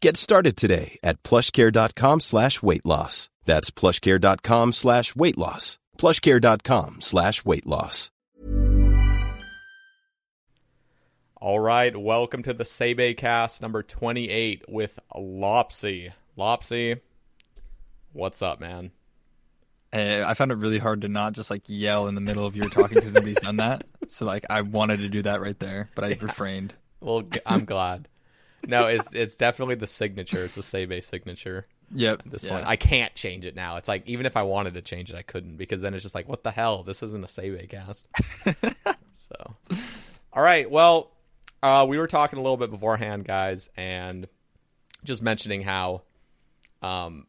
Get started today at plushcare.com slash weight loss. That's plushcare.com slash weight loss. plushcare.com slash weight loss. All right, welcome to the Sebe cast number 28 with Lopsy. Lopsy, what's up, man? Uh, I found it really hard to not just like yell in the middle of your talking because nobody's done that. So like I wanted to do that right there, but I yeah. refrained. Well, I'm glad. No, it's it's definitely the signature. It's the Sebe signature. Yep. This yeah. point, I can't change it now. It's like even if I wanted to change it, I couldn't because then it's just like, what the hell? This isn't a Sebe cast. so, all right. Well, uh, we were talking a little bit beforehand, guys, and just mentioning how, um,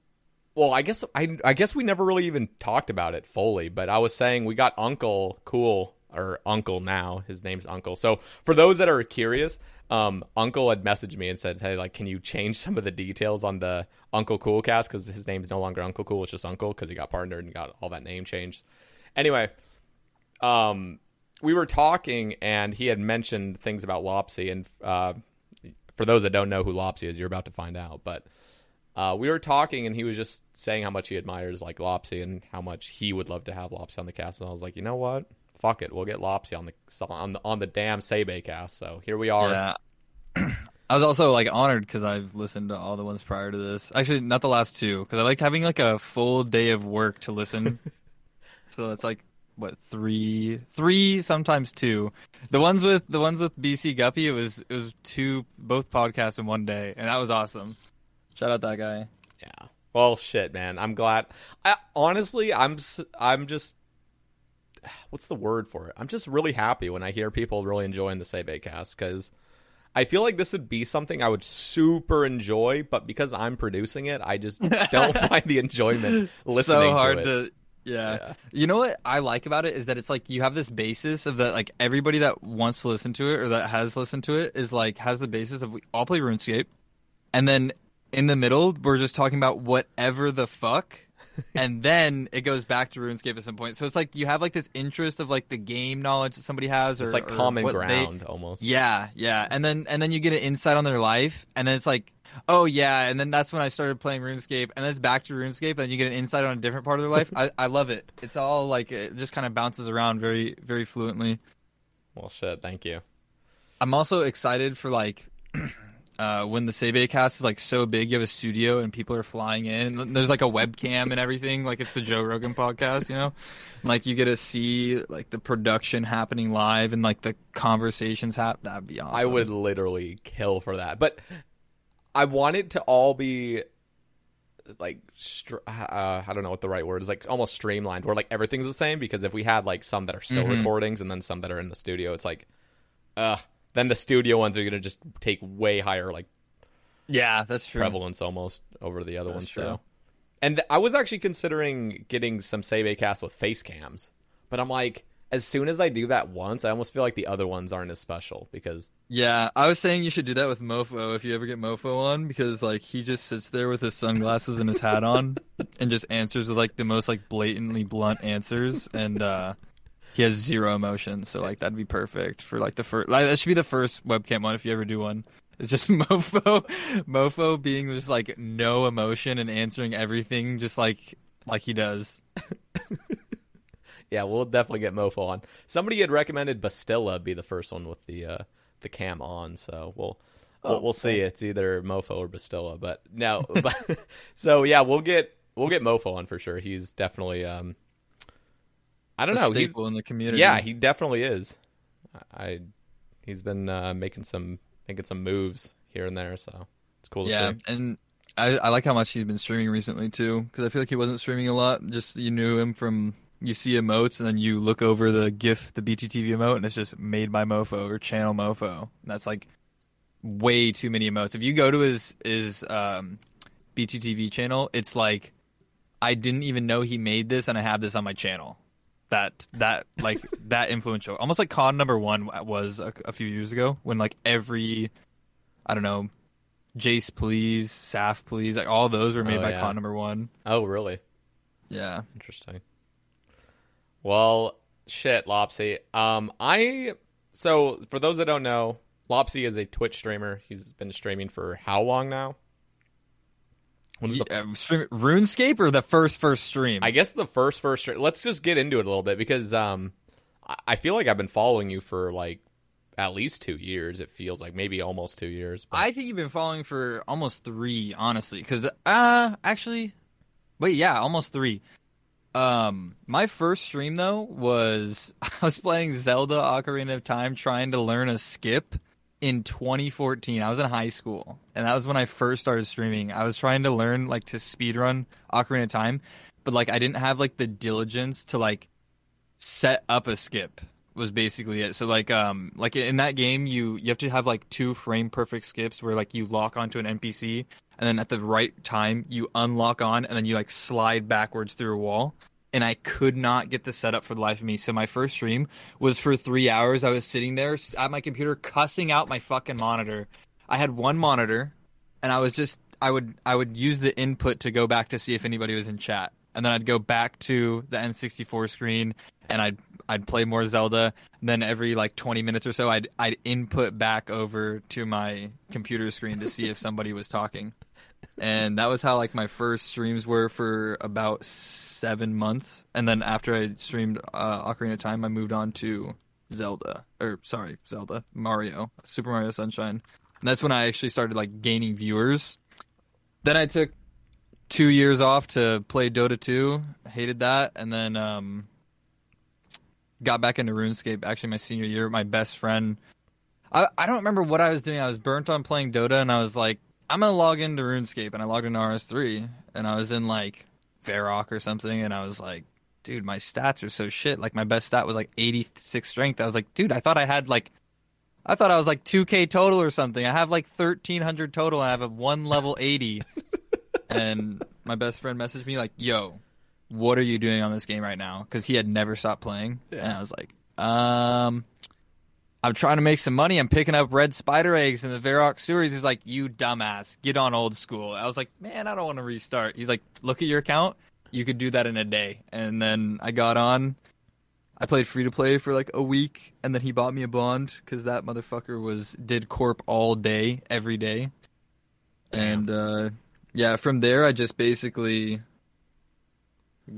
well, I guess I I guess we never really even talked about it fully, but I was saying we got Uncle Cool or Uncle now. His name's Uncle. So for those that are curious, um, Uncle had messaged me and said, "Hey, like, can you change some of the details on the Uncle Cool cast because his name's no longer Uncle Cool, it's just Uncle because he got partnered and got all that name changed." Anyway, um, we were talking and he had mentioned things about Lopsy, and uh, for those that don't know who Lopsy is, you're about to find out, but. Uh, we were talking and he was just saying how much he admires like Lopsy and how much he would love to have Lopsy on the cast. And I was like, you know what? Fuck it, we'll get Lopsy on the on the on the damn Sebe cast. So here we are. Yeah. I was also like honored because I've listened to all the ones prior to this. Actually, not the last two because I like having like a full day of work to listen. so it's like what three, three sometimes two. The ones with the ones with BC Guppy, it was it was two both podcasts in one day, and that was awesome. Shout out that guy. Yeah. Well, shit, man. I'm glad. I, honestly, I'm I'm just what's the word for it? I'm just really happy when I hear people really enjoying the Sebe cast because I feel like this would be something I would super enjoy, but because I'm producing it, I just don't find the enjoyment listening It's so hard to, to yeah. yeah. You know what I like about it is that it's like you have this basis of that like everybody that wants to listen to it or that has listened to it is like has the basis of we all play RuneScape. And then in the middle, we're just talking about whatever the fuck. and then it goes back to RuneScape at some point. So it's like you have like this interest of like the game knowledge that somebody has, or it's like or common ground they, almost. Yeah, yeah. And then and then you get an insight on their life, and then it's like, oh yeah. And then that's when I started playing RuneScape, and then it's back to RuneScape, and you get an insight on a different part of their life. I, I love it. It's all like it just kind of bounces around very very fluently. Well, shit. Thank you. I'm also excited for like uh, when the Sebe cast is like so big, you have a studio and people are flying in. And there's like a webcam and everything, like it's the Joe Rogan podcast, you know. like you get to see like the production happening live and like the conversations happen. That'd be awesome. I would literally kill for that, but I want it to all be like str- uh, I don't know what the right word is like almost streamlined where like everything's the same because if we had like some that are still mm-hmm. recordings and then some that are in the studio it's like uh then the studio ones are going to just take way higher like yeah that's true prevalence almost over the other that's ones true. so and th- i was actually considering getting some Sebe cast with face cams but i'm like as soon as i do that once i almost feel like the other ones aren't as special because yeah i was saying you should do that with mofo if you ever get mofo on because like he just sits there with his sunglasses and his hat on and just answers with like the most like blatantly blunt answers and uh He has zero emotion, so like that'd be perfect for like the first. Like, that should be the first webcam one if you ever do one. It's just Mofo, Mofo being just like no emotion and answering everything just like like he does. yeah, we'll definitely get Mofo on. Somebody had recommended Bastilla be the first one with the uh, the cam on, so we'll we'll, Oh, we'll see. It's either Mofo or Bastilla, but no. but, so yeah, we'll get we'll get Mofo on for sure. He's definitely um, I don't know. He's, in the community. yeah, he definitely is. I he's been uh, making some making some moves here and there, so it's cool to yeah, see. and I, I like how much he's been streaming recently too, because I feel like he wasn't streaming a lot. Just you knew him from you see emotes, and then you look over the GIF, the BTTV emote, and it's just made by Mofo or channel Mofo. And that's like way too many emotes. If you go to his his um, BTTV channel, it's like I didn't even know he made this, and I have this on my channel. That that like that influential, almost like con number one was a, a few years ago when like every I don't know Jace please, Saf please, like all those were made Oh, by yeah. con number one. Oh, really? Yeah. Interesting. Well, shit, Lopsy. Um, I so for those that don't know, Lopsy is a Twitch streamer. He's been streaming for how long now? When is the, Uh, stream, RuneScape or the first first stream? I guess the first first. Stream, let's just get into it a little bit because um, I- I feel like I've been following you for like at least two years. It feels like maybe almost two years. but- I think you've been following for almost three, honestly. Because uh, actually, wait, yeah, almost three. Um, my first stream though was I was playing Zelda Ocarina of Time, trying to learn a skip in 2014. I was in high school, and that was when I first started streaming. I was trying to learn like to speedrun Ocarina of Time, but like I didn't have like the diligence to like set up a skip was basically it. So like um like in that game you you have to have like two frame perfect skips where like you lock onto an NPC and then at the right time you unlock on and then you like slide backwards through a wall. And I could not get the setup for the life of me. So my first stream was for three hours. I was sitting there at my computer cussing out my fucking monitor. I had one monitor and I was just I would I would use the input to go back to see if anybody was in chat, and then I'd go back to the N64 screen and I'd I'd play more Zelda. And then every like 20 minutes or so, I'd I'd input back over to my computer screen to see if somebody was talking, and that was how like my first streams were for about seven months, and then after I streamed uh, Ocarina of Time, I moved on to Zelda or sorry Zelda Mario Super Mario Sunshine. And that's when I actually started like gaining viewers. Then I took two years off to play Dota 2. Hated that, and then um, got back into RuneScape. Actually, my senior year, my best friend. I I don't remember what I was doing. I was burnt on playing Dota, and I was like, I'm gonna log into RuneScape, and I logged into RS3, and I was in like Varrock or something, and I was like, dude, my stats are so shit. Like my best stat was like 86 strength. I was like, dude, I thought I had like I thought I was like 2k total or something. I have like 1300 total and I have a one level 80. and my best friend messaged me like, "Yo, what are you doing on this game right now?" cuz he had never stopped playing. And I was like, "Um I'm trying to make some money. I'm picking up red spider eggs in the Varrock sewers. He's like, "You dumbass. Get on old school." I was like, "Man, I don't want to restart." He's like, "Look at your account. You could do that in a day." And then I got on I played free to play for like a week, and then he bought me a bond because that motherfucker was did corp all day, every day, and uh, yeah, from there I just basically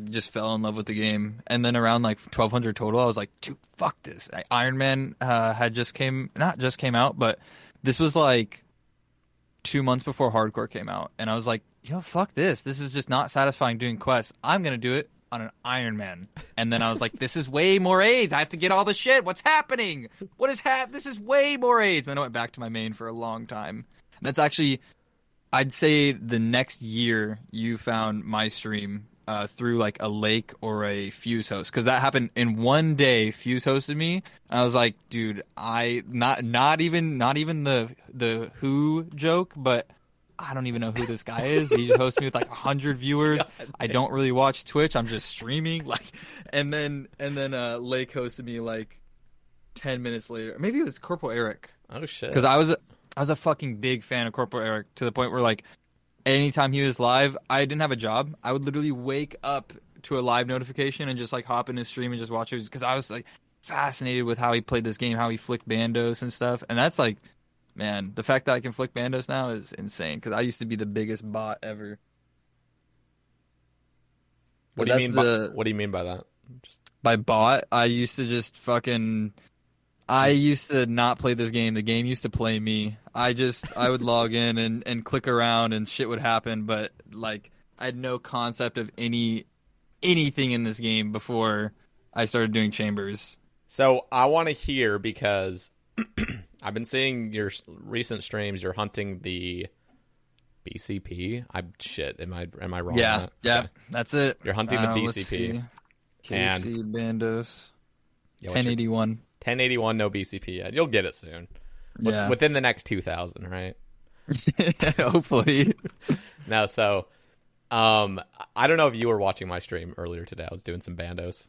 just fell in love with the game. And then around like 1200 total, I was like, dude, fuck this. Iron Man uh, had just came, not just came out, but this was like two months before Hardcore came out, and I was like, yo, fuck this. This is just not satisfying doing quests. I'm gonna do it on an Iron Man. And then I was like, this is way more AIDS. I have to get all the shit. What's happening? What is hap? This is way more AIDS. And then I went back to my main for a long time. And that's actually, I'd say the next year you found my stream uh, through like a lake or a Fuse host because that happened in one day. Fuse hosted me. And I was like, dude, I not not even not even the the Who joke, but I don't even know who this guy is. But he just hosts me with like hundred viewers. I don't really watch Twitch. I'm just streaming. Like, and then and then uh, Lake hosted me like ten minutes later. Maybe it was Corporal Eric Oh shit! because I was a, I was a fucking big fan of Corporal Eric to the point where like anytime he was live, I didn't have a job. I would literally wake up to a live notification and just like hop in his stream and just watch it because I was like fascinated with how he played this game, how he flicked bandos and stuff. And that's like, man, the fact that I can flick bandos now is insane because I used to be the biggest bot ever. What But do you mean? By, the- what do you mean by that? Just, by bot, I used to just fucking. I used to not play this game. The game used to play me. I just I would log in and and click around and shit would happen, but like I had no concept of any anything in this game before I started doing chambers. so I want to hear because I've been seeing your recent streams. You're hunting the BCP. I shit. Am I am I wrong? Yeah, that? yeah, Okay. that's it. You're hunting the Uh, BCP. And- KC Bandos, Yeah, what's your- 1081. 1081, no BCP yet. You'll get it soon. Yeah, Within the next 2000, right? hopefully. No, so um I don't know if you were watching my stream earlier today. I was doing some bandos.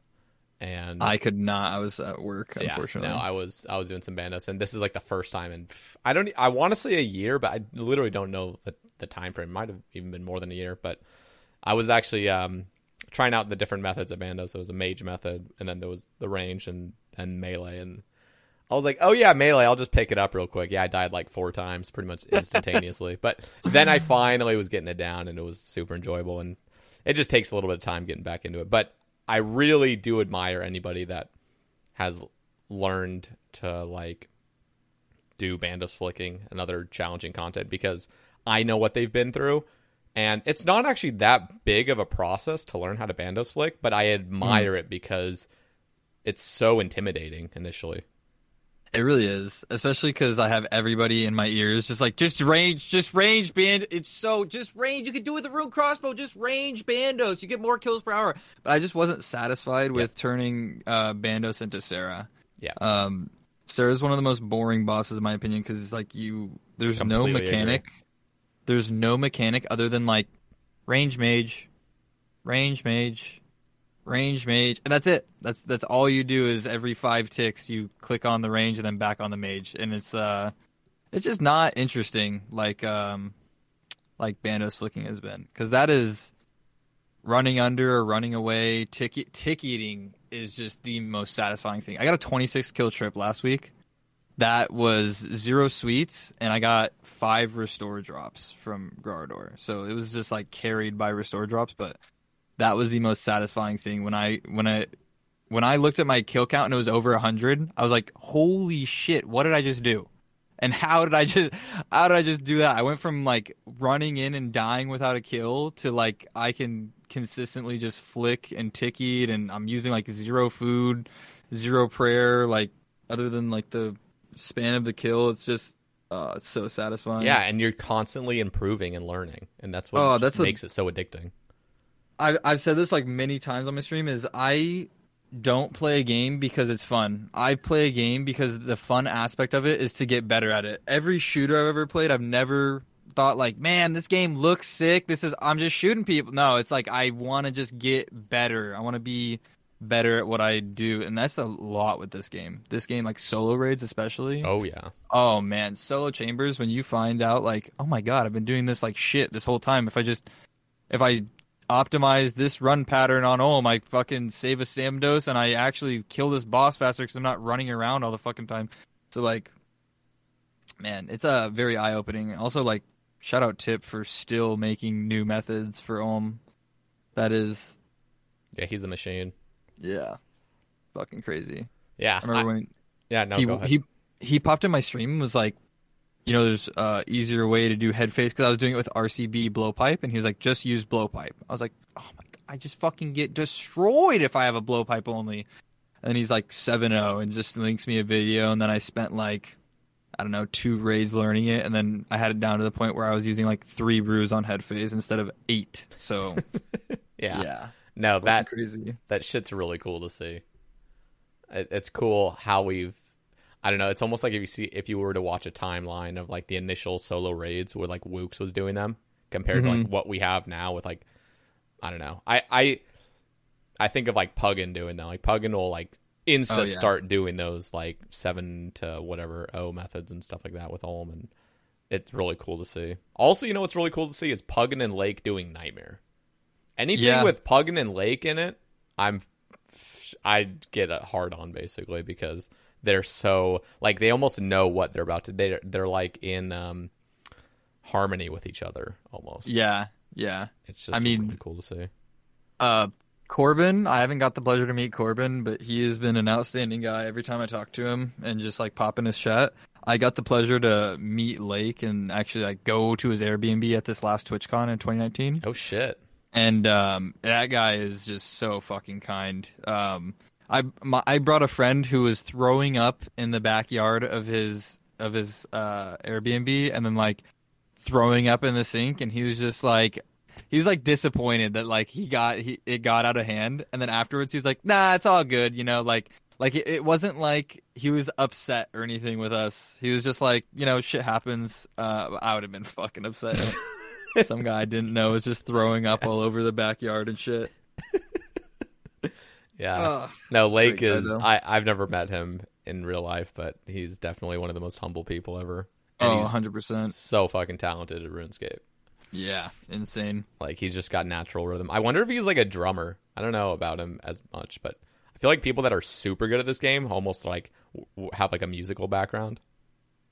And I could not. I was at work, yeah, unfortunately. no, I was I was doing some bandos and this is like the first time in I don't I want to say a year, but I literally don't know the the time frame. Might have even been more than a year, but I was actually um trying out the different methods of bandos. There was a mage method and then there was the range and and melee and I was like, oh yeah, melee. I'll just pick it up real quick. Yeah, I died like four times, pretty much instantaneously. but then I finally was getting it down, and it was super enjoyable. And it just takes a little bit of time getting back into it. But I really do admire anybody that has learned to like do bandos flicking and other challenging content because I know what they've been through. And it's not actually that big of a process to learn how to bandos flick, but I admire hmm. it because it's so intimidating initially. It really is, especially because I have everybody in my ears, just like just range, just range band. It's so just range. You can do it with a rune crossbow, just range bandos. You get more kills per hour. But I just wasn't satisfied with turning uh, bandos into Sara. Yeah. Um, Sara's one of the most boring bosses in my opinion because it's like you. There's no Completely mechanic. There's no mechanic other than like range mage, range mage, range mage, and that's it. That's that's all you do is every five ticks you click on the range and then back on the mage, and it's uh, it's just not interesting like um, like Bandos flicking has been because that is running under or running away. Tick tick eating is just the most satisfying thing. I got a 26 kill trip last week. That was zero sweets, and I got five restore drops from Graardor. So it was just like carried by restore drops, but that was the most satisfying thing when I when I when I looked at my kill count and it was over hundred. I was like, "Holy shit! What did I just do?" And how did I just how did I just do that? I went from like running in and dying without a kill to like I can consistently just flick and tick eat, and I'm using like zero food, zero prayer, like other than like the span of the kill. It's just uh, it's so satisfying. Yeah, and you're constantly improving and learning, and that's what Oh, that's makes it so addicting. I've I've said this like many times on my stream is I don't play a game because it's fun. I play a game because the fun aspect of it is to get better at it. Every shooter I've ever played, I've never thought like, man, this game looks sick. This is I'm just shooting people. No, it's like I want to just get better. I want to be better at what I do, and that's a lot with this game. This game, like solo raids especially. Oh yeah, Oh man, solo chambers when you find out like, oh my god, I've been doing this like shit this whole time. If I just if I optimize this run pattern on Olm, I fucking save a stam dose and I actually kill this boss faster because I'm not running around all the fucking time. So like, man, it's a uh, very eye opening. Also like, shout out Tip for still making new methods for Olm. That is, yeah, he's a machine. yeah, fucking crazy. Yeah, I remember I- when yeah. No, he go ahead. he he popped in my stream and was like, you know, there's uh easier way to do head phase because I was doing it with RCB blowpipe, and he was like, just use blowpipe. I was like, oh my god, I just fucking get destroyed if I have a blowpipe only. And then he's like 7-0 and just links me a video, and then I spent like. I don't know, two raids learning it, and then I had it down to the point where I was using like three brews on head phase instead of eight. So yeah. yeah, no, that crazy. that shit's really cool to see. It, it's cool how we've. I don't know. It's almost like if you see if you were to watch a timeline of like the initial solo raids where like Woox was doing them compared to Mm-hmm. like what we have now with like I don't know. I I I think of like Puggin doing that. Like Puggin will like insta Oh, yeah. start doing those like seven to whatever O methods and stuff like that with Olm and it's really cool to see. Also, you know what's really cool to see is Puggin and Lake doing Nightmare. Anything Yeah. with Puggin and Lake in it, I'm I get a hard on basically because they're so like they almost know what they're about to they they're like in um harmony with each other almost. Yeah, yeah. It's just I mean- really cool to see. Uh, Corbin, I haven't got the pleasure to meet Corbin, but he has been an outstanding guy every time I talk to him and just like pop in his chat. I got the pleasure to meet Lake and actually like go to his Airbnb at this last TwitchCon in 2019. Oh shit. and um, that guy is just so fucking kind. Um, I my, I brought a friend who was throwing up in the backyard of his of his uh, Airbnb, and then like throwing up in the sink, and he was just like. He was like disappointed that like he got he it got out of hand, and then afterwards he was like, "Nah, it's all good," you know, like like it, it wasn't like he was upset or anything with us. He was just like, you know, shit happens. Uh, I would have been fucking upset. Some guy I didn't know was just throwing up all over the backyard and shit. Yeah. Ugh. no, Lake guy, is. I I've never met him in real life, but he's definitely one of the most humble people ever. And Oh, 100%. so fucking talented at RuneScape. Yeah, insane. Like he's just got natural rhythm. I wonder if he's like a drummer. I don't know about him as much, but I feel like people that are super good at this game almost like w- have like a musical background.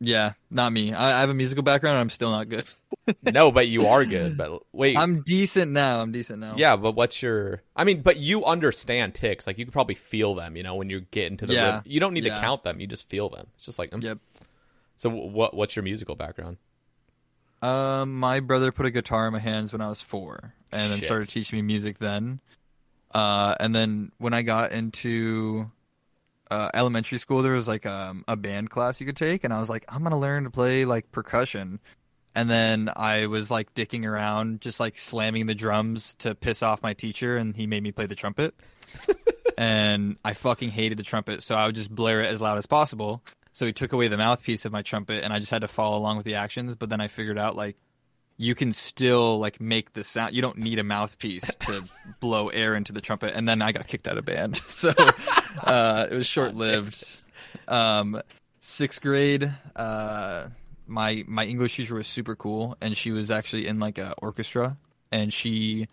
Yeah, not me. I, I have a musical background and I'm still not good. no, but you are good. But wait, I'm decent now. I'm decent now. yeah, but what's your? I mean, but you understand ticks. Like you could probably feel them. You know, when you get into the Yeah. rhythm. you don't need to count them. You just feel them. It's just like mm. Yep. So what? What's your musical background? Um, my brother put a guitar in my hands when I was four, and then started teaching me music then. Uh, and then when I got into uh, elementary school, there was like um, a band class you could take, and I was like, I'm gonna learn to play like percussion. And then I was like dicking around, just like slamming the drums to piss off my teacher, and he made me play the trumpet. and I fucking hated the trumpet, so I would just blare it as loud as possible. So he took away the mouthpiece of my trumpet, and I just had to follow along with the actions. But then I figured out like you can still like make the sound. You don't need a mouthpiece to blow air into the trumpet. And then I got kicked out of band, so uh, it was short lived. Um, sixth grade, uh, my my English teacher was super cool, and she was actually in like a orchestra, and she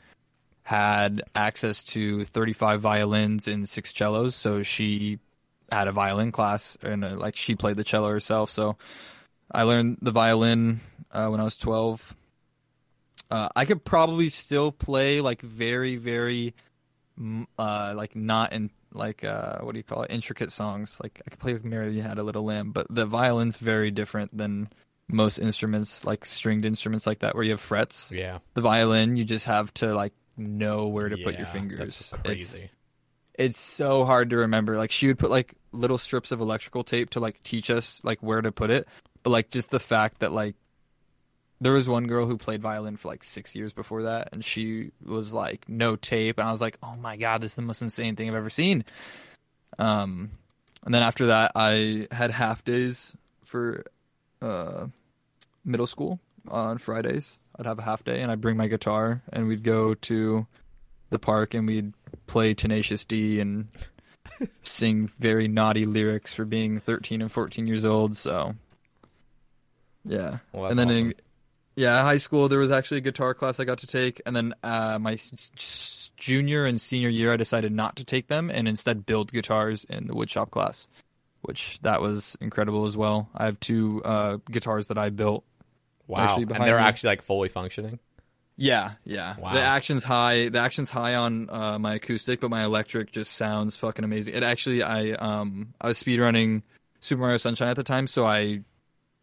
had access to 35 violins and six cellos, so she had a violin class and uh, like she played the cello herself. So I learned the violin uh, when I was 12. Uh, I could probably still play like very, very, uh, like not in like uh, what do you call it? Intricate songs. Like I could play with Mary You Had a Little Lamb, but the violin's very different than most instruments, like stringed instruments like that, where you have frets. Yeah, The violin, you just have to like know where to put your fingers. That's It's- crazy. it's so hard to remember. Like she would put like little strips of electrical tape to like teach us like where to put it. But like just the fact that like there was one girl who played violin for like six years before that and she was like no tape and I was like, Oh my god, this is the most insane thing I've ever seen. Um and then after that I had half days for uh middle school on Fridays. I'd have a half day and I'd bring my guitar and we'd go to the park and we'd play Tenacious D and sing very naughty lyrics for being 13 and 14 years old. So, yeah. Well, and then awesome. in yeah, high school there was actually a guitar class I got to take, and then uh, my s- junior and senior year I decided not to take them and instead build guitars in the woodshop class, which that was incredible as well. I have two uh, guitars that I built Wow, and they're me. actually like fully functioning. Yeah, yeah. Wow. The action's high. The action's high on uh, my acoustic, but my electric just sounds fucking amazing. It actually, I um, I was speedrunning Super Mario Sunshine at the time, so I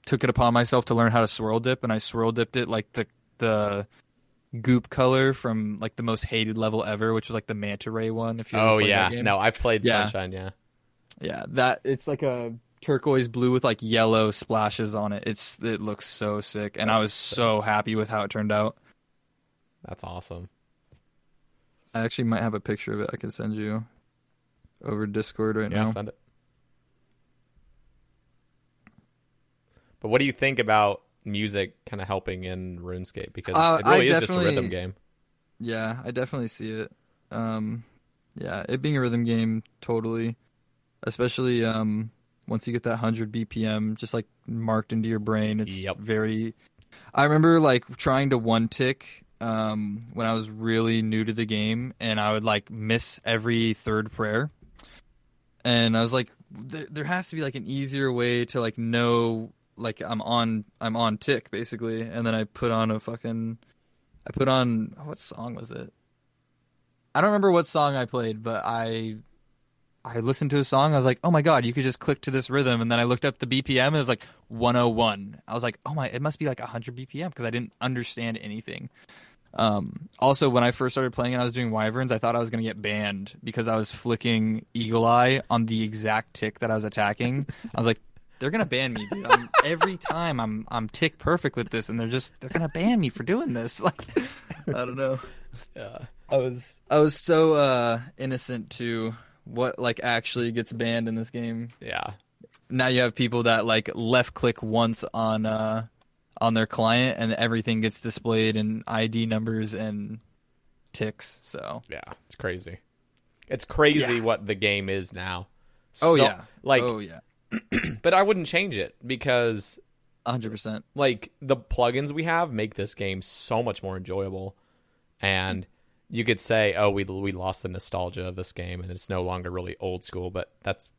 took it upon myself to learn how to swirl dip, and I swirl dipped it like the the goop color from like the most hated level ever, which was like the manta ray one. If you Oh yeah, no, I've played Yeah. Sunshine. Yeah, yeah, that it's like a turquoise blue with like yellow splashes on it. It's it looks so sick, and I was sick. so happy with how it turned out. that's awesome. I actually might have a picture of it I can send you over Discord right Yeah, now. send it. But what do you think about music kind of helping in RuneScape? Because Uh, it really I is just a rhythm game. Yeah, I definitely see it. Um, yeah, it being a rhythm game, totally. Especially um, once you get that 100 BPM just like marked into your brain, it's Yep. very. I remember like trying to one tick um, when I was really new to the game, and I would like miss every third prayer. And I was like, there, there has to be like an easier way to like know like I'm on I'm on tick basically. And then I put on a fucking I put on what song was it? I don't remember what song I played, but I I listened to a song. I was like, oh my god, you could just click to this rhythm. And then I looked up the BPM. And it was like 101. I was like, oh my, it must be like 100 BPM because I didn't understand anything. Um, also, when I first started playing and I was doing wyverns, I thought I was going to get banned because I was flicking eagle eye on the exact tick that I was attacking. I was like, they're gonna ban me dude. I'm, every time. I'm I'm tick perfect with this, and they're just they're gonna ban me for doing this. Like, I don't know. Yeah. I was I was so uh, innocent to what like actually gets banned in this game. Yeah. Now you have people that like left click once on uh on their client and everything gets displayed in ID numbers and ticks. So Yeah. It's crazy. It's crazy Yeah. what the game is now. oh yeah, Like, oh yeah, but I wouldn't change it because hundred percent. like the plugins we have make this game so much more enjoyable and you could say oh we we lost the nostalgia of this game and it's no longer really old school but that's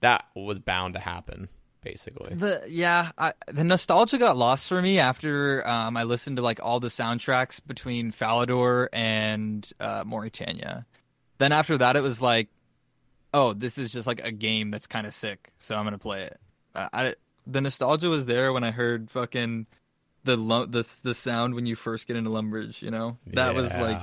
that was bound to happen basically The yeah, I, the nostalgia got lost for me after um, I listened to like all the soundtracks between Falador and uh, Morytania. Then after that, it was like, oh, this is just like a game that's kind of sick, so I'm gonna play it. I, I the nostalgia was there when I heard fucking the the the sound when you first get into Lumbridge. You know, that was like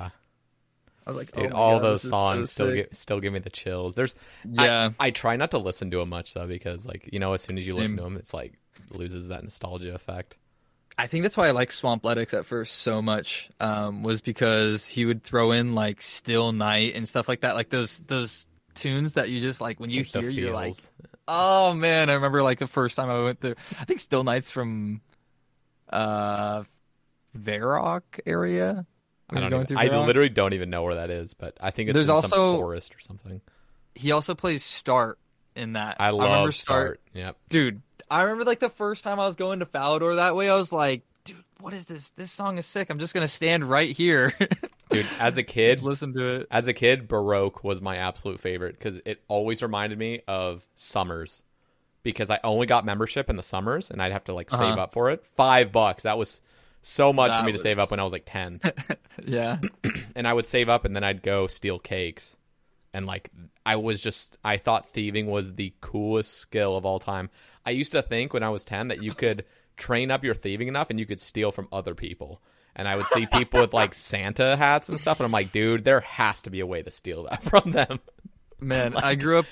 I was like, Dude, oh all God, those is so songs still give, still give me the chills. There's, Yeah. I, I try not to listen to them much though because like you know as soon as you listen to them, it's like loses that nostalgia effect. I think that's why I like Swampletics at first so much. Um, was because he would throw in like Still Night and stuff like that, like those those tunes that you just like when you Like hear, you're like, oh man! I remember like the first time I went through. I think Still Night's from uh Varrock area. I don't. Even, I literally don't even know where that is, but I think it's There's also- some forest or something. He also plays Start in that. I love remember Start. Yep. dude. I remember like the first time I was going to Falador that way. I was like, dude, what is this? This song is sick. I'm just gonna stand right here. Dude, as a kid, listen to it. as a kid, Baroque was my absolute favorite because it always reminded me of summers. Because I only got membership in the summers, and I'd have to like save Uh-huh. up for it. Five bucks. That was so much for That me to save up when I was like ten. Yeah. and I would save up, and then I'd go steal cakes. And like, I was just, I thought thieving was the coolest skill of all time. I used to think when I was ten that you could train up your thieving enough, and you could steal from other people. And I would see people with like Santa hats and stuff, and I'm like, dude, there has to be a way to steal that from them. Man, I grew up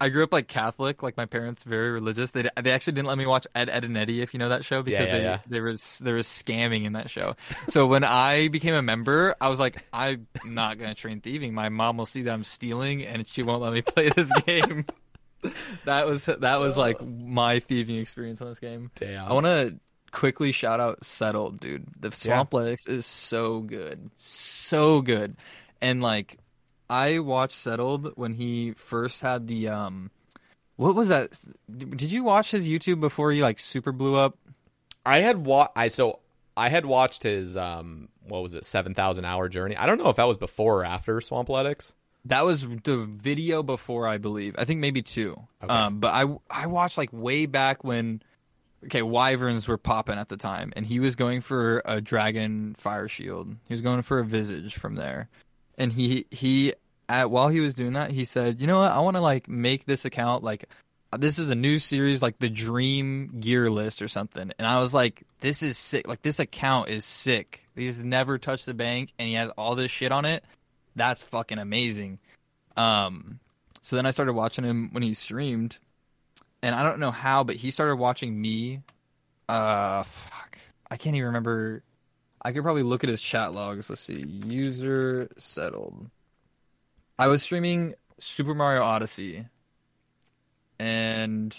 I grew up like Catholic, like my parents very religious. They they actually didn't let me watch Ed Edd n Eddy if you know that show because yeah, they yeah. there was there was scamming in that show. So when I became a member, I was like I'm not going to train thieving. My mom will see that I'm stealing and she won't let me play this game. That was that was like my thieving experience on this game. Damn. I want to quickly shout out Settled, dude. The Yeah. Swampletics is so good. So good. And like I watched Settled when he first had the um what was that? Did you watch his YouTube before he like super blew up? I had wa- I so I had watched his um what was it seven thousand hour journey. I don't know if that was before or after Swampletics. That was the video before, I believe. I think maybe two. Okay. Um, but I I watched like way back when. Okay, wyverns were popping at the time, and he was going for a dragon fire shield. He was going for a visage from there, and he he at while he was doing that, he said, "You know what? I want to like make this account like this is a new series, like the Dream Gear List or something." And I was like, "This is sick! Like this account is sick. He's never touched the bank, and he has all this shit on it." That's fucking amazing. Um, so then I started watching him when he streamed, and I don't know how, but he started watching me. Uh, fuck, I can't even remember. I could probably look at his chat logs. Let's see, user settled. I was streaming Super Mario Odyssey, and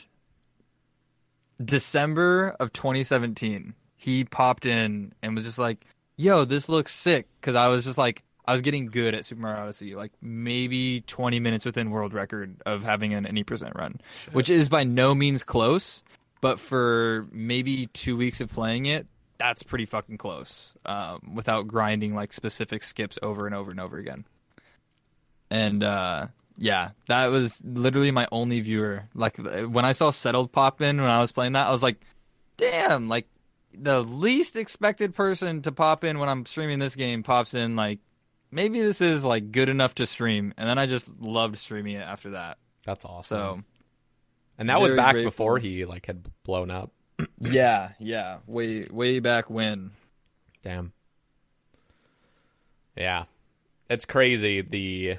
December of 2017, he popped in and was just like, "Yo, this looks sick." Because I was just like, I was getting good at Super Mario Odyssey, like maybe 20 minutes within world record of having an any percent run, which is by no means close. But for maybe two weeks of playing it, that's pretty fucking close um, without grinding like specific skips over and over and over again. And uh, yeah, that was literally my only viewer. Like when I saw settled pop in when I was playing that, I was like, damn, like the least expected person to pop in when I'm streaming this game pops in like maybe this is like good enough to stream and then I just loved streaming it after that. That's awesome. So and that was back grateful. before he like had blown up. yeah, yeah, way way back when. Damn. Yeah. It's crazy the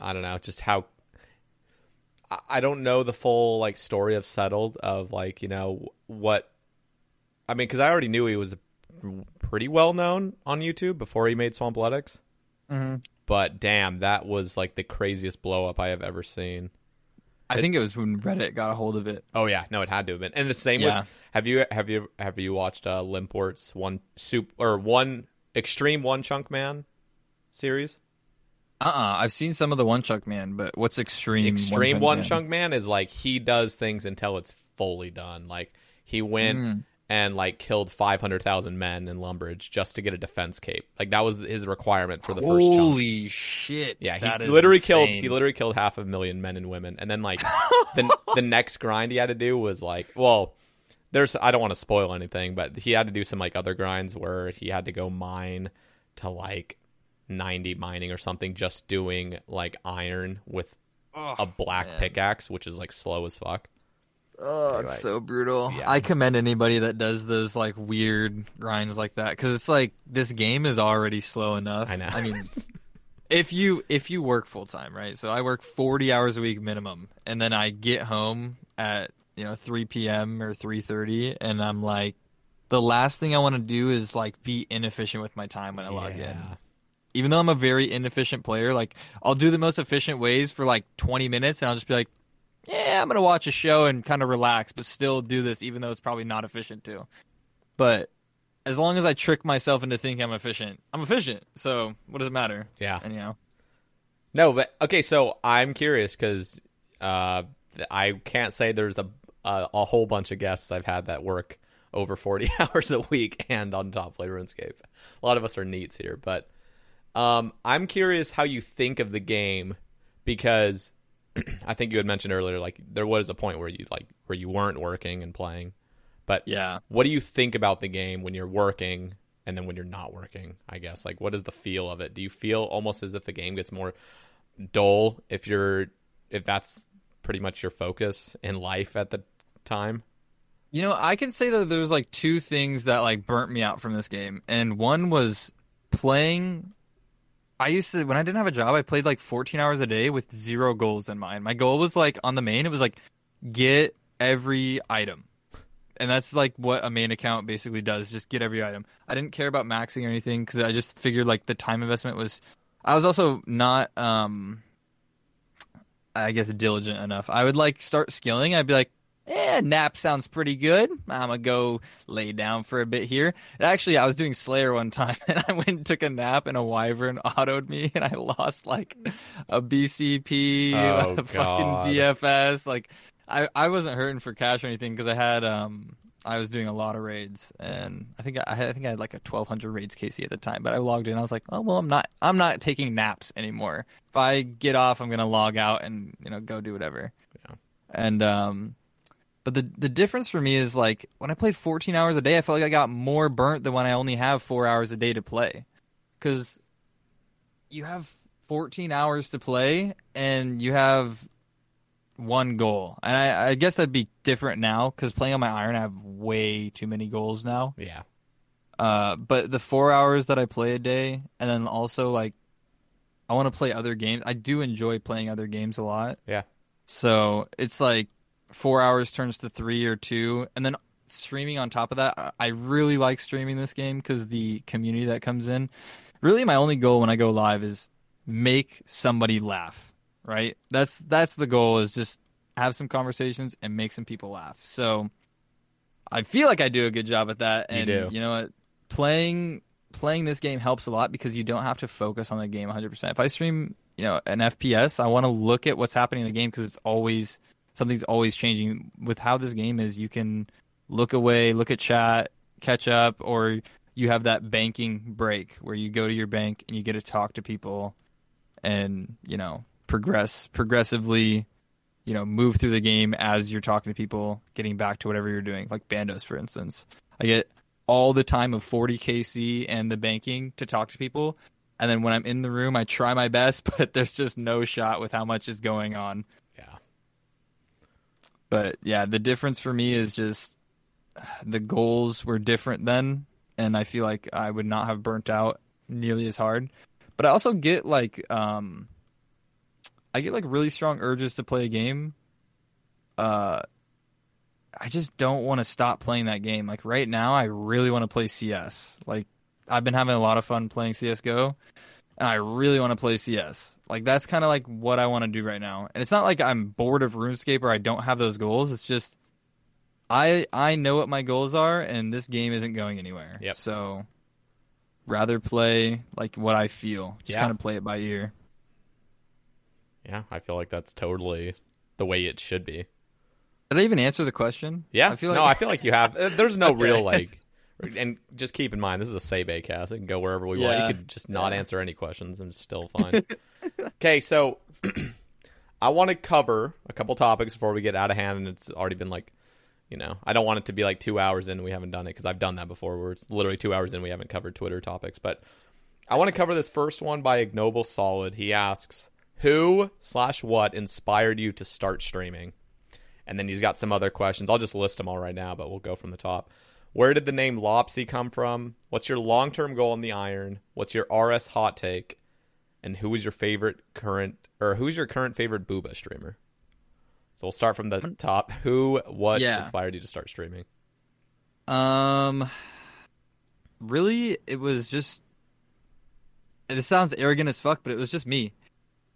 I don't know, just how I- I don't know the full like story of settled of like, you know, what I mean cuz I already knew he was pretty well known on YouTube before he made Swampletics. Mm-hmm. But damn, that was like the craziest blow up I have ever seen. I think it was when Reddit got a hold of it. Oh yeah, no, it had to have been. And the same Yeah. with have you have you have you watched uh Limpwurt's one soup or one extreme one chunk man series? Uh uh-uh. I've seen some of the One Chunk Man, but what's extreme? Extreme Chunk one Man? chunk man is like he does things until it's fully done. Like he went Mm. And like killed five hundred thousand men in Lumbridge just to get a defense cape. Like that was his requirement for the first. Holy shit! Yeah, he literally killed he literally killed half a million men and women. And then like the the next grind he had to do was like well, there's I don't want to spoil anything, but he had to do some like other grinds where he had to go mine to like 90 mining or something just doing like iron with oh, a black pickaxe, which is like slow as fuck. Oh, Anyway. it's so brutal. Yeah. I commend anybody that does those like weird grinds like that because it's like this game is already slow enough. I know. I mean, if you if you work full time, right? So I work forty hours a week minimum, and then I get home at you know three p.m. or three thirty, and I'm like, the last thing I want to do is like be inefficient with my time when I log in. Even though I'm a very inefficient player, like I'll do the most efficient ways for like 20 minutes, and I'll just be like, yeah, I'm gonna watch a show and kind of relax, but still do this, even though it's probably not efficient too. But as long as I trick myself into thinking I'm efficient, I'm efficient. So what does it matter? Yeah. And you know, No, but okay, so I'm curious because uh, I can't say there's a, a a whole bunch of guests I've had that work over 40 hours a week and on top play RuneScape. A lot of us are NEETs here, but um, I'm curious how you think of the game because I think you had mentioned earlier like there was a point where you like where you weren't working and playing, but yeah. what do you think about the game when you're working and then when you're not working i guess like what is the feel of it do you feel almost as if the game gets more dull if you're if that's pretty much your focus in life at the time You know, I can say that there's like two things that like burnt me out from this game, and one was playing. I used to when I didn't have a job, I played like 14 hours a day with zero goals in mind. My goal was like on the main, it was like get every item, and that's like what a main account basically does, just get every item. I didn't care about maxing or anything because I just figured like the time investment was. I was also not um I guess diligent enough. I would like start skilling. I'd be like, eh, nap sounds pretty good. I'm gonna go lay down for a bit here. And actually, I was doing Slayer one time, and I went and took a nap, and a wyvern autoed me, and I lost like a BCP, Oh, a fucking. DFS. Like, I I wasn't hurting for cash or anything because I had um. I was doing a lot of raids, and I think I, had, I think I had like a 1200 raids KC at the time. But I logged in, I was like, oh well, I'm not I'm not taking naps anymore. If I get off, I'm gonna log out and you know go do whatever. Yeah. And um, but the the difference for me is like when I played 14 hours a day, I felt like I got more burnt than when I only have four hours a day to play, because you have 14 hours to play and you have one goal. And I, I guess that'd be different now because playing on my iron, I have way too many goals now. yeah Uh, but the four hours that I play a day, and then also like, I want to play other games. I do enjoy playing other games a lot. yeah So it's like four hours turns to three or two, and then streaming on top of that. I- really like streaming this game because the community that comes in. Really, my only goal when I go live is make somebody laugh. Right? That's that's the goal. Is just have some conversations and make some people laugh. So I feel like I do a good job at that. You And do. you know what? Playing playing this game helps a lot because you don't have to focus on the game 100%. If I stream, you know, an FPS, I want to look at what's happening in the game because it's always something's always changing with how this game is. You can look away, look at chat, catch up, or you have that banking break where you go to your bank and you get to talk to people, and you know progress progressively, you know move through the game as you're talking to people, getting back to whatever you're doing, like Bandos for instance. I get all the time of 40 KC and the banking to talk to people. And then when I'm in the room, I try my best, but there's just no shot with how much is going on. But yeah, the difference for me is just the goals were different then, and I feel like I would not have burnt out nearly as hard. But I also get like um I get like really strong urges to play a game. Uh I just don't want to stop playing that game. Like right now I really want to play CS. Like I've been having a lot of fun playing CS:GO and I really want to play CS. Like that's kind of like what I want to do right now. And it's not like I'm bored of RuneScape or I don't have those goals. It's just I I know what my goals are and this game isn't going anywhere. Yep. So rather play like what I feel. Just Yeah. kind of play it by ear. Yeah, I feel like that's totally the way it should be. Did I even answer the question? Yeah, I feel like no, I feel like you have. There's no Okay. real like, and just keep in mind this is a Sebe cast. It can go wherever we want. You could just not Yeah. answer any questions and it's still fine. okay, so I want to cover a couple topics before we get out of hand, and it's already been like, you know, I don't want it to be like two hours in and we haven't done it because I've done that before, where it's literally two hours in we haven't covered Twitter topics. But I want to cover this first one by Ignoble Solid. He asks, "Who slash what inspired you to start streaming?" And then he's got some other questions. I'll just list them all right now, but we'll go from the top. Where did the name Lopsy come from? What's your long term goal in the iron? What's your RS hot take? And who is your favorite current or who's your current favorite Booba streamer? So we'll start from the top. Who, what Yeah. inspired you to start streaming? Um, really, it was just. This sounds arrogant as fuck, but it was just me.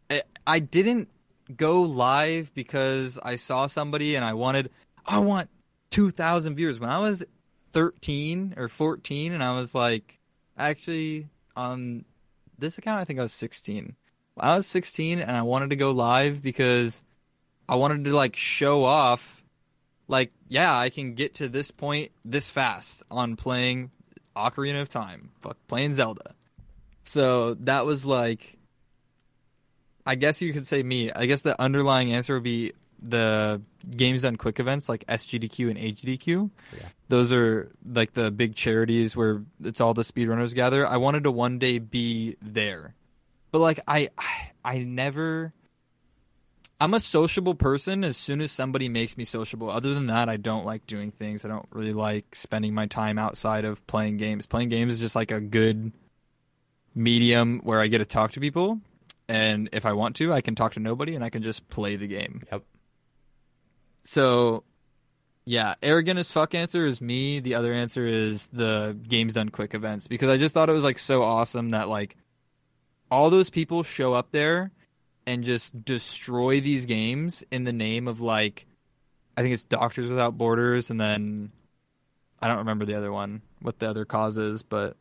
I, I didn't go live because I saw somebody and I wanted. I want two thousand viewers when I was thirteen or fourteen, and I was like, actually, on this account, I think I was sixteen. I was sixteen, and I wanted to go live because I wanted to like show off like yeah i can get to this point this fast on playing ocarina of time fuck playing zelda so that was like i guess you could say me i guess the underlying answer would be the games done quick events like sgdq and hdq Yeah. those are like the big charities where it's all the speedrunners gather i wanted to one day be there but like i i, I never I'm a sociable person as soon as somebody makes me sociable. Other than that, I don't like doing things. I don't really like spending my time outside of playing games. Playing games is just like a good medium where I get to talk to people. And if I want to, I can talk to nobody and I can just play the game. Yep. So, yeah, arrogant as fuck answer is me. The other answer is the games done quick events because I just thought it was like so awesome that like all those people show up there and just destroy these games in the name of like I think it's Doctors Without Borders and then I don't remember the other one what the other cause is, but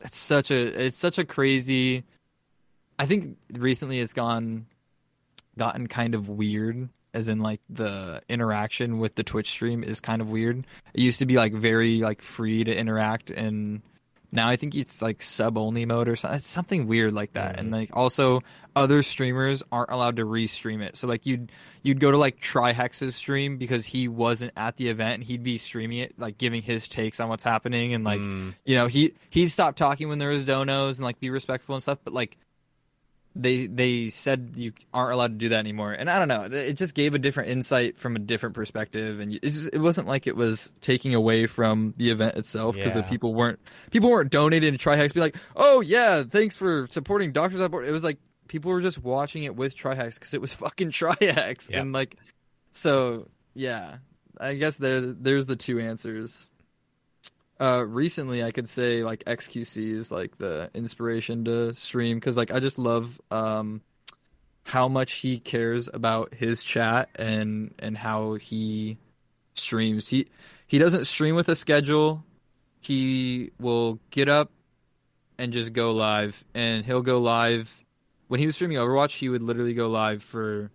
it's such a it's such a crazy I think recently it's gone gotten kind of weird as in like the interaction with the Twitch stream is kind of weird. It used to be like very like free to interact and now I think it's like sub only mode or something. It's something weird like that. And mm-hmm. like also other streamers aren't allowed to restream it. So like you'd you'd go to like Trihex's stream because he wasn't at the event and he'd be streaming it, like giving his takes on what's happening and like mm. you know, he he'd stop talking when there was donos and like be respectful and stuff, but like they they said you aren't allowed to do that anymore. And i don't know. It just gave a different insight from a different perspective. And just, it wasn't like it was taking away from the event itself because the people weren't people weren't donating to trihex be like oh yeah thanks for supporting doctors on board it was like people were just watching it with trihex because it was fucking trihex Yep. and like so yeah. I guess there's there's the two answers uh recently i could say like xqc is like the inspiration to stream because like i just love um how much he cares about his chat and and how he streams. He he doesn't stream with a schedule. He will get up and just go live and he'll go live. When he was streaming overwatch he would literally go live for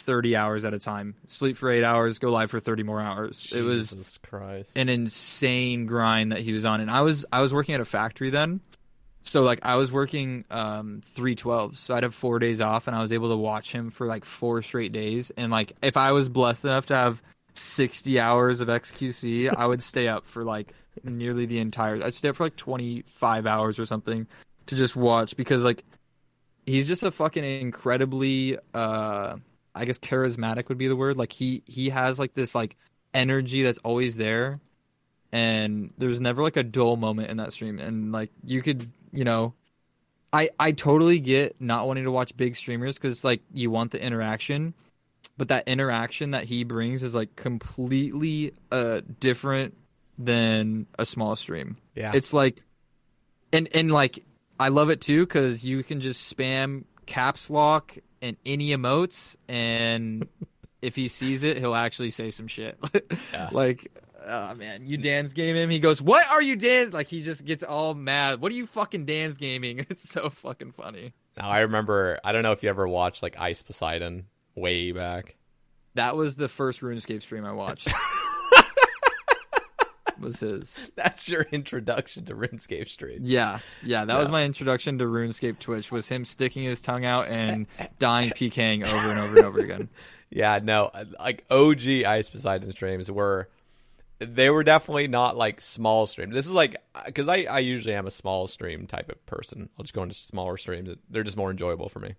30 hours at a time. Sleep for 8 hours, go live for 30 more hours. it was Jesus Christ. an insane grind that he was on and I was I was working at a factory then. So like I was working um 312. So I'd have 4 days off and I was able to watch him for like 4 straight days and like if I was blessed enough to have 60 hours of XQC, I would stay up for like nearly the entire I'd stay up for like 25 hours or something to just watch because like he's just a fucking incredibly uh I guess charismatic would be the word. Like he he has like this like energy that's always there and there's never like a dull moment in that stream and like you could, you know, I I totally get not wanting to watch big streamers cuz like you want the interaction, but that interaction that he brings is like completely uh different than a small stream. Yeah. It's like and and like I love it too cuz you can just spam caps lock and any emotes and if he sees it he'll actually say some shit. Like oh man, you dance game him. He goes, "What are you dance?" Like he just gets all mad. What are you fucking dance gaming? It's so fucking funny. Now I remember. I don't know if you ever watched like Ice Poseidon way back. That was the first RuneScape stream I watched. was his. That's your introduction to RuneScape streams. Yeah, yeah, that was my introduction to RuneScape Twitch. Was him sticking his tongue out and dying PKing over and over and over again. Yeah, no, like OG Ice Poseidon streams were. They were definitely not like small streams. This is like uh, because I, I usually am a small stream type of person. I'll just go into smaller streams. They're just more enjoyable for me.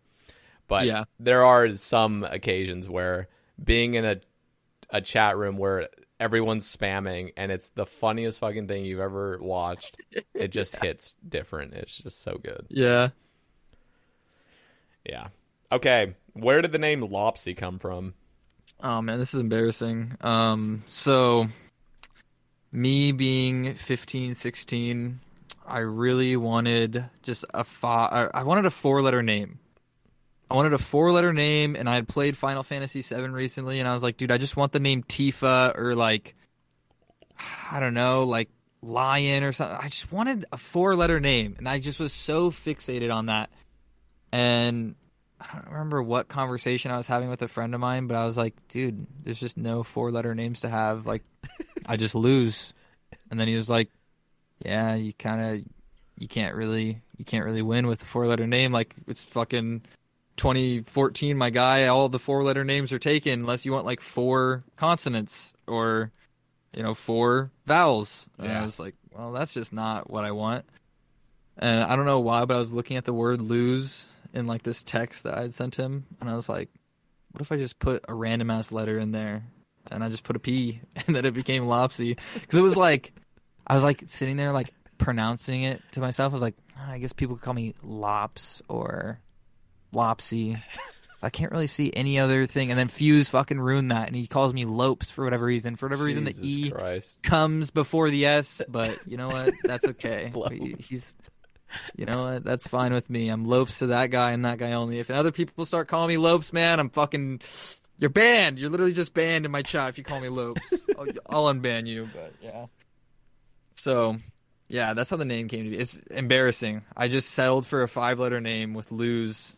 But Yeah. there are some occasions where being in a a chat room where everyone's spamming and it's the funniest fucking thing you've ever watched. It just hits different. It's just so good. Yeah. Yeah. Okay. Where did the name Lopsy come from? Oh man, this is embarrassing. Um, so me being 15, 16, I really wanted just a fi- I I wanted a four-letter name. I wanted a four-letter name, and I had played Final Fantasy VII recently, and I was like, dude, I just want the name Tifa or like, I don't know, like Lion or something. I just wanted a four-letter name, and I just was so fixated on that. And I don't remember what conversation I was having with a friend of mine, but I was like, dude, there's just no four letter names to have. Like, I just lose. And then he was like, yeah, you kind of, you can't really, you can't really win with a four letter name. Like, it's fucking 2014, my guy. All the four letter names are taken unless you want like four consonants or, you know, four vowels. And I was like, well, that's just not what I want. And I don't know why, but I was looking at the word lose in like this text that I had sent him, and I was like, what if I just put a random ass letter in there, and I just put a P, and then it became Lopsy, because it was like, I was like sitting there like pronouncing it to myself. I was like, "Ah, I guess people could call me Lops or Lopsy. I can't really see any other thing. And then Fuse fucking ruined that, and he calls me Lopes for whatever reason. For whatever reason, the E Christ. comes before the S, but you know what? That's okay. He- He's, you know what? That's fine with me. I'm Lopes to that guy and that guy only. If other people start calling me Lopes, man, I'm fucking. You're banned. You're literally just banned in my chat if you call me Lopes. I'll, I'll unban you, but yeah. So, yeah, that's how the name came to be. It's embarrassing. I just settled for a five letter name with lose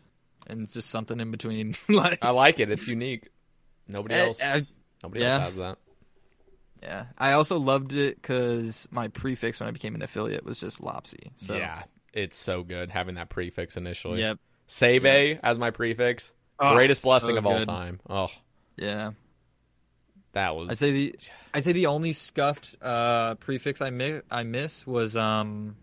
and it's just something in between. like, I like it. It's unique. Nobody Eh, else. eh, nobody yeah. else has that. Yeah, I also loved it because my prefix when I became an affiliate was just Lopsy. So Yeah, it's so good having that prefix initially. Yep. Save as my prefix. Oh, Greatest blessing so of all good. time. Oh, Yeah, that was I'd say the I'd say the only scuffed uh, prefix I mi- I miss was um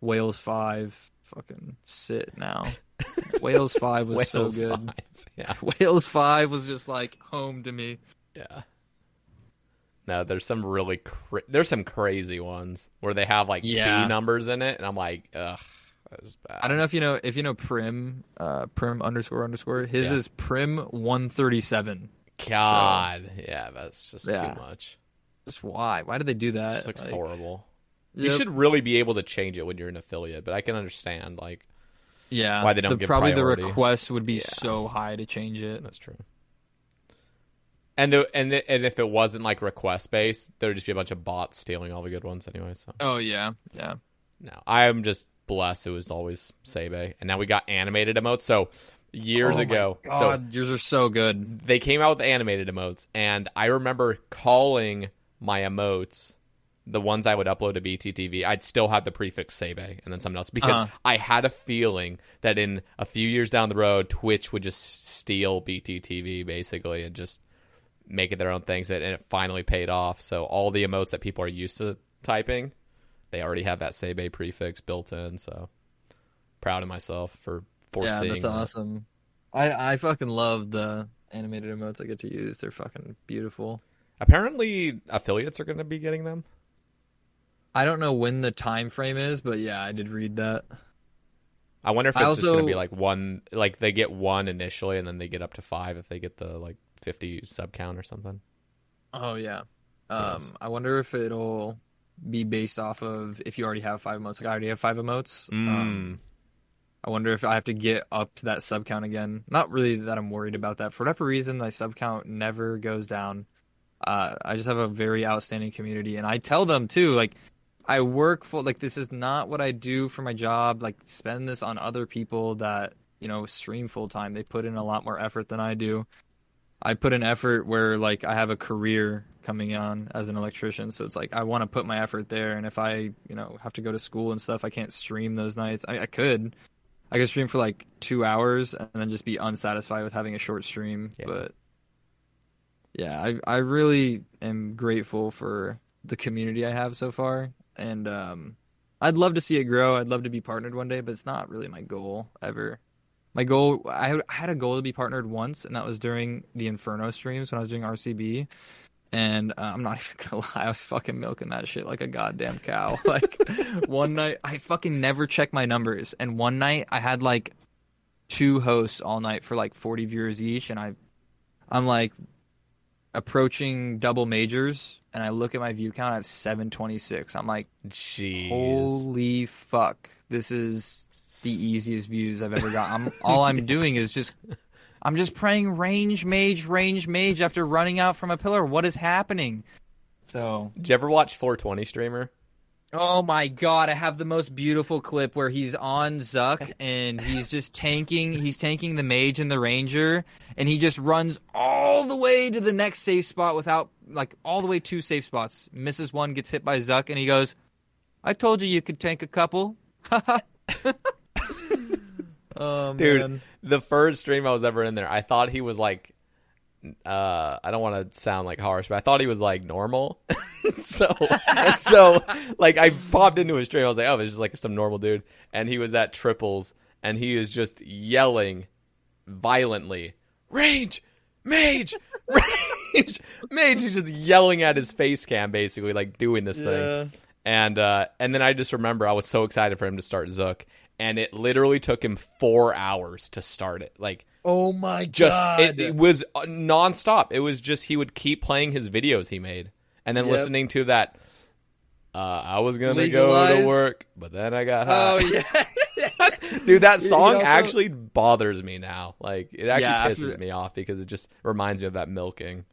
Wales five. Fucking sit now. Wales five was so good. five. Yeah, Wales five was just like home to me. yeah. No, there's some really cra- there's some crazy ones where they have like Yeah. two numbers in it, and I'm like, ugh, that was bad. I don't know if you know if you know Prim uh, Prim underscore underscore. His Yeah. is Prim one thirty seven. God, yeah, that's just Yeah. too much. Just why? Why did they do It that? just looks Like, horrible. You should really be able to change it when you're an affiliate, but I can understand like Yeah, why they don't the, give probably priority. the request would be Yeah. so high to change it. That's true. And the, and the, and if it wasn't like request based, there would just be a bunch of bots stealing all the good ones anyway. So Oh yeah, yeah. no, I am just blessed. It was always Sebe, and now we got animated emotes. So years Oh my ago. So God, yours are so good. they came out with animated emotes, and I remember calling my emotes the ones I would upload to BTTV. I'd still have the prefix Sebe and then something else because Uh-huh. I had a feeling that in a few years down the road, Twitch would just steal BTTV basically and just make it their own things, and it finally paid off. So all the emotes that people are used to typing, they already have that Sebe prefix built in. So proud of myself for foreseeing. Yeah, that's that. awesome. I I fucking love the animated emotes I get to use. They're fucking beautiful. Apparently, affiliates are going to be getting them. I don't know when the time frame is, but yeah, I did read that. I wonder if it's I just going to be like one, like they get one initially, and then they get up to five if they get the like fifty sub count or something. Oh yeah. Um, I wonder if it'll be based off of if you already have five emotes. Like I already have five emotes. Mm. Um, I wonder if I have to get up to that sub count again. Not really that I'm worried about that. For whatever reason, my sub count never goes down. Uh, I just have a very outstanding community, and I tell them too. Like, I work full. Like, this is not what I do for my job. Like, spend this on other people that you know stream full time. They put in a lot more effort than I do. I put an effort where like I have a career coming on as an electrician, so it's like I want to put my effort there. And if I, you know, have to go to school and stuff, I can't stream those nights. I, I could, I could stream for like two hours and then just be unsatisfied with having a short stream. Yeah. But yeah, I I really am grateful for the community I have so far, and um, I'd love to see it grow. I'd love to be partnered one day, but it's not really my goal ever. My goal, I had a goal to be partnered once, and that was during the Inferno streams when I was doing RCB. And uh, I'm not even gonna lie, I was fucking milking that shit like a goddamn cow. Like one night, I fucking never check my numbers, and one night I had like two hosts all night for like 40 viewers each, and I, I'm like approaching double majors, and I look at my view count, I have 726. I'm like, Jeez. holy fuck, this is the easiest views I've ever got. I'm all I'm doing is just I'm just praying range mage, range mage after running out from a pillar. What is happening? So Did you ever watch 420 streamer? Oh my god, I have the most beautiful clip where he's on Zuk and he's just tanking he's tanking the mage and the ranger and he just runs all the way to the next safe spot without like all the way two safe spots. Misses one, gets hit by Zuk, and he goes, I told you you could tank a couple. oh Dude, man. the first stream I was ever in there, I thought he was like, uh, I don't want to sound like harsh, but I thought he was like normal. so, so, like, I popped into his stream. I was like, oh, it's just like some normal dude. And he was at triples, and he is just yelling violently, range, mage, range, mage. He's just yelling at his face cam, basically, like doing this thing. And uh, and then I just remember I was so excited for him to start Zuk, and it literally took him four hours to start it. Like Oh my just god. it, it was uh, nonstop. It was just he would keep playing his videos he made, and then Yep. listening to that. Uh, I was gonna go to work, but then I got high. Oh yeah. Dude, that song also- actually bothers me now. Like it actually Yeah, pisses after- me off because it just reminds me of that milking.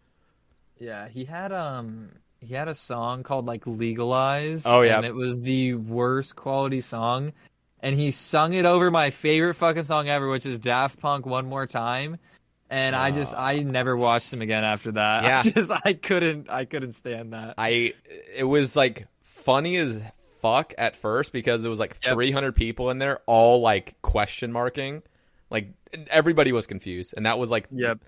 Yeah, he had um he had a song called like Legalize. Oh, yeah. And it was the worst quality song. And he sung it over my favorite fucking song ever, which is Daft Punk One More Time. And I just ah. I never watched him again after that. Yeah. I just I couldn't I couldn't stand that. I it was like funny as fuck at first because it was like Yep. 300 people in there all like question marking like everybody was confused and that was like Yep.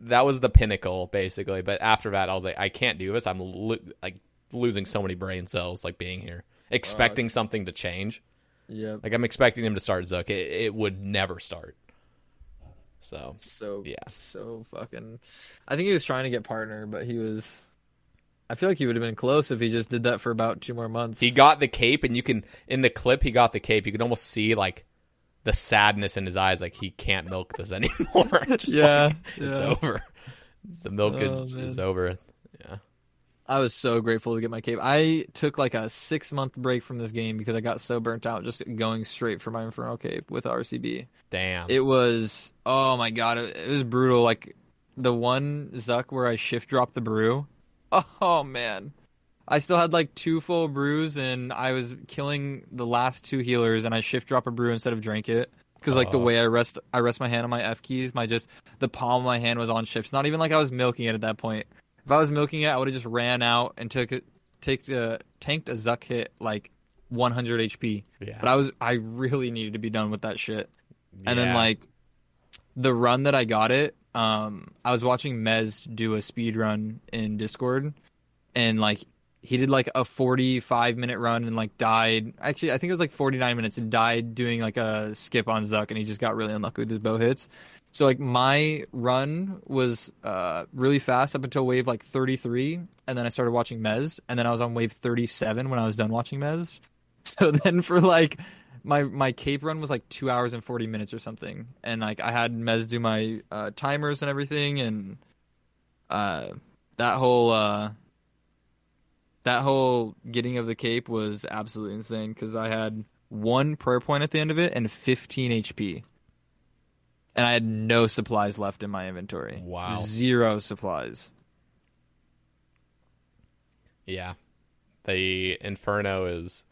that was the pinnacle basically but after that I was like I can't do this I'm lo- like losing so many brain cells like being here expecting something to change Yep. like I'm expecting him to start Zuk it, it would never start so So Yeah. so fucking. I think he was trying to get partner, but he was. I feel like he would have been close if he just did that for about two more months. He got the cape, and you can in the clip he got the cape. You can almost see like the sadness in his eyes, like he can't milk this anymore. Just Yeah, like, it's over. The milkage Oh, is man. over. I was so grateful to get my cape. I took like a six month break from this game because I got so burnt out just going straight for my Infernal cape with RCB. damn. It was oh my god, it, it was brutal. Like the one Zuk where I shift dropped the brew. Oh man. I still had like two full brews and I was killing the last two healers and I shift drop a brew instead of drink it. because like the Oh. way I rest I rest my hand on my F keys, my just the palm of my hand was on shift. It's not even like I was milking it at that point. If I was milking it, I would have just ran out and took it, take uh, tanked a Zuk hit like 100 HP. Yeah. But I was I really needed to be done with that shit. And then like the run that I got it, um, I was watching Mez do a speed run in Discord, and like he did like a 45 minute run and like died. Actually, I think it was like 49 minutes and died doing like a skip on Zuk, and he just got really unlucky with his bow hits. So like my run was uh really fast up until wave like 33, and then I started watching Mez, and then I was on wave 37 when I was done watching Mez. So then for like my my cape run was like two hours and 40 minutes or something, and like I had Mez do my uh, timers and everything, and uh that whole uh that whole getting of the cape was absolutely insane because I had one prayer point at the end of it and 15 HP. And I had no supplies left in my inventory. Wow. Zero supplies. Yeah, the Inferno is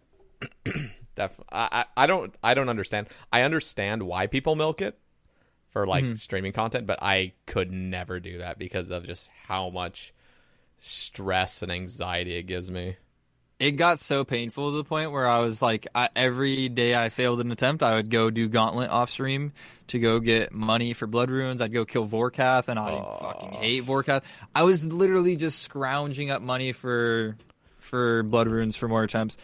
def. I, I don't I don't understand. I understand why people milk it for like Mm-hmm. streaming content, but I could never do that because of just how much stress and anxiety it gives me. It got so painful to the point where I was like, I, every day I failed an attempt, I would go do Gauntlet off stream to go get money for Blood Runes. I'd go kill Vorkath, and I fucking hate Vorkath. I was literally just scrounging up money for for Blood Runes for more attempts.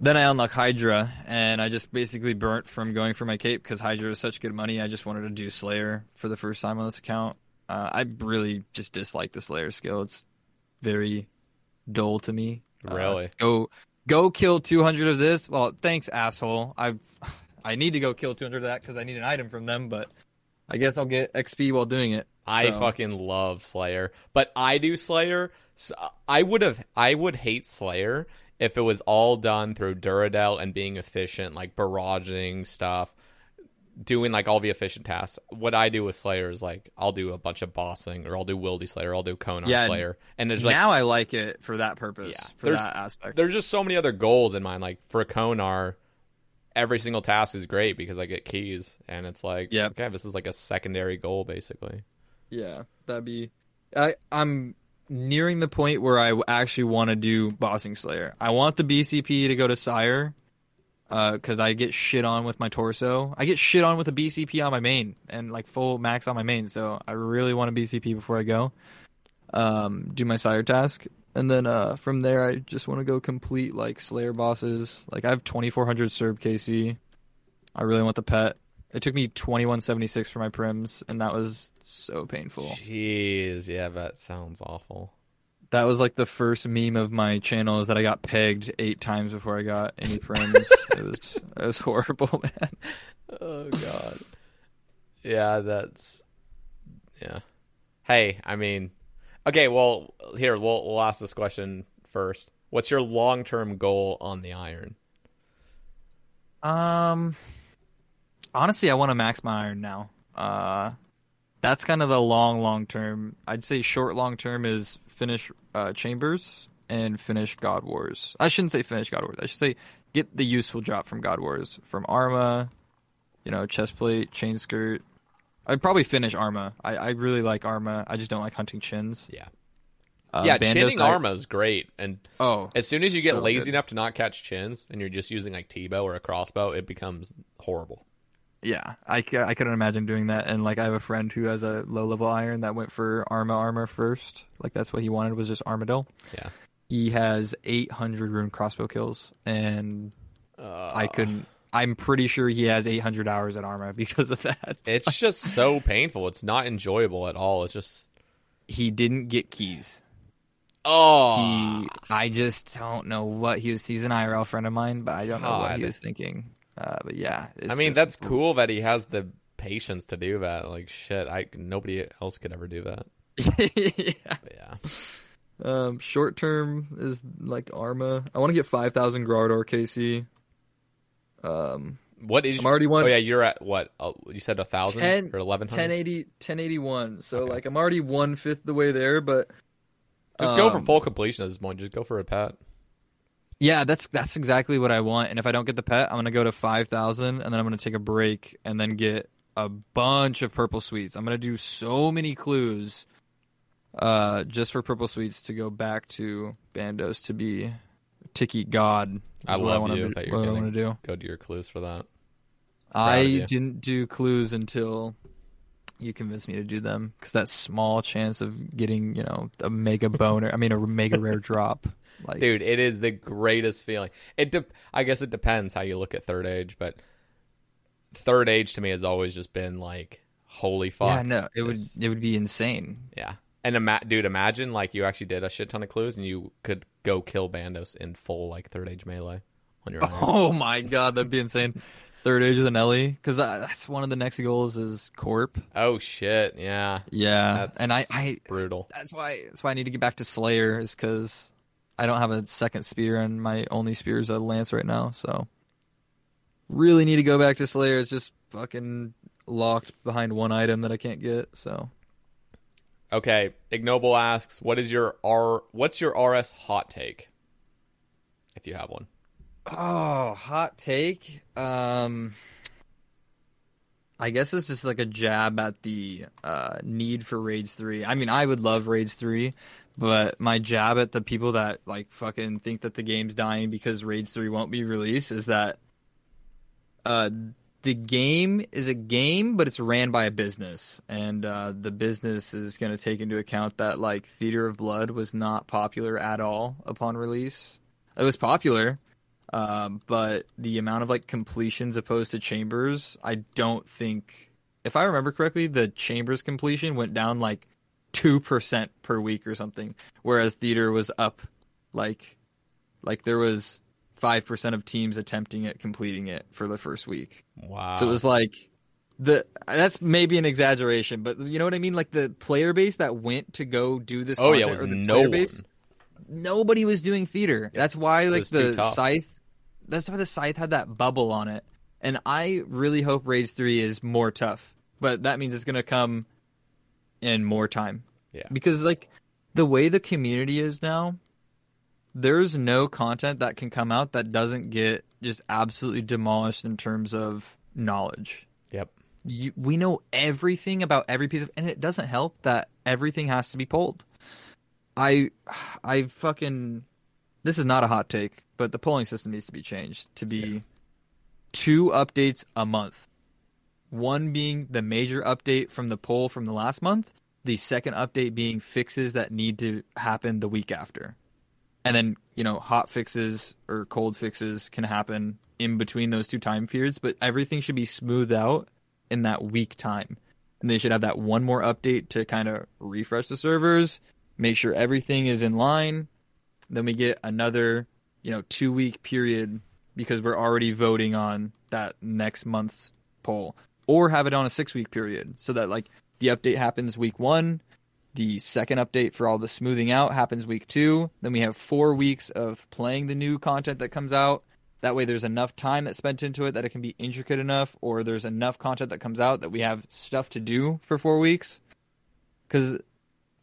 Then I unlock Hydra, and I just basically burnt from going for my cape because Hydra is such good money. I just wanted to do Slayer for the first time on this account. Uh, I really just dislike the Slayer skill. It's very dull to me. Uh, Really? go go kill 200 of this. Well, thanks, asshole. I I need to go kill 200 of that because I need an item from them, but I guess I'll get XP while doing it. I fucking love Slayer, but I do Slayer. So I would have, I would hate Slayer if it was all done through Duradel and being efficient, like barraging stuff, doing like all the efficient tasks. What I do with Slayer is like I'll do a bunch of bossing, or I'll do Wildy Slayer, I'll do Konar Yeah, Slayer, and there's like now I like it for that purpose. Yeah, for that aspect. there's just so many other goals in mind. Like for Konar, every single task is great because I get keys, and it's like, yeah, okay, this is like a secondary goal basically. Yeah, that'd be. I I'm nearing the point where I actually want to do bossing slayer. I want the BCP to go to sire, because I get shit on with my torso. I get shit on with a BCP on my main and like full max on my main. So I really want a BCP before I go. Um, do my sire task. And then uh, from there, I just want to go complete like Slayer bosses. Like I have 2400 Cerb KC. I really want the pet. It took me 2176 for my prims, and that was so painful. Jeez, yeah, that sounds awful. That was like the first meme of my channel is that I got pegged eight times before I got any friends. it was it was horrible, man. Oh god. yeah, that's yeah. Hey, I mean, okay. Well, here we'll we'll ask this question first. What's your long term goal on the iron? Um, honestly, I want to max my iron now. Uh, that's kind of the long, long term. I'd say short, long term is finish uh, Chambers and finish God Wars. I shouldn't say finish God Wars. I should say get the useful drop from God Wars from Arma, you know, chest plate, chain skirt. I'd probably finish Arma. I, I really like Arma. I just don't like hunting chins. Yeah, Uh, yeah. Bandos, chinning I- Arma is great, and Oh, as soon as you get so lazy good. enough to not catch chins, and you're just using like T-bow or a crossbow, it becomes horrible. Yeah, I, I couldn't imagine doing that. And like, I have a friend who has a low level iron that went for Arma Armor first. Like, that's what he wanted was just Armadillo. Yeah. He has 800 rune crossbow kills, and Uh, I couldn't. I'm pretty sure he has 800 hours at Arma because of that. It's just so painful. It's not enjoyable at all. It's just He didn't get keys. oh, He, I just don't know what he was. He's an IRL friend of mine, but I don't know what he was thinking. Uh, but yeah, it's I mean, just- that's cool that he has the patience to do that. Like shit, I nobody else could ever do that. yeah. But yeah. Um, short term is like Arma. I want to get 5,000 Graardor KC. Um, What is? I'm already one- Oh yeah, you're at what? Uh, you said a thousand 10, or eleven hundred. 1080, 1081. So Okay. like I'm already one fifth the way there, but Just go for um, full completion at this point. Just go for a pet. Yeah, that's that's exactly what I want. And if I don't get the pet, I'm gonna go to five thousand, and then I'm gonna take a break, and then get a bunch of purple sweets. I'm gonna do so many clues, uh, just for purple sweets to go back to Bandos to be Tiki God. I what love wanna you that what I want to do. Go to your clues for that. I didn't do clues until you convinced me to do them because that small chance of getting, you know, a mega boner. I mean, a mega rare drop. Like, Dude, it is the greatest feeling. It de- I guess it depends how you look at third age, but third age to me has always just been like holy fuck. yeah, no, it would it would be insane. Yeah. And ima- dude, imagine like you actually did a shit ton of clues and you could go kill Bandos in full like third age melee on your own. Oh my god, that'd be insane. Third age with an Ely, because that's one of the next goals is Corp. oh shit, yeah. Yeah, That's and I, I brutal. that's why that's why I need to get back to Slayer is because I don't have a second spear and my only spear is a lance right now. So really need to go back to Slayer. It's just fucking locked behind one item that I can't get. So Okay, Ignoble asks, "What is your R? What's your RS hot take? If you have one." oh, hot take. Um, I guess it's just like a jab at the uh, need for raids three. I mean, I would love raids three. But my jab at the people that like fucking think that the game's dying because Raids 3 won't be released is that uh the game is a game but it's ran by a business and uh the business is going to take into account that like Theater of Blood was not popular at all upon release. It was popular um but the amount of like completions opposed to chambers, I don't think if I remember correctly, the chambers completion went down like two percent per week or something, whereas theater was up like like there was five percent of teams attempting it, completing it for the first week. Wow. So it was like the that's maybe an exaggeration, but you know what I mean? Like the player base that went to go do this. Oh yeah, it was the no base. Nobody was doing theater. That's why like the scythe. That's why the scythe had that bubble on it, and I really hope Raids Three is more tough. But that means it's gonna come in more time. Yeah. Because like the way the community is now, there's no content that can come out that doesn't get just absolutely demolished in terms of knowledge. Yep. You, we know everything about every piece of, and it doesn't help that everything has to be pulled. I, I fucking, this is not a hot take, but the polling system needs to be changed to be two updates a month. One being the major update from the poll from the last month, the second update being fixes that need to happen the week after. And then, you know, hot fixes or cold fixes can happen in between those two time periods, but everything should be smoothed out in that week time. And they should have that one more update to kind of refresh the servers, make sure everything is in line. Then we get another, you know, two week period because we're already voting on that next month's poll. Or have it on a six week period so that like the update happens week one, the second update for all the smoothing out happens week two. Then we have four weeks of playing the new content that comes out. That way, there's enough time that's spent into it that it can be intricate enough, or there's enough content that comes out that we have stuff to do for four weeks. Because,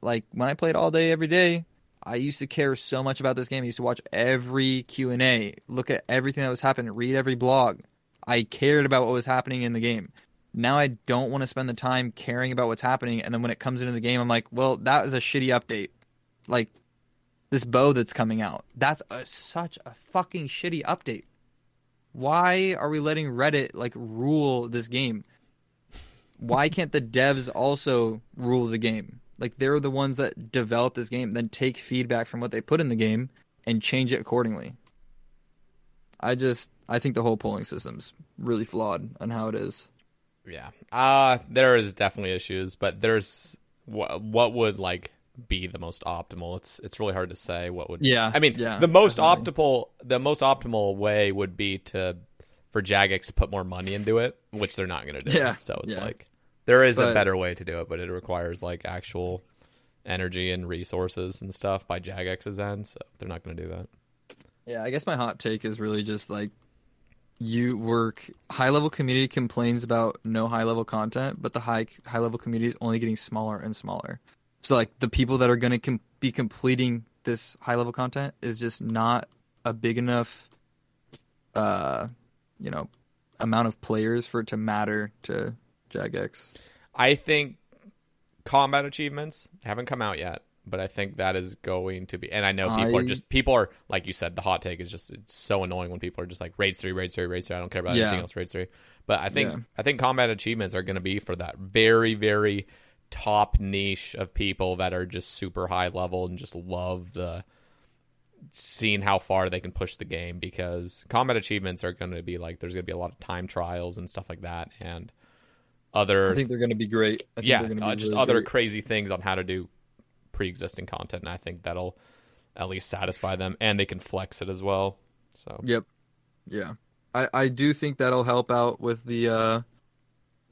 like, when I played all day, every day, I used to care so much about this game. I used to watch every Q and A, look at everything that was happening, read every blog. I cared about what was happening in the game. Now I don't want to spend the time caring about what's happening, and then when it comes into the game, I'm like, well, that was a shitty update. Like this bow that's coming out, that's a, such a fucking shitty update. Why are we letting Reddit like rule this game? Why can't the devs also rule the game? Like they're the ones that develop this game, then take feedback from what they put in the game and change it accordingly. I just I think the whole polling system's really flawed on how it is. Yeah. Uh there is definitely issues, but there's what what would like be the most optimal. It's it's really hard to say what would Yeah, I mean, yeah, the most definitely. optimal the most optimal way would be to for Jagex to put more money into it, which they're not going to do. Yeah, So it's yeah. like there is a better way to do it, but it requires like actual energy and resources and stuff by Jagex's end, so they're not going to do that. Yeah, I guess my hot take is really just like you work high level community complains about no high level content, but the high high level community is only getting smaller and smaller. So like the people that are going to com- be completing this high level content is just not a big enough, uh, you know, amount of players for it to matter to Jagex. I think combat achievements haven't come out yet, but I think that is going to be. And I know people I- are just people are like you said. The hot take is just it's so annoying when people are just like raids three, raids three, raids three. I don't care about Yeah. anything else, raids three. But I think Yeah. I think combat achievements are going to be for that very very top niche of people that are just super high level and just love the seeing how far they can push the game because combat achievements are going to be like there's going to be a lot of time trials and stuff like that and other I think they're going to be great. I think yeah, uh, just other crazy things on how to do pre-existing content, and I think that'll at least satisfy them, and they can flex it as well. So Yep. Yeah. I, I do think that'll help out with the uh,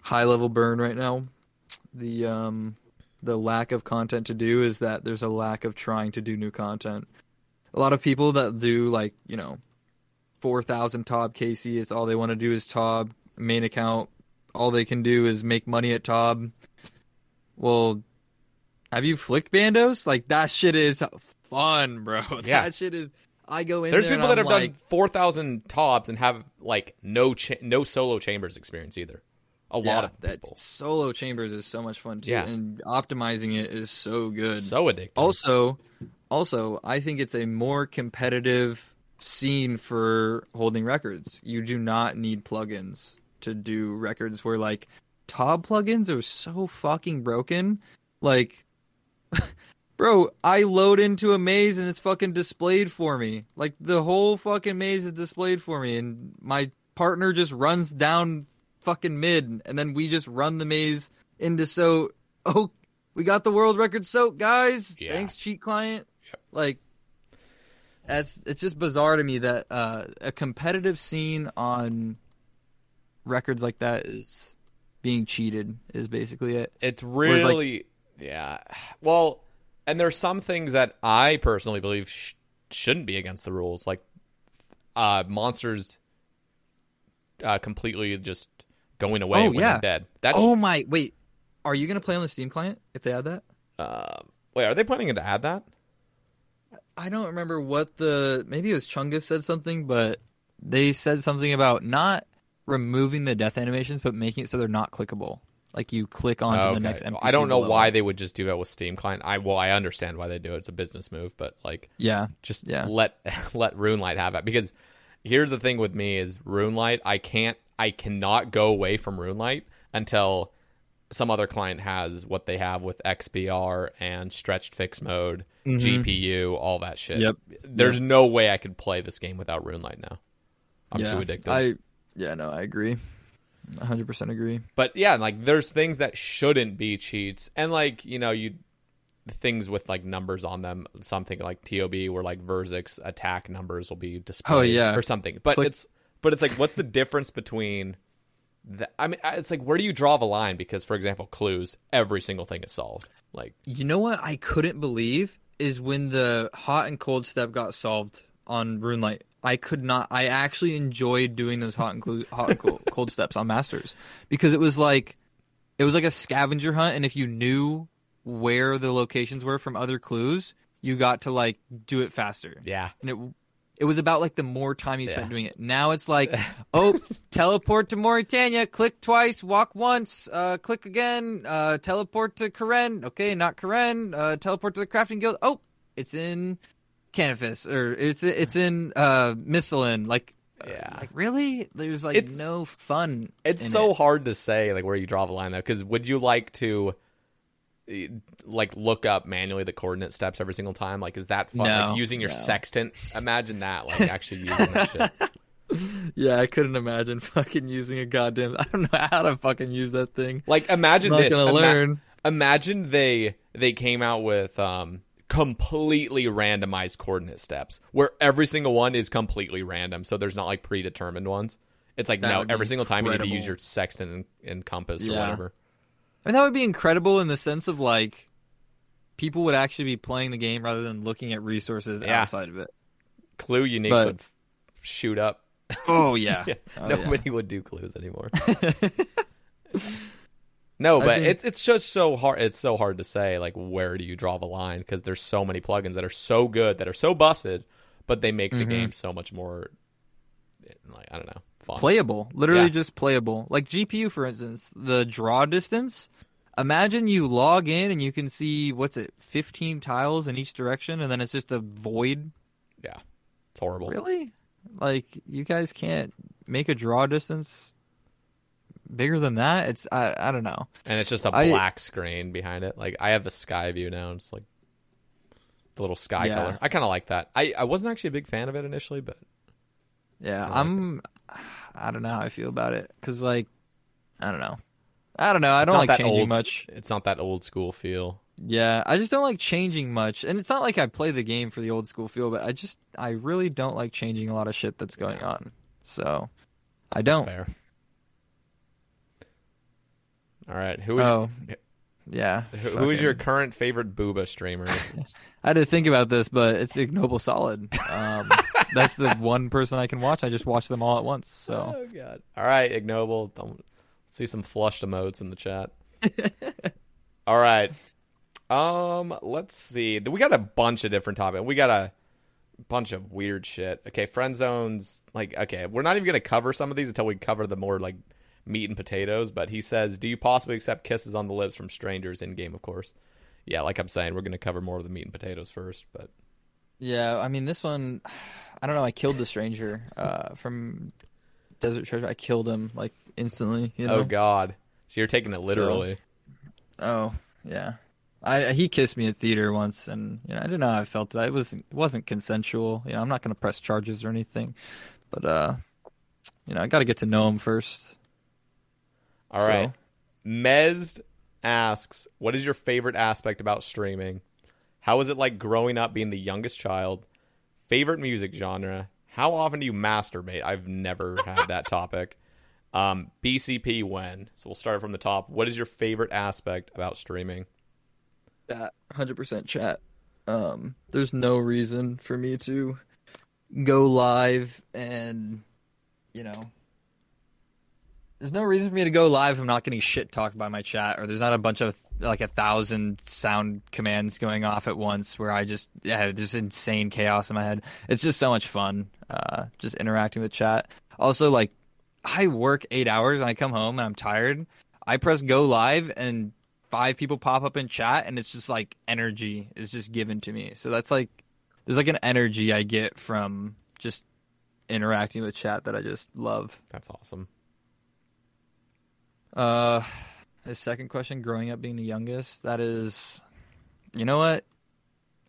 high level burn right now. The um the lack of content to do is that there's a lack of trying to do new content. A lot of people that do like, you know, 4000 Tob KC, it's all they want to do is Tob main account. All they can do is make money at Tob. Well, have you flicked bandos? Like that shit is fun, bro. Yeah. That shit is I go in there's there people that I'm have like, done four thousand tops and have like no cha- no solo chambers experience either. A lot of that people solo chambers is so much fun too, Yeah. and optimizing it is so good. so addictive. also, also, I think it's a more competitive scene for holding records. You do not need plugins to do records where like Tob plugins are so fucking broken. Like, bro, I load into a maze and it's fucking displayed for me. Like the whole fucking maze is displayed for me, and my partner just runs down fucking mid, and then we just run the maze into so. Oh, we got the world record soak, guys. Yeah. Thanks, cheat client. Like, that's it's just bizarre to me that uh, a competitive scene on records like that is being cheated. Is basically it. It's Whereas, like- really, yeah. Well, and there's some things that I personally believe sh- shouldn't be against the rules, like uh, monsters uh, completely just going away Oh, when yeah. they're dead. That's Oh my! Wait, are you gonna play on the Steam client if they add that? um, wait. Are they planning to add that? I don't remember what the maybe it was Chungus said something, but they said something about not removing the death animations, but making it so they're not clickable. Like you click onto Oh, the next NPC. I don't know below. why they would just do that with Steam client. I well, I understand why they do it. It's a business move, but like, Yeah, just Yeah. let let RuneLite have it because here's the thing with me is RuneLite. I can't, I cannot go away from RuneLite until some other client has what they have with XBR and stretched fix mode, GPU, all that shit. Mm-hmm. Yep. There's no way I could play this game without RuneLite now. I'm yeah. too addicted. I yeah, no, I agree. 100% agree. But yeah, like there's things that shouldn't be cheats, and like you know you things with like numbers on them, something like TOB where like Verzik attack numbers will be displayed, Oh, yeah. or something. But Click- it's but it's like what's the difference between the, I mean, it's like where do you draw the line? Because for example, clues, every single thing is solved. Like You know what I couldn't believe is when the hot and cold step got solved on RuneLite. I could not. I actually enjoyed doing those hot and clu- hot and cold, cold steps on Masters because it was like it was like a scavenger hunt, and if you knew where the locations were from other clues, you got to like do it faster. yeah, and it it was about like the more time you spent Yeah. doing it. Now it's like, oh, teleport to Morytania, click twice, walk once, uh, click again, uh, teleport to Karen. Okay, not Karen. Uh, teleport to the crafting guild. Oh, it's in Canifis or it's it's in uh Miscellania. Like, uh, Yeah. like really? There's like It's- no fun. it's so it. hard to say like where you draw the line though. Because would you like to? eh, Like look up manually the coordinate steps every single time. Like, is that fun? No, like using your no. sextant. Imagine that. Like actually using that shit. Yeah, I couldn't imagine fucking using a goddamn. I don't know how to fucking use that thing. Like imagine I'm this. gonna Ima- learn. Imagine they they came out with um completely randomized coordinate steps where every single one is completely random. So there's not like predetermined ones. It's like That no, every single time you need to use your sextant and, and compass or whatever. I mean, that would be incredible in the sense of like people would actually be playing the game rather than looking at resources Yeah. outside of it. Clue uniques But- would f- shoot up. Oh yeah, Yeah, Oh, nobody would do clues anymore. no, but think- it's it's just so hard. It's so hard to say like where do you draw the line because there's so many plugins that are so good that are so busted, but they make the Mhm. game so much more like I don't know fun. playable literally Yeah. just playable like gpu for instance the draw distance imagine you log in and you can see what's it 15 tiles in each direction and then it's just a void Yeah, it's horrible. really like you guys can't make a draw distance bigger than that it's i, I don't know And it's just a black screen behind it. Like I have the sky view now. And it's like the little sky Yeah. color. I kind of like that. I I wasn't actually a big fan of it initially, but yeah like i'm i don't know how i feel about it because like i don't know i don't know i it's don't like that changing old, much It's not that old school feel. Yeah, I just don't like changing much. And it's not like I play the game for the old school feel, but I just I really don't like changing a lot of shit that's going on. So I don't. fair. All right, who is Oh. Yeah. who, who is your current favorite booba streamer? I had to think about this, but it's Ignoble Solid. Um, that's the one person I can watch. I just watch them all at once. So Oh god. All right, ignoble. Don't let's see some flushed emotes in the chat. All right. Um, let's see. We got a bunch of different topics. We got a bunch of weird shit. Okay, friend zones. Like, okay, we're not even gonna cover some of these until we cover the more like meat and potatoes. But he says, "Do you possibly accept kisses on the lips from strangers in game?" Of course. Yeah, like I'm saying, we're gonna cover more of the meat and potatoes first. But yeah, I mean this one, I don't know. I killed the stranger uh, from Desert Treasure. I killed him like instantly. You know? oh god, so you're taking it literally. Oh yeah, I he kissed me at theater once, and you know I didn't know how I felt it. It was it wasn't consensual. You know I'm not gonna press charges or anything, but uh, you know I got to get to know him first. All So- right. Mez asks, "What is your favorite aspect about streaming? How is it like growing up being the youngest child? Favorite music genre? How often do you masturbate? I've never had that topic. Um, BCP when? So we'll start from the top. What is your favorite aspect about streaming? That 100% chat. Um, there's no reason for me to go live and you know. There's no reason for me to go live if I'm not getting shit talked by my chat, or there's not a bunch of like a thousand sound commands going off at once where I just yeah, there's insane chaos in my head. It's just so much fun, uh, just interacting with chat. Also, like I work eight hours and I come home and I'm tired. I press go live and five people pop up in chat and it's just like energy is just given to me. So that's like there's like an energy I get from just interacting with chat that I just love. That's awesome. Uh, the second question, growing up being the youngest, that is, you know what?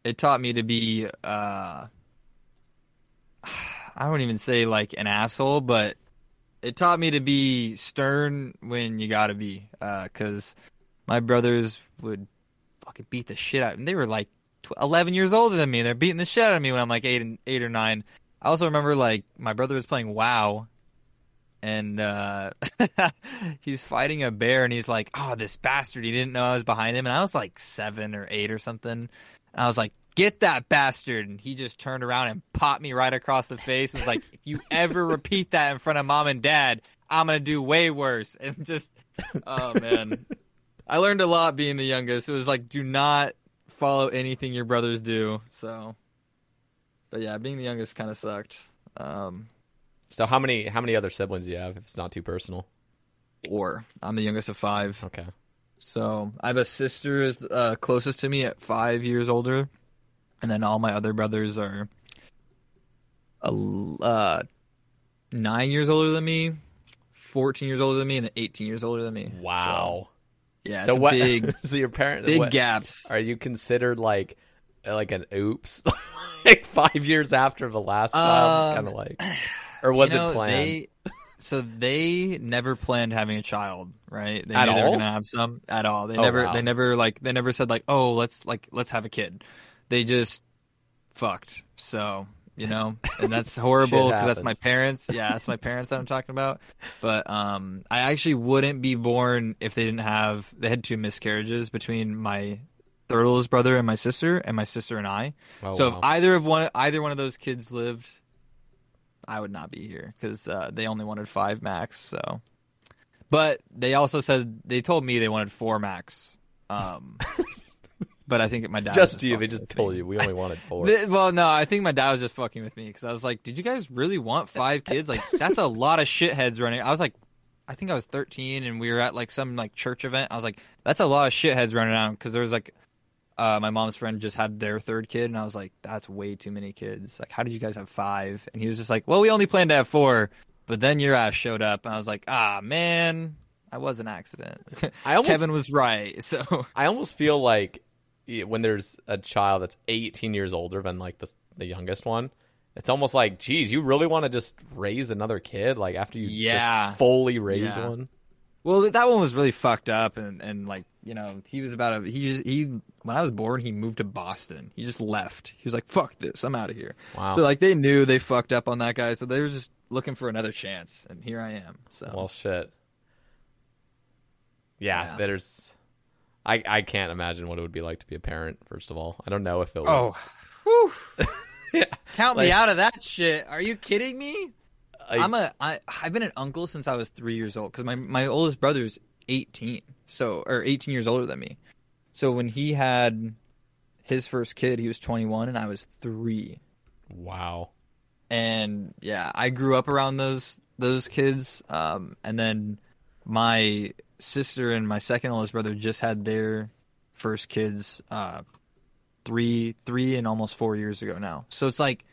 It taught me to be, uh, I wouldn't even say like an asshole, but it taught me to be stern when you gotta be. Uh, cause my brothers would fucking beat the shit out. And they were like tw- 11 years older than me. They're beating the shit out of me when I'm like eight and eight or nine. I also remember like my brother was playing WoW and uh, he's fighting a bear, and he's like, "Oh, this bastard! He didn't know I was behind him." And I was like seven or eight or something. And I was like, "Get that bastard!" And he just turned around and popped me right across the face. and was like, "If you ever repeat that in front of mom and dad, I'm gonna do way worse." And just, oh man, I learned a lot being the youngest. It was like, do not follow anything your brothers do. So, but yeah, being the youngest kind of sucked. Um, So how many how many other siblings do you have? If it's not too personal. or I'm the youngest of five. Okay. So I have a sister is uh, closest to me at five years older, and then all my other brothers are a uh, nine years older than me, fourteen years older than me, and then eighteen years older than me. Wow. So, yeah, so it's what? big, so your parents big what- gaps. Are you considered like like an oops, like five years after the last child? Just Um, kind of like, or was You know, it planned? They, so they never planned having a child, right? They At knew they were gonna have some at all. They Oh, never, wow. they never like, they never said like, oh, let's like, let's have a kid. They just fucked. So you know, and that's horrible because that's my parents. Yeah, that's my parents that I'm talking about. But um, I actually wouldn't be born if they didn't have. They had two miscarriages between my third oldest brother and my sister, and my sister and I. Oh, so wow. if either of one either one of those kids lived, I would not be here because uh, they only wanted five max. So, but they also said they told me they wanted four max. Um, but I think my dad just was you. They just told me. you we only wanted four. The- well, no, I think my dad was just fucking with me because I was like, "Did you guys really want five kids? Like, that's a lot of shitheads running." I was like, I think I was 13, and we were at like some like church event. I was like, "That's a lot of shitheads running around." Because there was like, uh, my mom's friend just had their third kid, and I was like, "That's way too many kids. Like, how did you guys have five? And he was just like, "Well, we only planned to have four, but then your ass showed up, and I was like, ah, man." I was an accident. I almost- Kevin was right. So I almost feel like when there's a child that's 18 years older than like the the youngest one, it's almost like, geez, you really want to just raise another kid like after you Yeah. just fully raised Yeah. one. Well, that one was really fucked up, and, and like you know, he was about a he he when I was born, he moved to Boston. He just left. He was like, "Fuck this, I'm out of here." Wow. So like they knew they fucked up on that guy, so they were just looking for another chance, and here I am. So Well, shit. Yeah, Yeah. there's. I I can't imagine what it would be like to be a parent. First of all, I don't know if it. Would. oh, yeah. count Like- me out of that shit. Are you kidding me? I- I'm a I I've been an uncle since I was three years old because my my oldest brother's 18, so or 18 years older than me. So when he had his first kid, he was 21 and I was three. Wow. and yeah, I grew up around those those kids. Um, and then my sister and my second oldest brother just had their first kids uh, three three and almost four years ago now. So it's like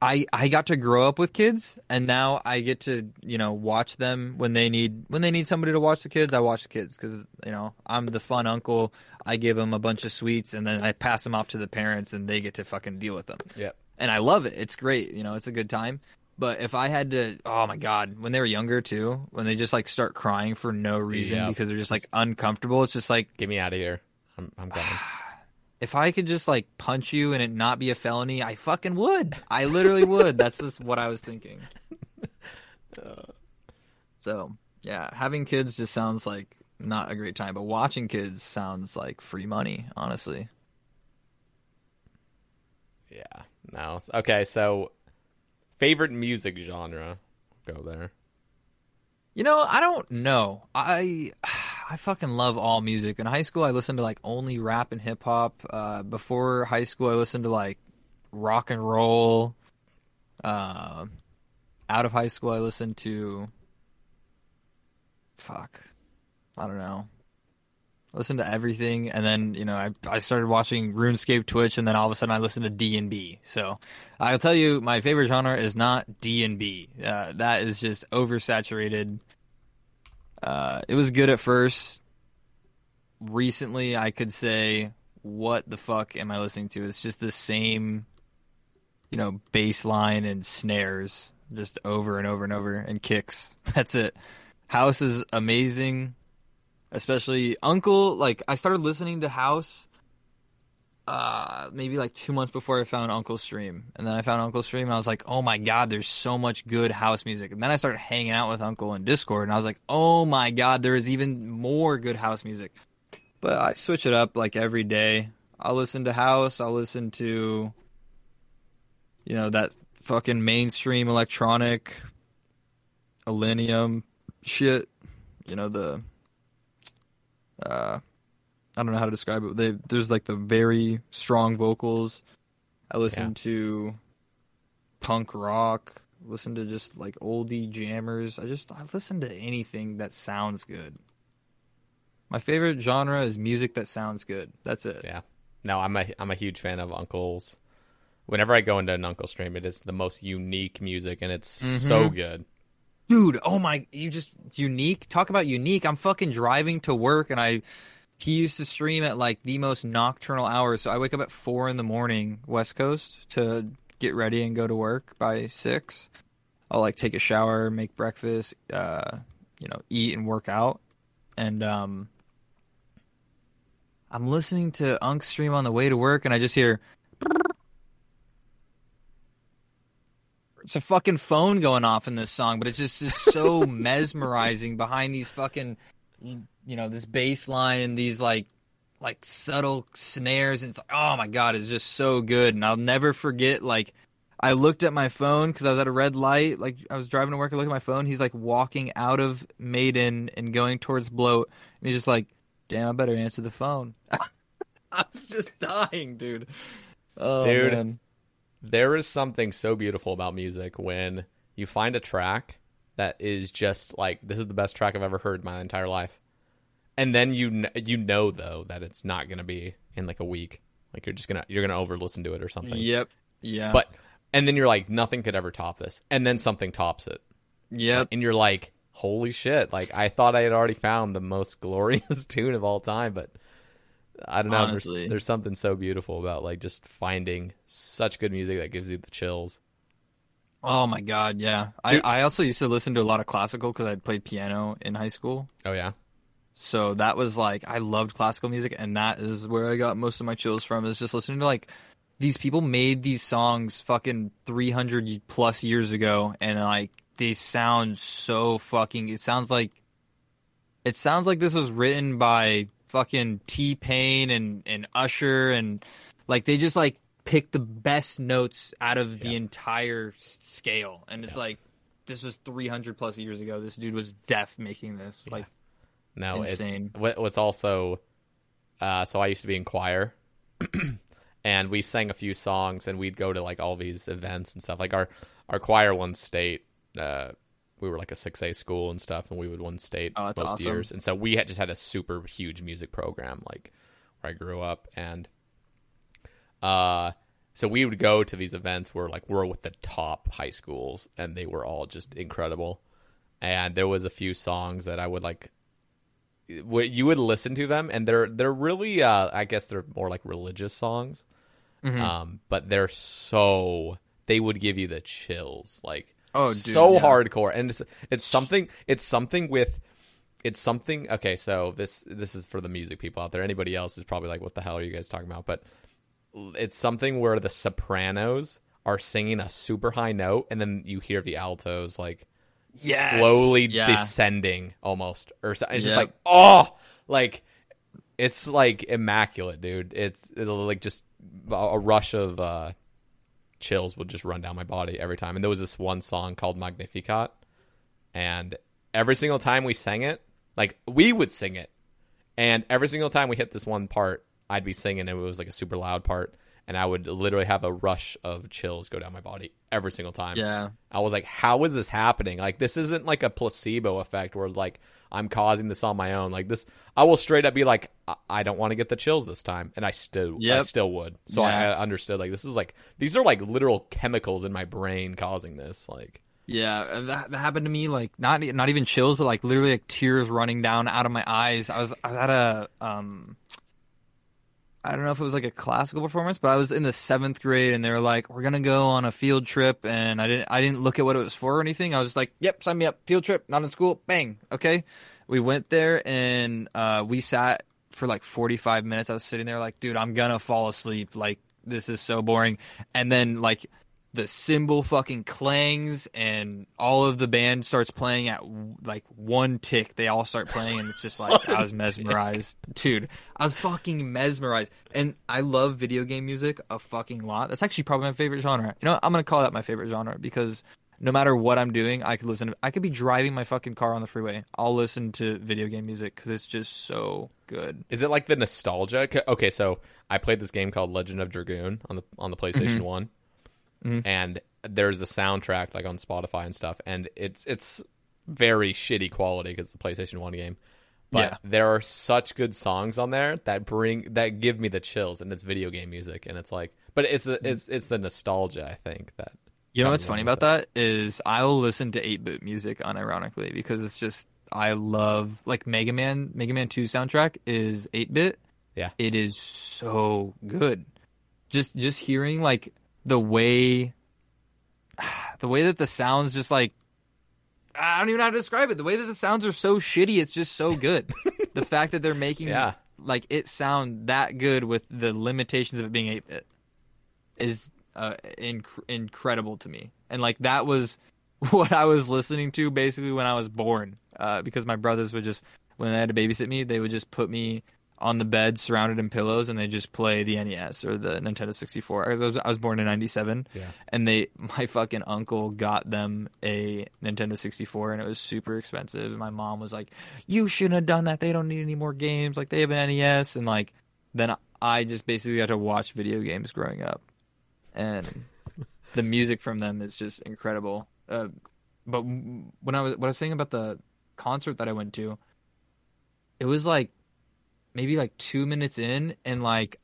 I I got to grow up with kids, and now I get to you know watch them when they need when they need somebody to watch the kids. I watch the kids because you know I'm the fun uncle. I give them a bunch of sweets, and then I pass them off to the parents, and they get to fucking deal with them Yep. and I love it. It's great. You know, it's a good time. But if I had to, oh my god, when they were younger too, when they just like start crying for no reason Yeah. because they're just like uncomfortable, it's just like Get me out of here. I'm I'm gone. if I could just like punch you and it not be a felony, I fucking would. I literally would. That's just what I was thinking. So yeah, having kids just sounds like not a great time, but watching kids sounds like free money, honestly. yeah. No. Okay. So, favorite music genre. Go there. You know, I don't know. I I fucking love all music. In high school, I listened to like only rap and hip hop. Uh, before high school, I listened to like rock and roll. Uh, out of high school, I listened to fuck, I don't know. Listen to everything, and then you know I I started watching RuneScape Twitch, and then all of a sudden I listened to D and B. So I'll tell you, my favorite genre is not D and B. Uh, that is just oversaturated. Uh, it was good at first. Recently, I could say, "What the fuck am I listening to?" It's just the same, you know, bass line and snares, just over and over and over, and kicks. That's it. House is amazing, especially Uncle. Like I started listening to House uh, maybe like two months before I found Uncle Stream. And then I found Uncle Stream and I was like, oh my God, there's so much good house music. And then I started hanging out with Uncle in Discord and I was like, oh my God, there is even more good house music. But I switch it up like every day. I'll listen to house, I'll listen to, you know, that fucking mainstream electronic Millennium shit. You know, the, uh, I don't know how to describe it. They, there's like the very strong vocals. I listen Yeah. to punk rock. Listen to just like oldie jammers. I just I listen to anything that sounds good. My favorite genre is music that sounds good. That's it. Yeah. No, I'm a I'm a huge fan of Uncle's. Whenever I go into an Uncle stream, it is the most unique music, and it's so mm-hmm. good. Dude, oh my, you just unique. Talk about unique. I'm fucking driving to work and I he used to stream at like the most nocturnal hours. So I wake up at 4 in the morning West Coast to get ready and go to work by 6. I'll like take a shower, make breakfast, uh, you know, eat and work out. And um I'm listening to Unk stream on the way to work and I just hear it's a fucking phone going off in this song, but it's just is so mesmerizing behind these fucking, you know, this bass line and these like, like subtle snares. And it's like, oh my god, it's just so good. And I'll never forget. Like, I looked at my phone because I was at a red light. Like, I was driving to work. I looked at my phone. He's like walking out of Maiden and going towards Bloat, and he's just like, damn, I better answer the phone. I was just dying, dude. Oh, Dude. man. there is something so beautiful about music when you find a track that is just like this is the best track I've ever heard in my entire life, and then you kn- you know though that it's not gonna be in like a week. Like you're just gonna you're gonna over listen to it or something. Yep. Yeah. But and then you're like nothing could ever top this, and then something tops it, yep. and you're like holy shit! Like I thought I had already found the most glorious tune of all time, but. I don't know. There's, there's something so beautiful about like just finding such good music that gives you the chills. Oh my god, yeah. I, I also used to listen to a lot of classical because I played piano in high school. Oh yeah. So that was like I loved classical music, and that is where I got most of my chills from. Is just listening to like these people made these songs fucking three hundred plus years ago, and like they sound so fucking. It sounds like it sounds like this was written by fucking T Pain and and Usher, and like they just like picked the best notes out of the entire scale, and it's like. This was 300 plus years ago. This dude was deaf making this. Like, No, Insane. it's what, what's also. Uh, so I used to be in choir, and we sang a few songs, and we'd go to like all these events and stuff. Like our our choir won state. Uh, we were like a six A school and stuff, and we would win state Oh, most awesome. years. And so we had just had a super huge music program, like where I grew up, and uh, so we would go to these events where like we're with the top high schools, and they were all just incredible. And there was a few songs that I would like you would listen to them and they're they're really uh I guess they're more like religious songs. Mm-hmm. Um but they're so they would give you the chills like Oh, dude, so yeah. hardcore and it's it's something it's something with it's something okay so this this is for the music people out there anybody else is probably like what the hell are you guys talking about but it's something where the sopranos are singing a super high note and then you hear the altos like Yes. slowly Yeah. descending almost or so- it's just like oh! Like it's like immaculate dude. It's it'll like just a- a rush of uh chills would just run down my body every time. And there was this one song called magnificat and every single time we sang it like we would sing it. And every single time we hit this one part i'd be singing and it was like a super loud part and i would literally have a rush of chills go down my body every single time Yeah. I was like, how is this happening? Like, this isn't like a placebo effect where like I'm causing this on my own. Like this, I will straight up be like, I, I don't want to get the chills this time, and I still, I still would. So I, Yeah. I understood like this is like these are like literal chemicals in my brain causing this. Like, Yeah, that, that happened to me. Like not not even chills, but like literally like tears running down out of my eyes. I was I was at a um, I don't know if it was like a classical performance, but I was in the seventh grade, and they were like, "We're gonna go on a field trip," and I didn't I didn't look at what it was for or anything. I was just like, "Yep, sign me up. Field trip, not in school. Bang, okay." We went there and uh, we sat for like forty five minutes. I was sitting there like, "Dude, I'm gonna fall asleep. Like this is so boring." And then like the cymbal fucking clangs and all of the band starts playing at like one tick. They all start playing and it's just like I was mesmerized. Dude, I was fucking mesmerized. And I love video game music a fucking lot. That's actually probably my favorite genre. You know, what? I'm going to call that my favorite genre because no matter what I'm doing, I could listen to I could be driving my fucking car on the freeway. I'll listen to video game music cuz it's just so good. is it like the nostalgia? Okay, so I played this game called Legend of Dragoon on the on the mm-hmm. PlayStation One, Mm-hmm. and there's the soundtrack like on Spotify and stuff, and it's it's very shitty quality because it's a PlayStation One game. But Yeah. there are such good songs on there that bring that give me the chills, and it's video game music, and it's like, but it's the it's it's the nostalgia I think that You know what's funny about that is I will listen to 8-bit music unironically because it's just I love like Mega Man Mega Man 2 soundtrack is 8-bit. Yeah. It is so good. Just just hearing like the way the way that the sounds just like I don't even know how to describe it. The way that the sounds are so shitty, it's just so good. the fact that they're making Yeah. like it sound that good with the limitations of it being 8-bit is uh, inc- incredible to me. And like that was what I was listening to basically when I was born. Uh, because my brothers would just when they had to babysit me, they would just put me on the bed surrounded in pillows and they just play the NES or the Nintendo 64. I was, I was born in 97 Yeah. and they my fucking uncle got them a Nintendo 64 and it was super expensive and my mom was like you shouldn't have done that they don't need any more games like they have an NES and like then I just basically got to watch video games growing up, and the music from them is just incredible. Uh, but when I was what I was saying about the concert that I went to, it was like maybe like two minutes in, and like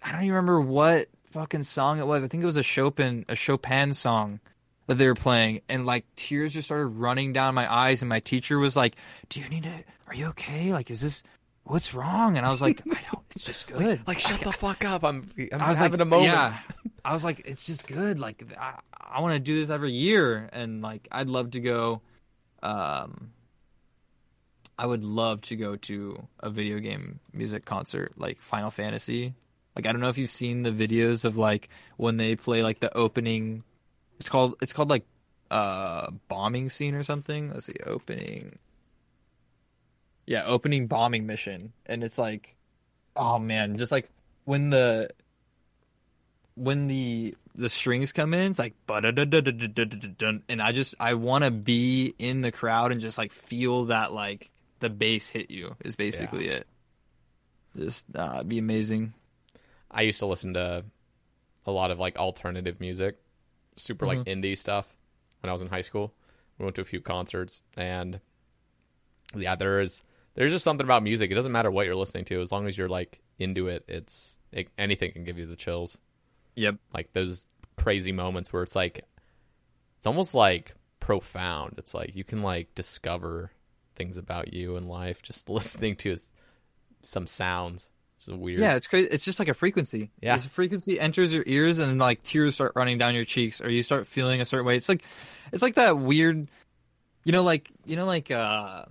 I don't even remember what fucking song it was. I think it was a Chopin a Chopin song that they were playing, and like tears just started running down my eyes. And my teacher was like, "Do you need to? Are you okay? Like, is this?" What's wrong? And I was like, I don't. It's just good. Like, shut the fuck up. I'm, I'm I was having like, a moment. Yeah. I was like, it's just good. Like, I, I want to do this every year, and like, I'd love to go. Um, I would love to go to a video game music concert, like Final Fantasy. Like, I don't know if you've seen the videos of like when they play like the opening. It's called. It's called like uh bombing scene or something. Let's see, opening. Yeah, opening bombing mission, and it's like, oh man, just like when the when the the strings come in, it's like and I just I want to be in the crowd and just like feel that like the bass hit you is basically it. Just uh, be amazing. I used to listen to a lot of like alternative music, super like indie stuff when I was in high school. We went to a few concerts and yeah, there is there's just something about music. It doesn't matter what you're listening to as long as you're like into it. It's it, anything can give you the chills. Yep. Like those crazy moments where it's like it's almost like profound. It's like you can like discover things about you and life just listening to some sounds. It's weird. Yeah, it's crazy. It's just like a frequency. Yeah. This frequency enters your ears, and then like tears start running down your cheeks, or you start feeling a certain way. It's like, it's like that weird, you know, like you know, like uh,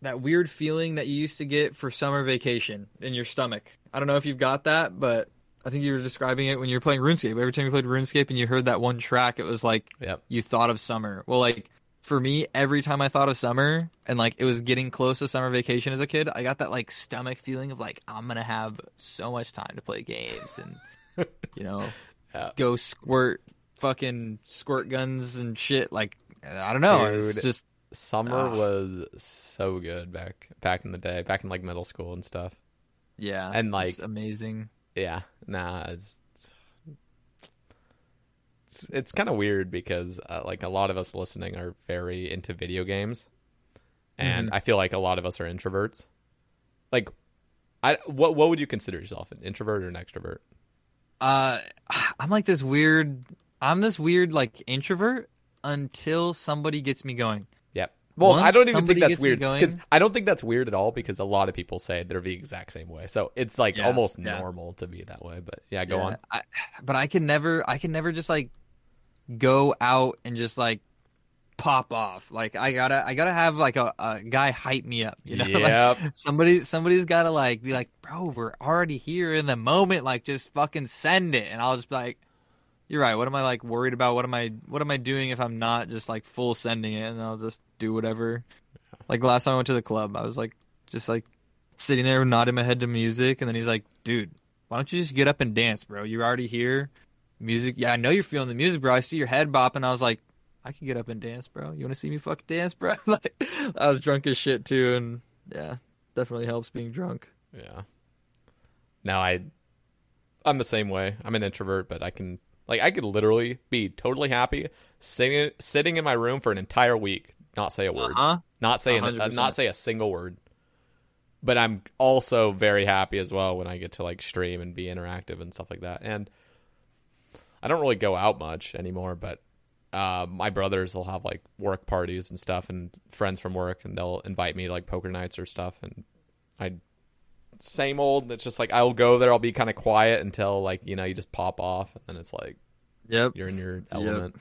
that weird feeling that you used to get for summer vacation in your stomach. I don't know if you've got that, but I think you were describing it when you were playing RuneScape. Every time you played RuneScape and you heard that one track, it was like Yep. you thought of summer. Well, like for me, every time I thought of summer and like it was getting close to summer vacation as a kid, I got that like stomach feeling of like I'm gonna have so much time to play games and you know Yeah. go squirt fucking squirt guns and shit. Like I don't know, it's Dude. just Summer was so good back back in the day, back in like middle school and stuff. yeah, And, like- it's amazing. Yeah, nah, it's it's, it's kind of weird because uh, like a lot of us listening are very into video games, and Mm-hmm. I feel like a lot of us are introverts. Like, I what what would you consider yourself an introvert or an extrovert? Uh, I'm like this weird. I'm this weird like introvert until somebody gets me going. Yep. Well, I don't even think that's weird because I don't think that's weird at all because a lot of people say they're the exact same way. So it's like Yeah, almost yeah. normal to be that way. But yeah, go Yeah, on. I, but I can never, I can never just like go out and just like pop off. Like I gotta, I gotta have like a, a guy hype me up. You know, Like, somebody, somebody's gotta like be like, bro, we're already here in the moment. Like just fucking send it, and I'll just be like. You're right. What am I like worried about? What am I what am I doing if I'm not just like full sending it and I'll just do whatever. Like last time I went to the club, I was like just like sitting there nodding my head to music and then he's like, "Dude, why don't you just get up and dance, bro? You're already here. Music. Yeah, I know you're feeling the music, bro. I see your head bopping." I was like, "I can get up and dance, bro. You want to see me fucking dance, bro?" like I was drunk as shit too and yeah, definitely helps being drunk. Yeah. Now I I'm the same way. I'm an introvert, but I can like I could literally be totally happy sitting sitting in my room for an entire week, not say a word, Uh-huh. not say an, uh, not say a single word. But I'm also very happy as well when I get to like stream and be interactive and stuff like that. And I don't really go out much anymore, but uh, my brothers will have like work parties and stuff, and friends from work, and they'll invite me to like poker nights or stuff, and I same old. It's just like I'll go there, I'll be kind of quiet until like you know you just pop off, and then it's like Yep. you're in your element.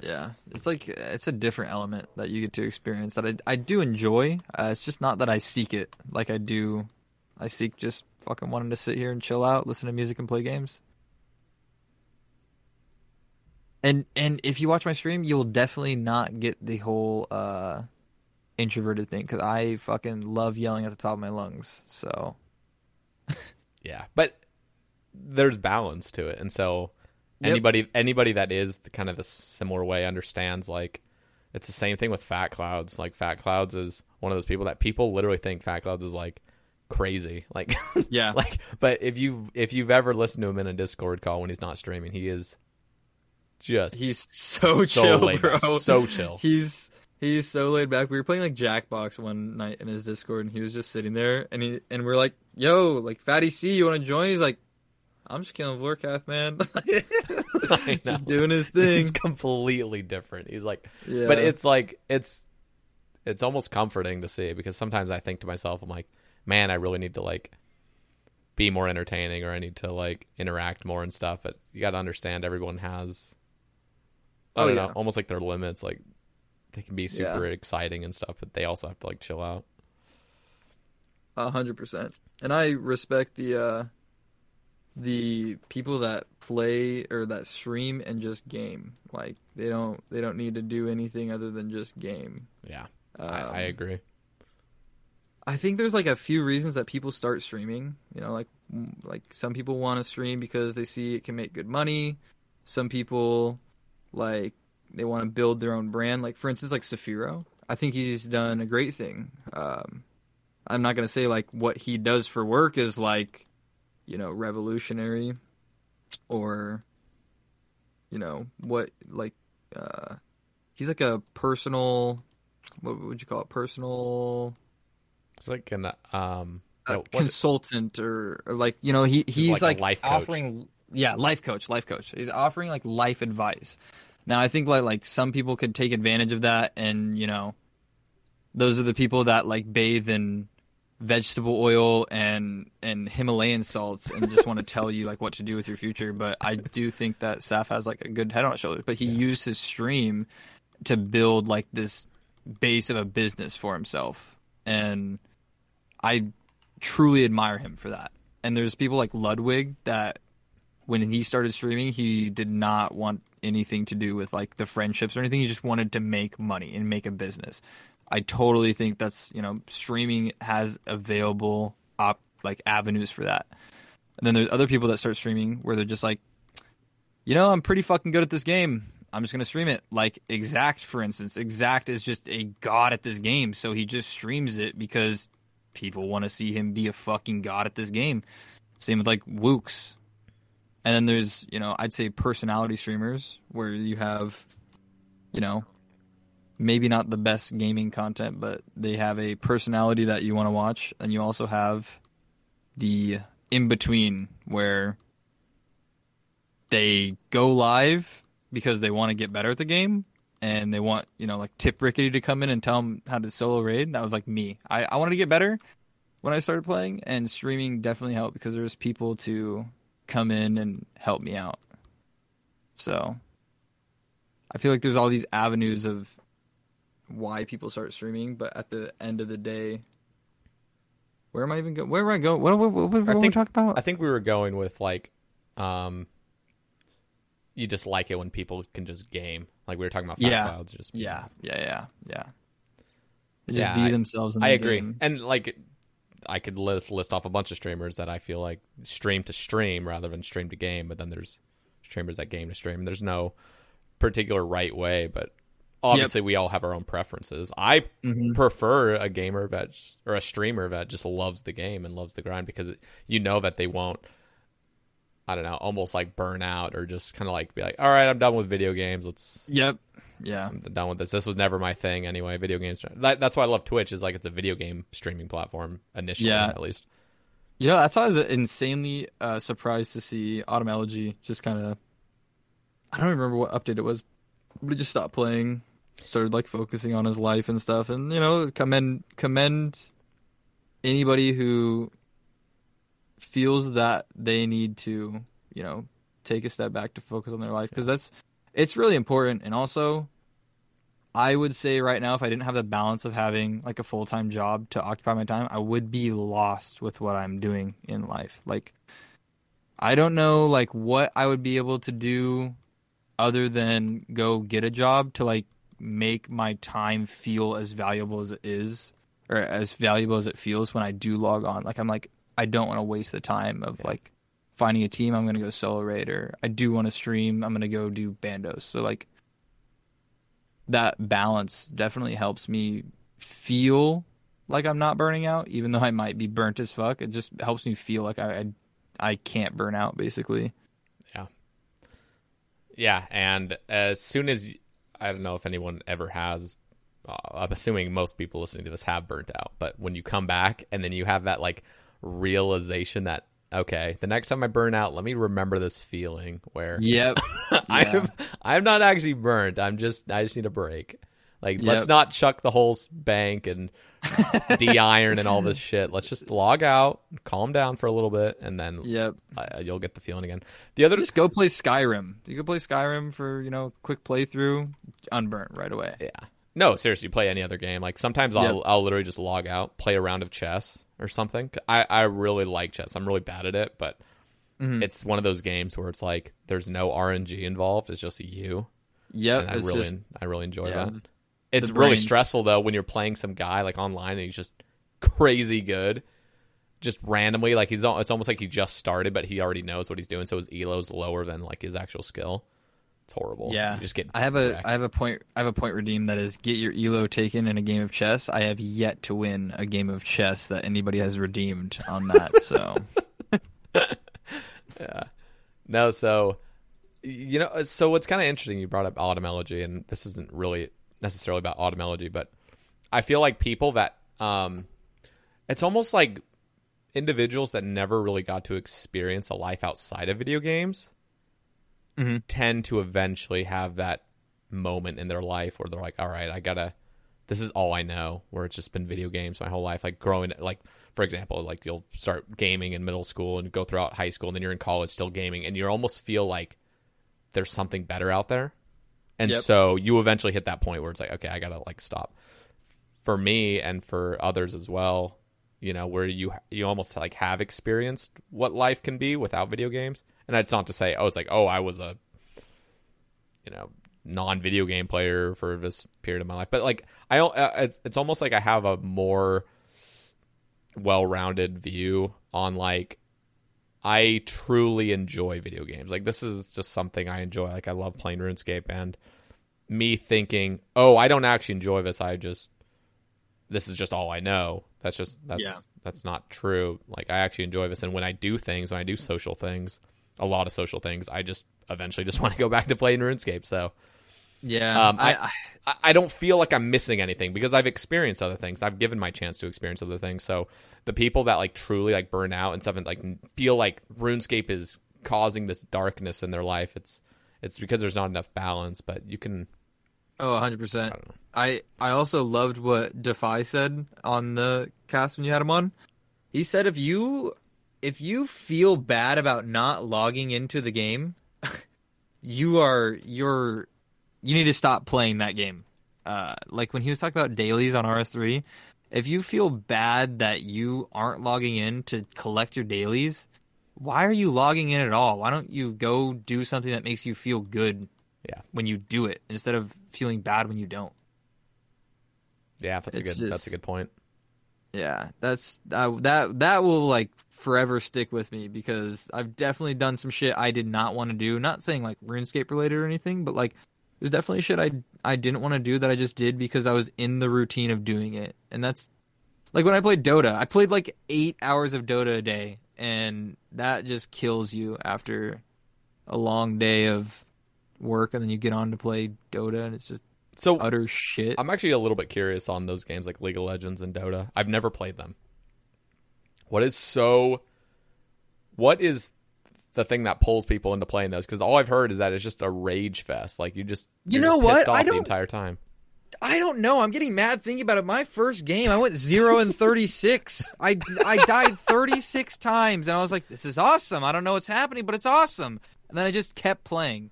Yeah, it's like it's a different element that you get to experience that I I do enjoy. Uh, it's just not that I seek it like I do. I seek just fucking wanting to sit here and chill out, listen to music, and play games. And and if you watch my stream, you'll definitely not get the whole uh, introverted thing because I fucking love yelling at the top of my lungs. So Yeah, but there's balance to it, and so Yep. anybody anybody that is the kind of the similar way understands like it's the same thing with Fat Clouds. Like Fat Clouds is one of those people that people literally think Fat Clouds is like crazy. Like Yeah. like but if you if you've ever listened to him in a Discord call when he's not streaming, he is just He's so, So chill, bro. back, so chill. He's he's so laid back. We were playing like Jackbox one night in his Discord, and he was just sitting there, and he and we're like, "Yo, like Fatty C, you want to join?" He's like, "I'm just killing Warcraft, man." Just doing his thing. It's completely different. He's like Yeah. but it's like it's it's almost comforting to see because sometimes I think to myself, I'm like, man, I really need to like be more entertaining or I need to like interact more and stuff. But you got to understand everyone has, I Oh, don't yeah. know, almost like their limits. Like they can be super exciting and stuff, but they also have to like chill out. A hundred percent. And I respect the uh the people that play or that stream and just game. Like they don't they don't need to do anything other than just game. Yeah, Um, I, I agree. I think there's like a few reasons that people start streaming. You know, like like some people want to stream because they see it can make good money. Some people like they want to build their own brand. Like for instance, like Safiro. I think he's done a great thing. Um, I'm not gonna say like what he does for work is like, you know, revolutionary, or, you know, what like, uh, he's like a personal, what would you call it? Personal It's like an um, a what- consultant or, or like you know he he's like like, a life coach. offering yeah life coach life coach. He's offering like life advice. Now i think like like some people could take advantage of that and you know those are the people that like bathe in vegetable oil and and himalayan salts and just want to tell you like what to do with your future. But i do think that saf has like a good head on his shoulders. But he used his stream to build like this base of a business for himself. And I truly admire him for that. And there's people like Ludwig that when he started streaming, he did not want anything to do with like the friendships or anything. He just wanted to make money and make a business. I totally think that's, you know, streaming has available op like avenues for that. And then there's other people that start streaming where they're just like, you know, I'm pretty fucking good at this game. I'm just gonna stream it. Like Exact, for instance. Exact is just a god at this game, so he just streams it because people want to see him be a fucking god at this game. Same with like Woox. And then there's, you know, I'd say personality streamers where you have, you know, maybe not the best gaming content, but they have a personality that you want to watch. And you also have the in between where they go live because they want to get better at the game and they want you know like tip rickety to come in and tell them how to solo raid that was like me i, I wanted to get better when i started playing and streaming definitely helped because there's people to come in and help me out so i feel like there's all these avenues of why people start streaming but at the end of the day where am i even going where am i going what, what, what, what, I are we think talking about I think we were going with like, um, you just like it when people can just game. Like we were talking about Yeah. Clouds. Just Yeah, yeah, yeah, yeah. They just Yeah, be I- themselves. In I the agree. game. And like, I could list list off a bunch of streamers that I feel like stream to stream rather than stream to game. But then there's streamers that game to stream. There's no particular right way, but obviously we all have our own preferences. I Mm-hmm. prefer a gamer that or a streamer that just loves the game and loves the grind because it, you know that they won't. I don't know, almost like burn out or just kind of like be like, all right, I'm done with video games. Let's Yep. Yeah. I'm done with this. This was never my thing anyway. Video games. That, that's why I love Twitch. Is like it's a video game streaming platform initially, Yeah. at least. Know, that's why I was insanely uh, surprised to see Autumn Elegy just kind of. I don't remember what update it was, but he just stopped playing, started like focusing on his life and stuff, and you know, commend commend anybody who feels that they need to, you know, take a step back to focus on their life because that's it's really important, and also. I would say right now, if I didn't have the balance of having like a full time job to occupy my time, I would be lost with what I'm doing in life. Like, I don't know like what I would be able to do other than go get a job to like make my time feel as valuable as it is or as valuable as it feels when I do log on. Like I'm like I don't want to waste the time of like finding a team. I'm gonna go solo raid or I do want to stream. I'm gonna go do bandos. So like that balance definitely helps me feel like I'm not burning out, even though I might be burnt as fuck. It just helps me feel like I I, I can't burn out, basically. Yeah. Yeah, and as soon as I don't know if anyone ever has, uh, I'm assuming most people listening to this have burnt out, but when you come back and then you have that like realization that okay, the next time I burn out, let me remember this feeling where Yep. I'm I'm not actually burnt. I'm just I just need a break. Like Yep. let's not chuck the whole bank and de-iron and all this shit. Let's just log out, calm down for a little bit, and then Yep. uh, you'll get the feeling again. The other Just go play Skyrim. You can play Skyrim for you know quick playthrough, unburnt right away. Yeah. No, seriously, play any other game. Like sometimes I'll I'll literally just log out, play a round of chess or something. I I really like chess. I'm really bad at it, but Mm-hmm. it's one of those games where it's like there's no RNG involved. It's just you, Yep. and I it's really just I really enjoy yeah, that. It's really brains. stressful though when you're playing some guy like online and he's just crazy good. Just randomly, like he's it's almost like he just started, but he already knows what he's doing, so his elo's lower than like his actual skill. It's horrible. Yeah, you just get. I have a wrecked. I have a point I have a point redeem that is get your elo taken in a game of chess. I have yet to win a game of chess that anybody has redeemed on that. So yeah, No, so you know, so what's kind of interesting. You brought up Autumn Elegy, and this isn't really necessarily about Autumn Elegy, but I feel like people that um, it's almost like individuals that never really got to experience a life outside of video games Mhm. tend to eventually have that moment in their life where they're like, all right, I gotta. This is all I know. Where it's just been video games my whole life. Like growing, like for example, like you'll start gaming in middle school and go throughout high school, and then you're in college still gaming, and you almost feel like there's something better out there. And Yep. so you eventually hit that point where it's like, okay, I gotta like stop. For me and for others as well, you know, where you you almost like have experienced what life can be without video games. And that's not to say, oh, it's like, oh, I was a, you know, non-video game player for this period of my life. But like, I don't- uh, it's, it's almost like I have a more well-rounded view on like I truly enjoy video games. Like this is just something I enjoy. Like I love playing RuneScape and me thinking, "Oh, I don't actually enjoy this. I just this is just all I know." That's just that's Yeah. that's not true. Like I actually enjoy this and when I do things, when I do social things, a lot of social things, I just eventually just want to go back to playing RuneScape. So, yeah, um, I, I I don't feel like I'm missing anything because I've experienced other things. I've given my chance to experience other things. So the people that like truly like burn out and stuff and like feel like RuneScape is causing this darkness in their life, it's it's because there's not enough balance. But you can, Oh, 100%. I, I also loved what Defy said on the cast when you had him on. He said if you if you feel bad about not logging into the game, you are you're you need to stop playing that game. Uh, like when he was talking about dailies on RS3, if you feel bad that you aren't logging in to collect your dailies, why are you logging in at all? Why don't you go do something that makes you feel good yeah, when you do it instead of feeling bad when you don't? yeah, that's a It's good that's a good point. Yeah, that's uh, that that will like forever stick with me because I've definitely done some shit I did not want to do. Not saying like RuneScape related or anything, but like there's definitely shit I I didn't want to do that I just did because I was in the routine of doing it. And that's like when I played Dota. I played like 8 hours of Dota a day and that just kills you after a long day of work and then you get on to play Dota and it's just So utter shit. I'm actually a little bit curious on those games like League of Legends and Dota. I've never played them. What is so? What is the thing that pulls people into playing those? Because all I've heard is that it's just a rage fest. Like you just You know just what? I off the don't- entire time. I don't know. I'm getting mad thinking about it. My first game, I went zero and thirty six. I I died thirty six times, and I was like, "This is awesome." I don't know what's happening, but it's awesome. And then I just kept playing.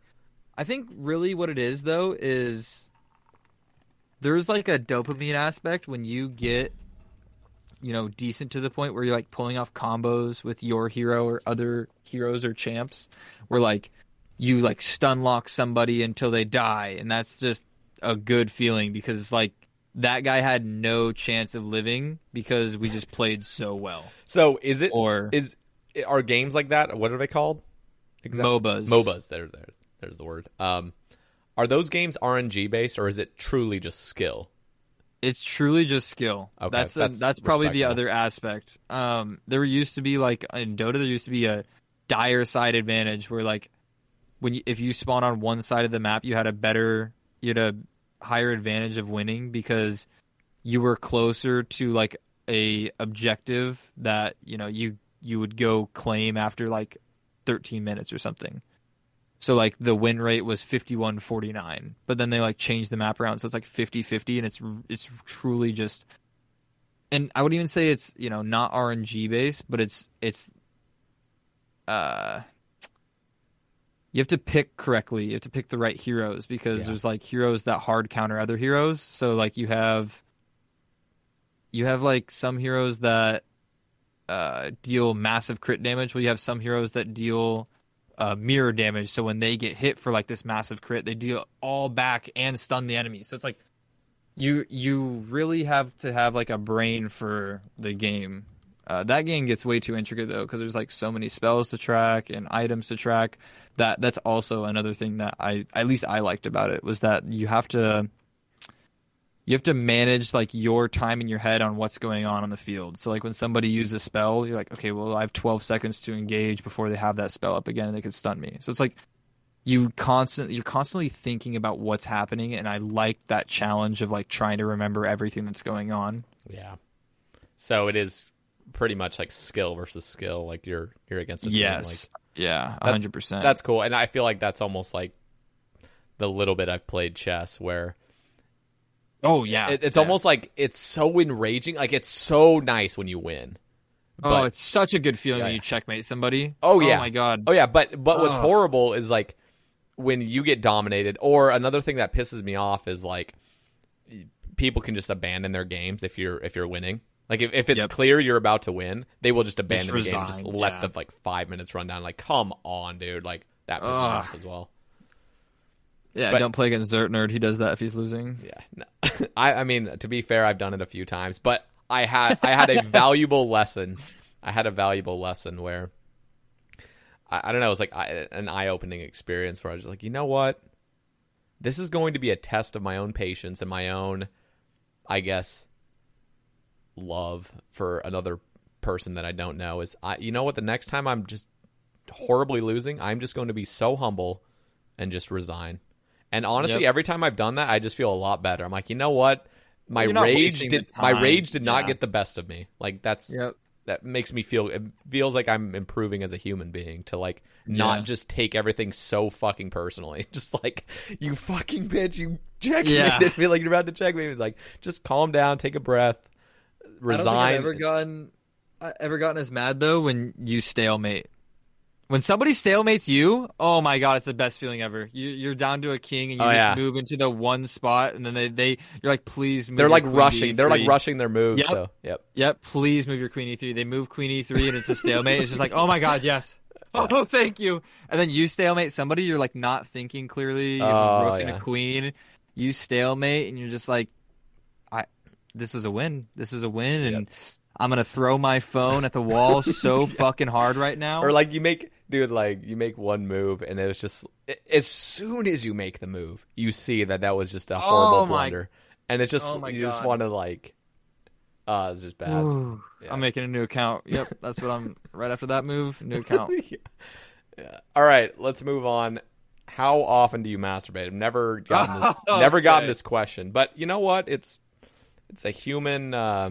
I think really what it is though is there's like a dopamine aspect when you get you know decent to the point where you're like pulling off combos with your hero or other heroes or champs where like you like stun lock somebody until they die and that's just a good feeling because it's like that guy had no chance of living because we just played so well So is it or is are games like that? What are they called? MOBAs. MOBAs. There, there, there's the word. Um, are those games RNG based or is it truly just skill? It's truly just skill. Okay, that's that's that's, probably the other aspect. Um, there used to be like in Dota, there used to be a dire side advantage where like when you, if you spawn on one side of the map, you had a better, you had a higher advantage of winning because you were closer to like a objective that you know you you would go claim after like 13 minutes or something. So like the win rate was 51-49, but then they like changed the map around so it's like 50-50 and it's it's truly just and I would even say it's, you know, not RNG based, but it's it's uh you have to pick correctly. You have to pick the right heroes because Yeah. there's like heroes that hard counter other heroes. So like you have you have like some heroes that uh, deal massive crit damage. Well, you have some heroes that deal uh, mirror damage. So when they get hit for like this massive crit, they deal all back and stun the enemy. So it's like you you really have to have like a brain for the game. Uh, that game gets way too intricate though because there's like so many spells to track and items to track. That that's also another thing that I at least I liked about it was that you have to you have to manage like your time in your head on what's going on on the field. So like when somebody uses a spell, you're like, okay, well I have 12 seconds to engage before they have that spell up again and they can stun me. So it's like you constant you're constantly thinking about what's happening and I like that challenge of like trying to remember everything that's going on. Yeah. So it is pretty much like skill versus skill. Like you're you're against a team, Yes. yeah, 100%. That's cool, and I feel like that's almost like the little bit I've played chess where Oh yeah. it, it's Yeah. almost like it's so enraging. Like it's so nice when you win. Oh, it's such a good feeling Yeah, when you checkmate somebody. Oh, oh yeah. Oh my god. Oh yeah, but but what's Ugh. horrible is like when you get dominated. Or another thing that pisses me off is like people can just abandon their games if you're if you're winning. Like if, if it's Yep. clear you're about to win, they will just abandon the game, and just let yeah. the like five minutes run down. Like, come on, dude. Like that pisses me off as well. Yeah, but- don't play against Zert Nerd. He does that if he's losing. Yeah, no. I, I mean, to be fair, I've done it a few times, but I had I had a valuable lesson. I had a valuable lesson where I, I don't know, it was like I, an eye opening experience where I was just like, you know what, this is going to be a test of my own patience and my own, I guess, love for another person that I don't know. Is I, you know what, the next time I'm just horribly losing, I'm just going to be so humble and just resign. And honestly, Yep. every time I've done that, I just feel a lot better. I'm like, you know what? My You're rage did my rage did not get the best of me. Like that's Yep. that makes me feel it feels like I'm improving as a human being to like not Yeah. just take everything so fucking personally. Just like you fucking bitch, you checkmated Yeah. me like you're about to check me. Like just calm down, take a breath, I resign. I've ever gotten I- ever gotten as mad though when you stalemate. When somebody stalemates you, oh my god, it's the best feeling ever. You, you're down to a king and you Oh, just yeah. move into the one spot, and then they, they you're like, please move. They're like rushing. They're like rushing their moves. Yep. So yep. Yep, please move your queen e3. They move queen e3, and it's a stalemate. it's just like, oh my god, yes. Oh, thank you. And then you stalemate somebody. You're like not thinking clearly. You have Oh, a rook and yeah. a queen. You stalemate, and you're just like, I. This was a win. This was a win, and I'm gonna throw my phone at the wall so fucking hard right now. Or like you make dude like you make one move and it's just as soon as you make the move, you see that that was just a horrible Oh, my- blunder. And it's just Oh, my you just want to like uh it's just bad. Ooh, Yeah. I'm making a new account. Yep, that's what I'm. right after that move, new account. yeah. All right, let's move on. How often do you masturbate? I've never gotten this Okay. never gotten this question. But you know what? It's it's a human uh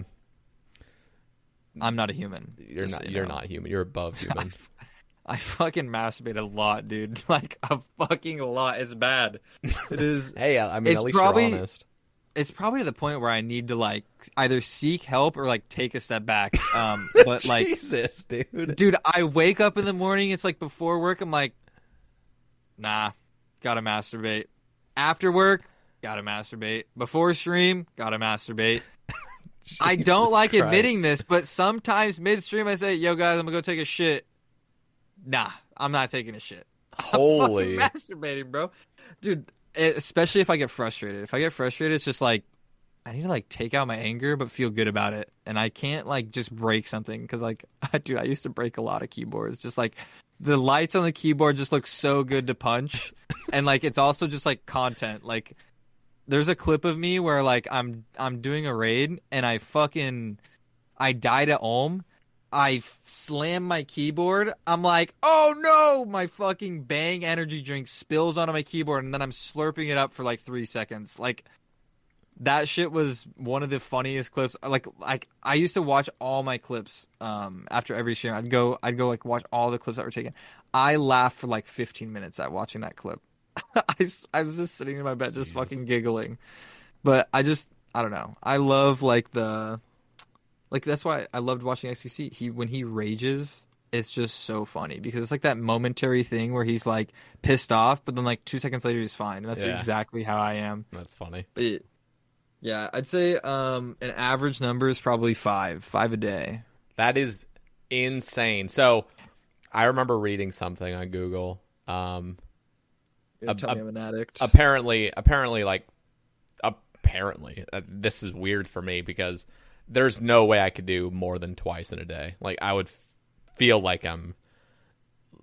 I'm not a human. you're not so you you're know. not human. You're above human. I fucking masturbate a lot, dude. Like a fucking lot. It's bad. It is. hey, I I mean at least probably- you're honest. it's probably to the point where I need to like either seek help or like take a step back. Um, but like, Jesus, dude. dude, I wake up in the morning. It's like before work. I'm like, nah, gotta masturbate. After work, gotta masturbate. Before stream, gotta masturbate. I don't like Christ. admitting this, but sometimes midstream I say, "Yo, guys, I'm gonna go take a shit." Nah, I'm not taking a shit. Holy I'm fucking masturbating, bro. Dude, especially if I get frustrated. If I get frustrated, it's just like I need to like take out my anger but feel good about it. And I can't like just break something cuz like dude, I used to break a lot of keyboards. Just like the lights on the keyboard just look so good to punch and like it's also just like content. Like there's a clip of me where like I'm I'm doing a raid and I fucking I died at Olm. I slam my keyboard. I'm like, oh no! My fucking bang energy drink spills onto my keyboard, and then I'm slurping it up for like three seconds. Like that shit was one of the funniest clips. Like like I used to watch all my clips um after every stream. I'd go I'd go like watch all the clips that were taken. I laughed for like 15 minutes at watching that clip. I, I was just sitting in my bed just fucking giggling. But I just I don't know. I love like the like that's why I loved watching XQC. He when he rages, it's just so funny because it's like that momentary thing where he's like pissed off, but then like two seconds later he's fine. And that's Yeah. exactly how I am. That's funny. But it- yeah, I'd say um an average number is probably five, five a day. That is insane. So I remember reading something on Google. Um, You're A- telling a- me I'm an addict. apparently, apparently, like, apparently, uh, this is weird for me because there's no way I could do more than twice in a day. Like, I would f- feel like I'm,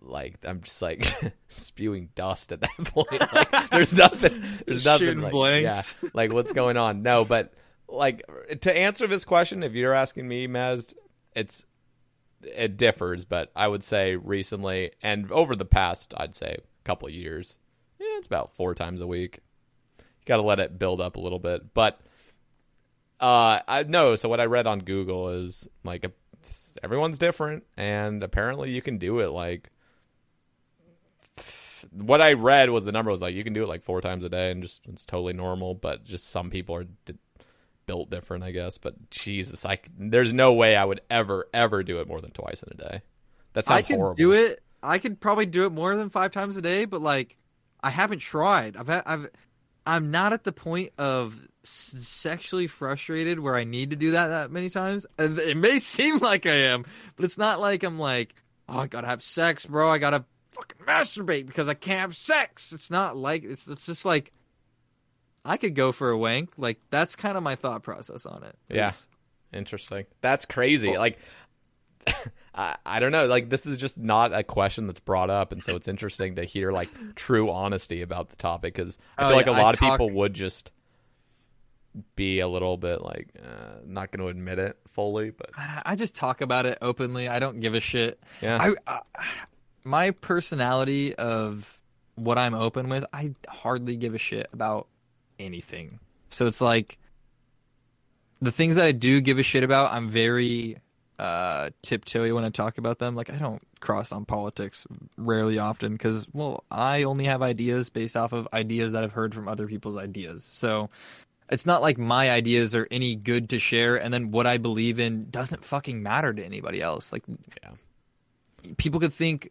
like, I'm just like spewing dust at that point. Like, there's nothing. There's nothing. Shooting like, blanks. Yeah, like what's going on? No, but like to answer this question, if you're asking me, Maz, it's it differs, but I would say recently and over the past, I'd say a couple of years, yeah, it's about four times a week. You got to let it build up a little bit, but uh, I no. So what I read on Google is like a, everyone's different, and apparently you can do it like. What I read was the number was like you can do it like four times a day, and just it's totally normal. But just some people are d- built different, I guess. But Jesus, like there's no way I would ever ever do it more than twice in a day. That sounds I could horrible. do it. I could probably do it more than five times a day, but like I haven't tried. I've had, I've I'm not at the point of sexually frustrated where I need to do that that many times. Uh, it may seem like I am, but it's not like I'm like, oh, I gotta have sex, bro. I gotta fucking masturbate because I can't have sex. It's not like it's it's just like I could go for a wank. Like that's kind of my thought process on it. Yeah. Interesting. That's crazy. Like, I, I don't know. Like, this is just not a question that's brought up, and so it's interesting to hear like true honesty about the topic because I Oh, feel like yeah, a I lot of talk- people would just be a little bit like uh, not going to admit it fully, but I just talk about it openly. I don't give a shit. yeah, I, I my personality of what I'm open with, I hardly give a shit about anything. So it's like the things that I do give a shit about, I'm very uh tiptoey when I talk about them. Like I don't cross on politics rarely often because well, I only have ideas based off of ideas that I've heard from other people's ideas. So it's not like my ideas are any good to share and then what I believe in doesn't fucking matter to anybody else. Like yeah. people could think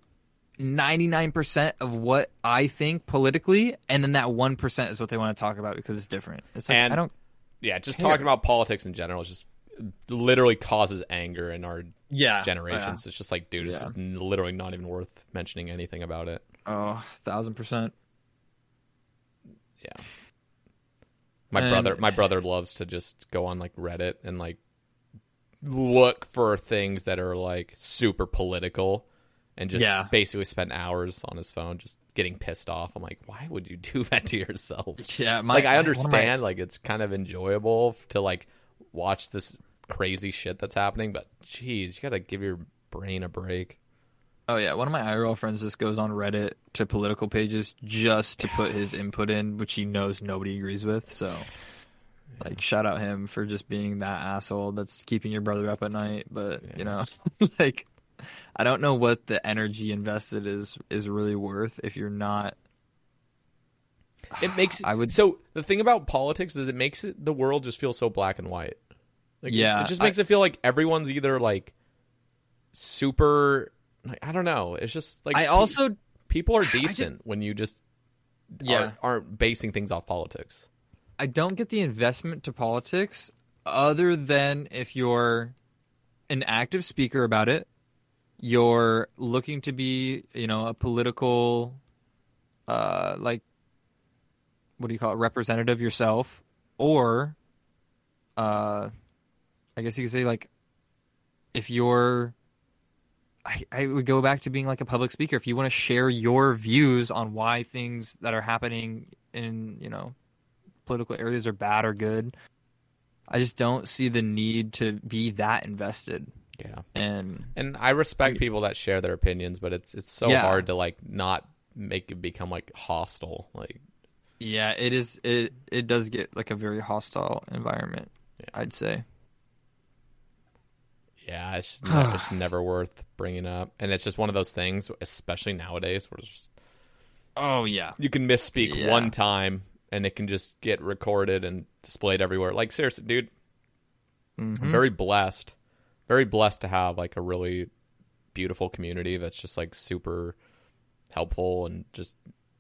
99% of what I think politically, and then that 1% is what they want to talk about because it's different. It's like, And- I don't. yeah. Just care. talking about politics in general is just literally causes anger in our Yeah. generations. It's just like, dude, it's Yeah. just literally not even worth mentioning anything about it. Oh, thousand percent. Yeah. My And- brother my eh. brother loves to just go on like Reddit and like look for things that are like super political and just Yeah. basically spend hours on his phone just getting pissed off. I'm like, why would you do that to yourself? Yeah, my, like I one of my- understand like it's kind of enjoyable to like watch this crazy shit that's happening, but geez, you gotta give your brain a break. oh yeah, one of my IRL friends just goes on Reddit to political pages just to put his input in, which he knows nobody agrees with. So, like, shout out him for just being that asshole that's keeping your brother up at night. But you know, like, I don't know what the energy invested is is really worth if you're not It makes I would- so the thing about politics is it makes it the world just feel so black and white. Like, it- Yeah, it, just I- makes it feel like everyone's either like super. Like, I don't know. It's just like I pe- also people are just- decent when you just Yeah. aren't, aren't basing things off politics. I don't get the investment to politics other than if you're an active speaker about it, you're looking to be, you know, a political uh like what do you call it, representative yourself or uh I guess you could say like if you're I, I would go back to being like a public speaker. If you want to share your views on why things that are happening in, you know, political areas are bad or good. I just don't see the need to be that invested. Yeah. And And I respect people that share their opinions, but it's it's so Yeah. hard to like not make it become like hostile. Like yeah, it is. It it does get like a very hostile environment. I'd say. Yeah, it's just, ne- it's never worth bringing up. And it's just one of those things, especially nowadays, where it's just Oh yeah. you can misspeak Yeah. one time and it can just get recorded and displayed everywhere. Like seriously, dude, Mm-hmm. I'm very blessed, very blessed to have like a really beautiful community that's just like super helpful and just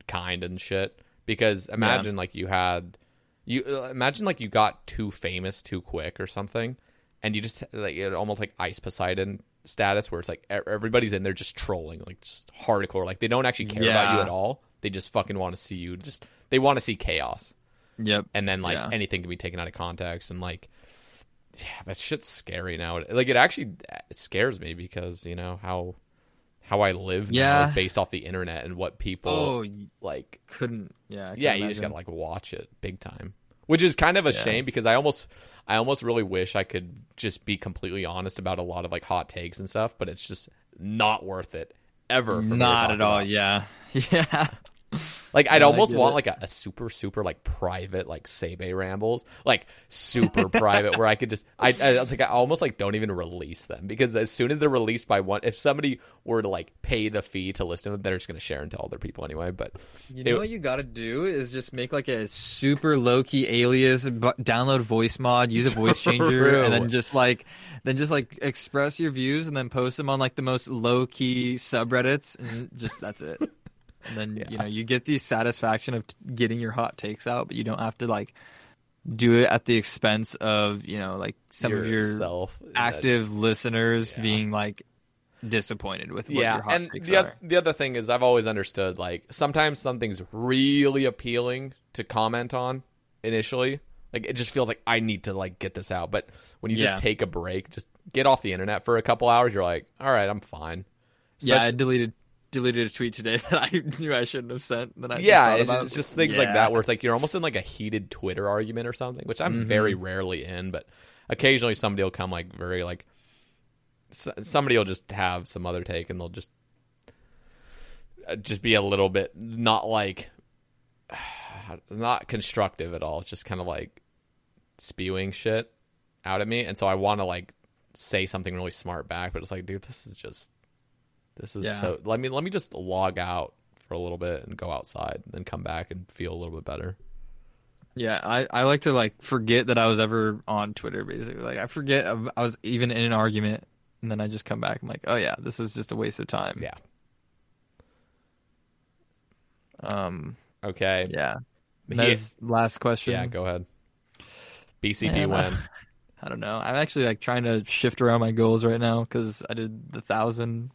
kind and shit. Because imagine like you had you uh, imagine like you got too famous too quick or something, and you just like it almost like Ice Poseidon status where it's like everybody's in there just trolling like just hardcore like they don't actually care about you at all they just fucking want to see you just they want to see chaos Yep. and then like Yeah. anything can be taken out of context and like yeah that shit's scary now like it actually it scares me because you know how how i live now Yeah. is based off the internet and what people Oh, like couldn't. Yeah. Yeah you just gotta like watch it big time which is kind of a Yeah. shame because i almost i almost really wish i could just be completely honest about a lot of like hot takes and stuff but it's just not worth it ever for Not at all. about. Yeah. Yeah. Like I'd Yeah, almost want it. like a, a super super like private like Sebe rambles, like super private where I could just I I like I almost like don't even release them because as soon as they're released by one, if somebody were to like pay the fee to listen to them, they're just gonna share into all their people anyway. But You It- know what you got to do is just make like a super low key alias, download voice mod, use a voice changer, and then just like then just like express your views and then post them on like the most low key subreddits, and just that's it. And then you know you get the satisfaction of t- getting your hot takes out, but you don't have to like do it at the expense of you know like some of your yourself active listeners Yeah. being like disappointed with what yeah, your hot and takes the, the other thing is I've always understood like sometimes something's really appealing to comment on initially. Like it just feels like I need to like get this out. But when you Yeah. just take a break, just get off the internet for a couple hours, you're like, all right, I'm fine. Yeah, I deleted deleted a tweet today that I knew I shouldn't have sent. That I yeah, thought it's, just things like that where it's like you're almost in like a heated Twitter argument or something, which I'm very Mm-hmm. rarely in, but occasionally somebody will come like very like somebody will just have some other take and they'll just uh, just be a little bit not like not constructive at all. It's just kind of like spewing shit out at me, and so I want to like say something really smart back, but it's like, dude, this is just this is Yeah. so. Let me let me just log out for a little bit and go outside, and then come back and feel a little bit better. Yeah, I, I like to like forget that I was ever on Twitter. Basically, like I forget I was even in an argument, and then I just come back. I'm like, oh yeah, this is just a waste of time. Yeah. Um. Okay. Yeah. Mez, last question. Yeah. Go ahead. BCP Man, I- I don't know. I'm actually like trying to shift around my goals right now because I did the thousand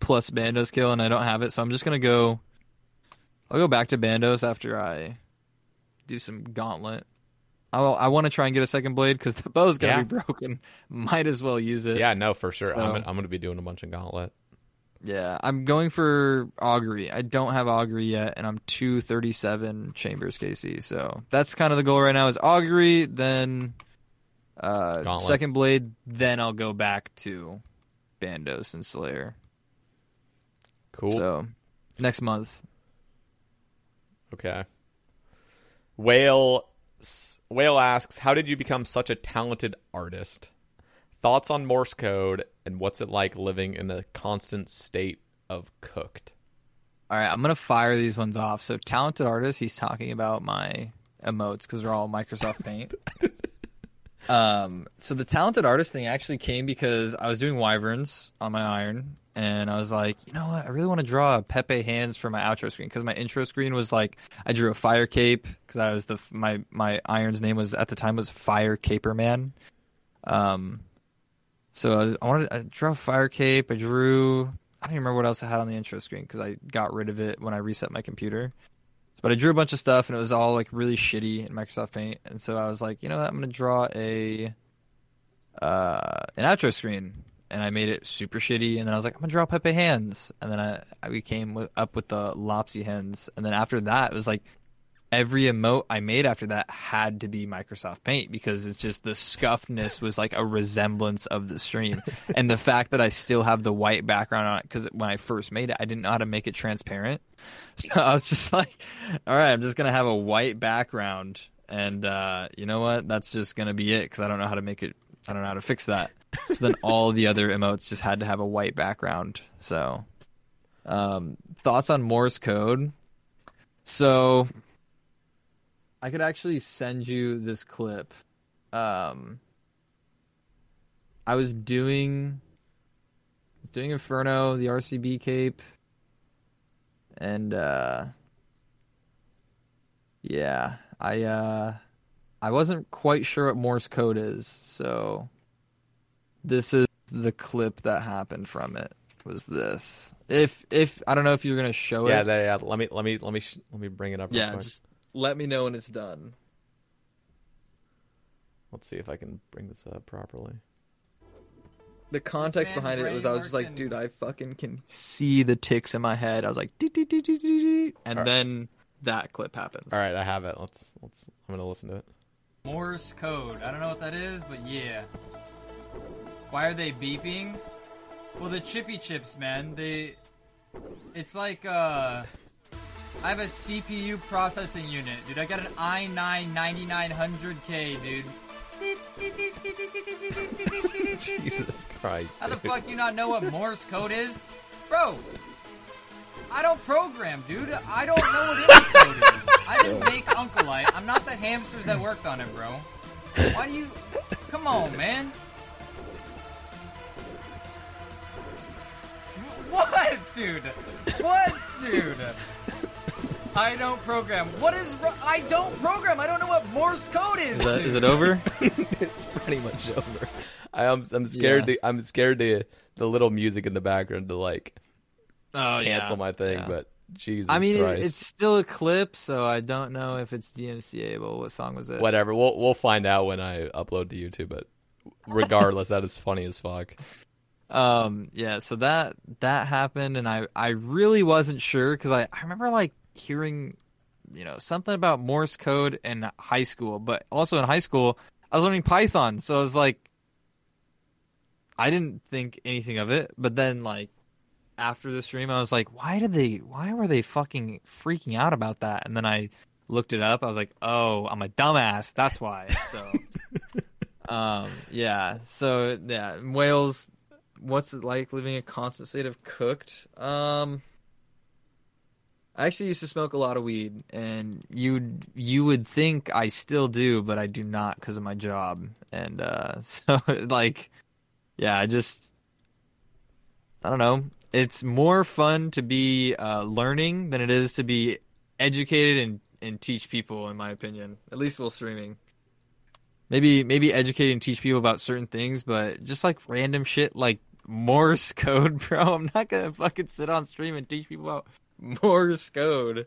plus Bandos kill and I don't have it, so I'm just gonna go. I'll go back to Bandos after I do some Gauntlet. I'll, I want to try and get a second blade because the bow's gonna Yeah. be broken. Might as well use it. Yeah. No, for sure. I'm I'm gonna be doing a bunch of gauntlet. Yeah, I'm going for Augury. I don't have Augury yet, and I'm 237 Chambers KC. So that's kind of the goal right now is Augury, then uh, Gauntlet. second blade, then I'll go back to Bandos and Slayer. Cool. So next month. Okay. Whale Whale asks, "How did you become such a talented artist? Thoughts on Morse code and what's it like living in a constant state of cooked?" All right, I'm gonna fire these ones off. So talented artist, he's talking about my emotes because they're all Microsoft Paint. um, so the talented artist thing actually came because I was doing wyverns on my iron, and I was like, you know what, I really want to draw Pepe hands for my outro screen because my intro screen was like I drew a fire cape because I was the my my iron's name was at the time was Fire Caper Man. Um, so I, was, I wanted to draw a fire cape. I drew. I don't even remember what else I had on the intro screen because I got rid of it when I reset my computer. But I drew a bunch of stuff and it was all like really shitty in Microsoft Paint. And so I was like, you know what? I'm gonna draw a uh, an outro screen, and I made it super shitty. And then I was like, I'm gonna draw Pepe hands. And then I, we came up with the Lopsy hands. And then after that, it was like every emote I made after that had to be Microsoft Paint because it's just the scuffness was like a resemblance of the stream. and the fact that I still have the white background on it because when I first made it, I didn't know how to make it transparent. So I was just like, all right, I'm just going to have a white background. And uh, you know what? That's just going to be it because I don't know how to make it, I don't know how to fix that. so then all the other emotes just had to have a white background. So, um, thoughts on Morse code? So, I could actually send you this clip. Um, I was doing, I was doing Inferno, the RCB cape, and uh, yeah, I uh, I wasn't quite sure what Morse code is, so this is the clip that happened from it. Was this? If if I don't know if you're gonna show Yeah, it. there, yeah. Let me let me let me sh- let me bring it up. real yeah, quick. just let me know when it's done. let's see if I can bring this up properly. the context behind it was I was just like, dude, I fucking can see the ticks in my head. I was like, "Dee, dee, dee, dee, dee, dee," and Alright. then that clip happens. All right, I have it. Let's let's. I'm gonna listen to it. Morse code. I don't know what that is, but yeah. Why are they beeping? Well, the chippy chips, man. They. It's like uh. I have a CPU processing unit, dude. I got an i9 9900K, dude. Jesus Christ. How the dude. fuck you not know what Morse code is, bro? I don't program, dude. I don't know what any code is. I didn't make Uncle Light. I'm not the hamsters that worked on it, bro. Why do you? Come on, man. What, dude? What, dude? I don't program. What is? ro- I don't program. I don't know what Morse code is. Is, that, dude. is it over? It's pretty much over. I am. I'm scared. Yeah. To, I'm scared to the little music in the background to like oh, cancel my thing. yeah. But Jesus I mean, it, Christ. it's still a clip, so I don't know if it's DMCA. What song was it? whatever. We'll we'll find out when I upload to YouTube. But regardless, that is funny as fuck. Um, yeah, so that that happened, and I I really wasn't sure because I I remember like hearing, you know, something about Morse code in high school, but also in high school I was learning Python, so I was like, I didn't think anything of it, but then like after the stream, I was like, why did they? Why were they fucking freaking out about that? And then I looked it up. I was like, oh, I'm a dumbass. That's why. So. Um. Yeah. So yeah, Wales. What's it like living a constant state of cooked? Um. I actually used to smoke a lot of weed, and you you would think I still do, but I do not because of my job. And uh, so like, yeah, I just I don't know. It's more fun to be uh, learning than it is to be educated and and teach people, in my opinion. At least while streaming maybe maybe educate and teach people about certain things, but just like random shit like Morse code, bro. I'm not gonna fucking sit on stream and teach people about Morse code.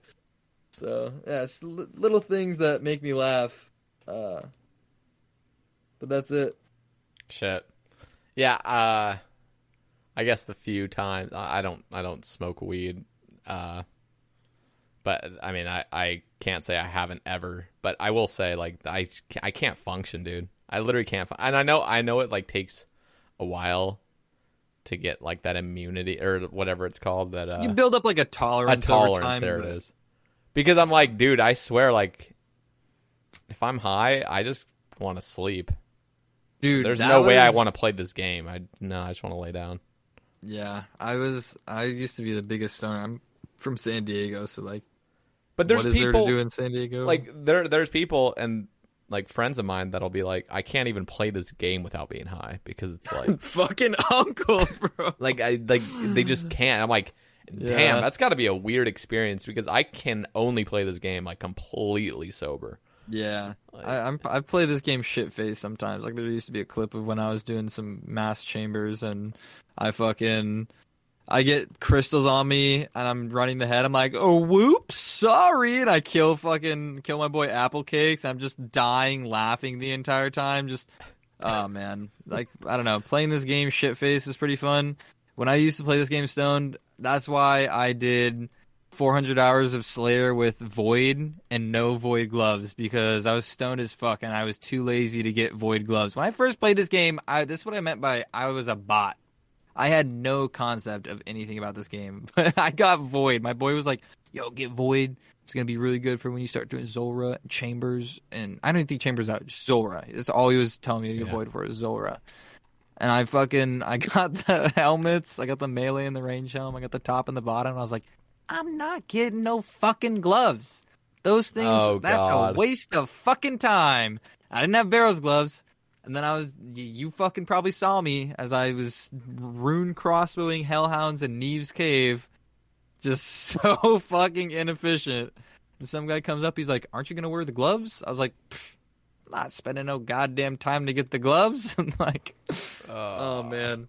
So yeah, it's li- little things that make me laugh. Uh, but that's it. Shit. Yeah. Uh, I guess the few times I don't I don't smoke weed. Uh, but I mean I I can't say I haven't ever. But I will say like I I can't function, dude. I literally can't. And I know I know it like takes a while to get like that immunity or whatever it's called that uh You build up like a a tolerance. over tolerance. time, there but- it is. Because I'm like, dude, I swear, like, if I'm high, I just want to sleep. Dude, There's no way I want to play this game. I no, I just want to lay down. Yeah, I was. I used to be the biggest stoner. I'm from San Diego, so like, But there's people there to do in San Diego? like there there's people and like friends of mine that'll be like, I can't even play this game without being high because it's like fucking uncle, bro. like I like they just can't. I'm like, damn, Yeah. that's got to be a weird experience because I can only play this game like completely sober. Yeah, I, I'm. I play this game shit face sometimes. Like there used to be a clip of when I was doing some mass chambers and I fucking. I get crystals on me and I'm running the head. I'm like, oh whoops, sorry, and I kill fucking kill my boy Apple Cakes. I'm just dying laughing the entire time. Just oh man, like I don't know. Playing this game shit face is pretty fun. When I used to play this game stoned, that's why I did 400 hours of Slayer with Void and no Void gloves because I was stoned as fuck and I was too lazy to get Void gloves. When I first played this game, I, this is what I meant by I was a bot. I had no concept of anything about this game, but I got Void. My boy was like, "Yo, get Void. It's gonna be really good for when you start doing Zulrah and Chambers." And I don't even think Chambers out. Zulrah. That's all he was telling me to get Yeah. Void for is Zulrah. And I fucking I got the helmets. I got the melee and the range helm. I got the top and the bottom. And I was like, I'm not getting no fucking gloves. Those things Oh, that's God. a waste of fucking time. I didn't have Barrow's gloves. And then I was, you fucking probably saw me as I was rune crossbowing hellhounds in Nieve's cave. Just so fucking inefficient. And some guy comes up, he's like, Aren't you gonna wear the gloves? I was like, "Pfft, not spending no goddamn time to get the gloves. I'm like oh. oh man,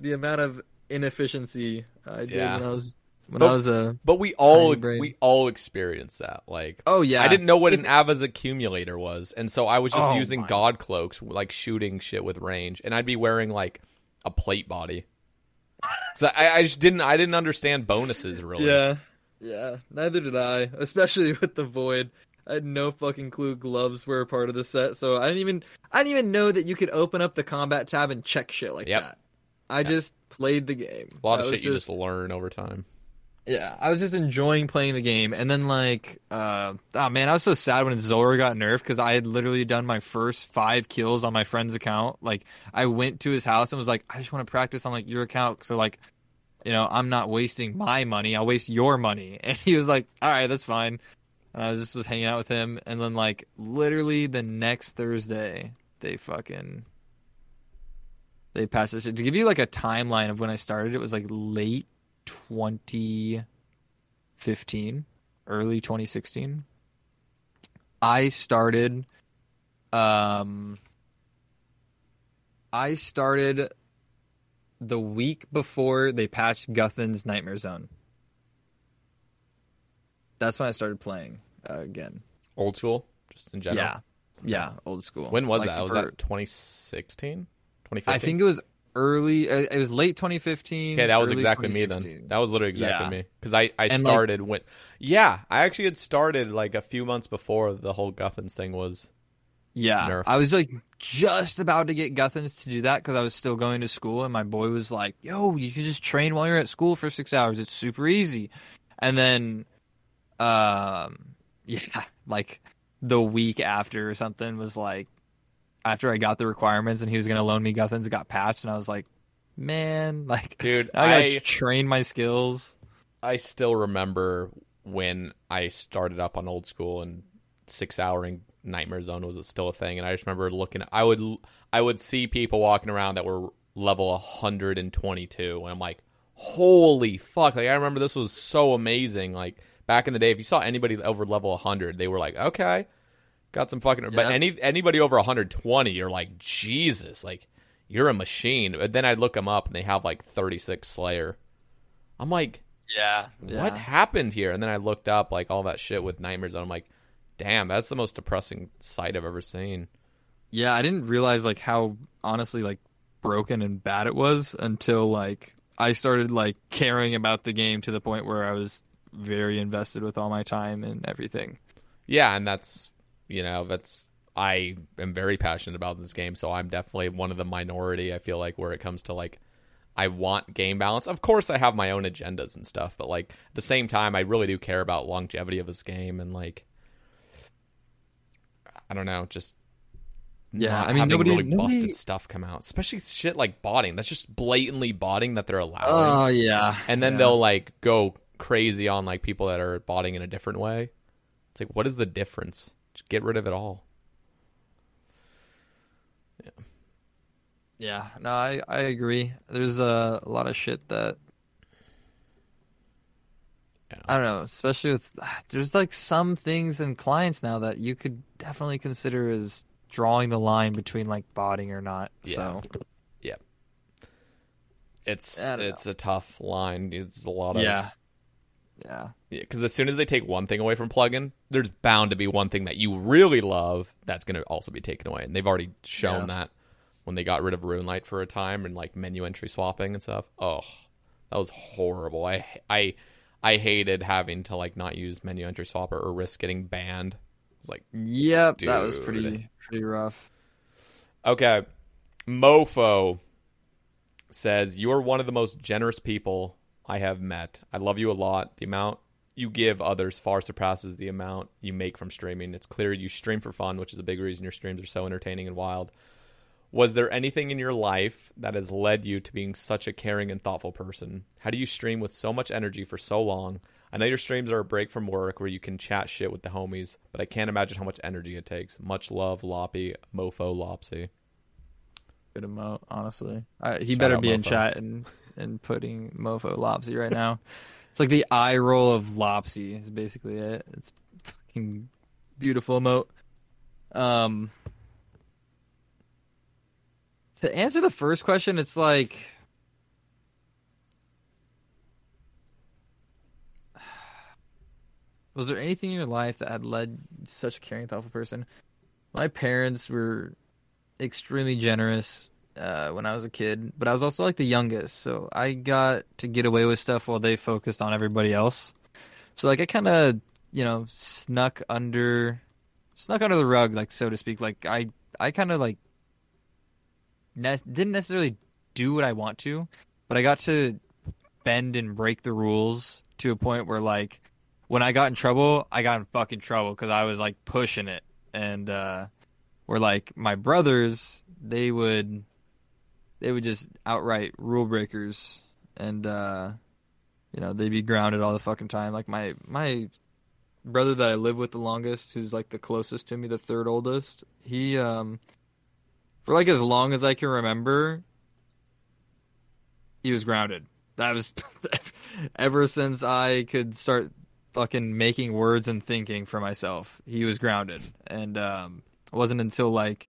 the amount of inefficiency I did Yeah. when I was when But- I was a But we all we all experienced that. Like oh yeah. I didn't know what If- an Ava's accumulator was, and so I was just Oh, using my. god cloaks, like shooting shit with range, and I'd be wearing like a plate body. So I, I just didn't I didn't understand bonuses really. Yeah, yeah. Neither did I, especially with the void. I had no fucking clue gloves were a part of the set, so I didn't even I didn't even know that you could open up the combat tab and check shit like Yep. that. I just played the game. A lot That of shit you just learn over time. Yeah, I was just enjoying playing the game, and then like, uh, oh man, I was so sad when Zulrah got nerfed because I had literally done my first five kills on my friend's account. Like, I went to his house and was like, I just want to practice on like your account, so like, you know, I'm not wasting my money, I'll waste your money. And he was like, all right, that's fine. And I was just was hanging out with him, and then like, literally the next Thursday, they fucking. They passed this shit. To give you like a timeline of when I started, it was like late 2015, early 2016. I started um I started the week before they patched Guthan's Nightmare Zone. That's when I started playing uh, again. Old school, just in general. Yeah. Yeah, old school. When was Like, that? Was that 2016? 2015? I think it was early uh, it was late 2015. Okay, that was exactly me then. That was literally exactly Yeah. me because I I And, like- started when yeah I actually had started like a few months before the whole Guthan's thing was Yeah, Nerf. I was like just about to get Guthans to do that because I was still going to school, and my boy was like, "Yo, you can just train while you're at school for six hours. It's super easy." And then, um, yeah, like the week after or something was like after I got the requirements, and he was gonna loan me Guthans. It got patched, and I was like, "Man, like, dude. I gotta I train my skills." I still remember when I started up on old school and six houring Nightmare Zone was still a thing, and I just remember looking. I would I would see people walking around that were level 122, and I'm like, holy fuck! Like I remember this was so amazing. Like back in the day, if you saw anybody over level 100, they were like, okay, got some fucking. But any anybody over 120, you're like, Jesus, like you're a machine. But then I'd look them up, and they have like 36 Slayer. I'm like, Yeah, what happened here? And then I looked up like all that shit with Nightmares, and I'm like, damn, that's the most depressing sight I've ever seen. Yeah, I didn't realize like how honestly like broken and bad it was until like I started like caring about the game to the point where I was very invested with all my time and everything. Yeah, and that's you know that's I am very passionate about this game, so I'm definitely one of the minority. I feel like where it comes to like I want game balance. Of course, I have my own agendas and stuff, but like at the same time, I really do care about longevity of this game and like I don't know, just Yeah, I mean, nobody- really nobody- busted stuff come out, especially shit like botting. That's just blatantly botting that they're allowing. Oh yeah. and then yeah. they'll like go crazy on like people that are botting in a different way. It's like, what is the difference? Just get rid of it all. Yeah, Yeah. no, I I agree. There's a, a lot of shit that Yeah. I don't know, especially with there's like some things in clients now that you could definitely consider as drawing the line between like botting or not. Yeah. So Yeah. It's it's a tough line. It's a lot of yeah, yeah, Because as soon as they take one thing away from plugin, there's bound to be one thing that you really love that's going to also be taken away, and they've already shown Yeah. that when they got rid of RuneLite for a time and like menu entry swapping and stuff. Oh, that was horrible. I I I hated having to like not use menu entry swapper or risk getting banned. It's like Yep, that was pretty pretty rough. Okay. Mofo says, You are one of the most generous people I have met. I love you a lot. The amount you give others far surpasses the amount you make from streaming. It's clear you stream for fun, which is a big reason your streams are so entertaining and wild. Was there anything in your life that has led you to being such a caring and thoughtful person? How do you stream with so much energy for so long? I know your streams are a break from work where you can chat shit with the homies, but I can't imagine how much energy it takes. Much love, Loppy, Mofo, Lopsy. Good emote, honestly. I, he Shout better be in chat and and putting Mofo Lopsy right now. it's like the eye roll of Lopsy is basically it. It's fucking beautiful emote. Um, to answer the first question, it's like was there anything in your life that had led such a caring, thoughtful person? My parents were extremely generous uh, when I was a kid, but I was also like the youngest, so I got to get away with stuff while they focused on everybody else. So like I kind of, you know, snuck under, snuck under the rug, like so to speak. Like I, I kind of like ne- didn't necessarily do what I want to, but I got to bend and break the rules to a point where like when I got in trouble, I got in fucking trouble because I was like pushing it, and uh, where like my brothers, they would, they would just outright rule breakers, and uh, you know they'd be grounded all the fucking time. Like my my brother that I live with the longest, who's like the closest to me, the third oldest, he um for like as long as I can remember, he was grounded. That was ever since I could start fucking making words and thinking for myself. He was grounded, and um, it wasn't until like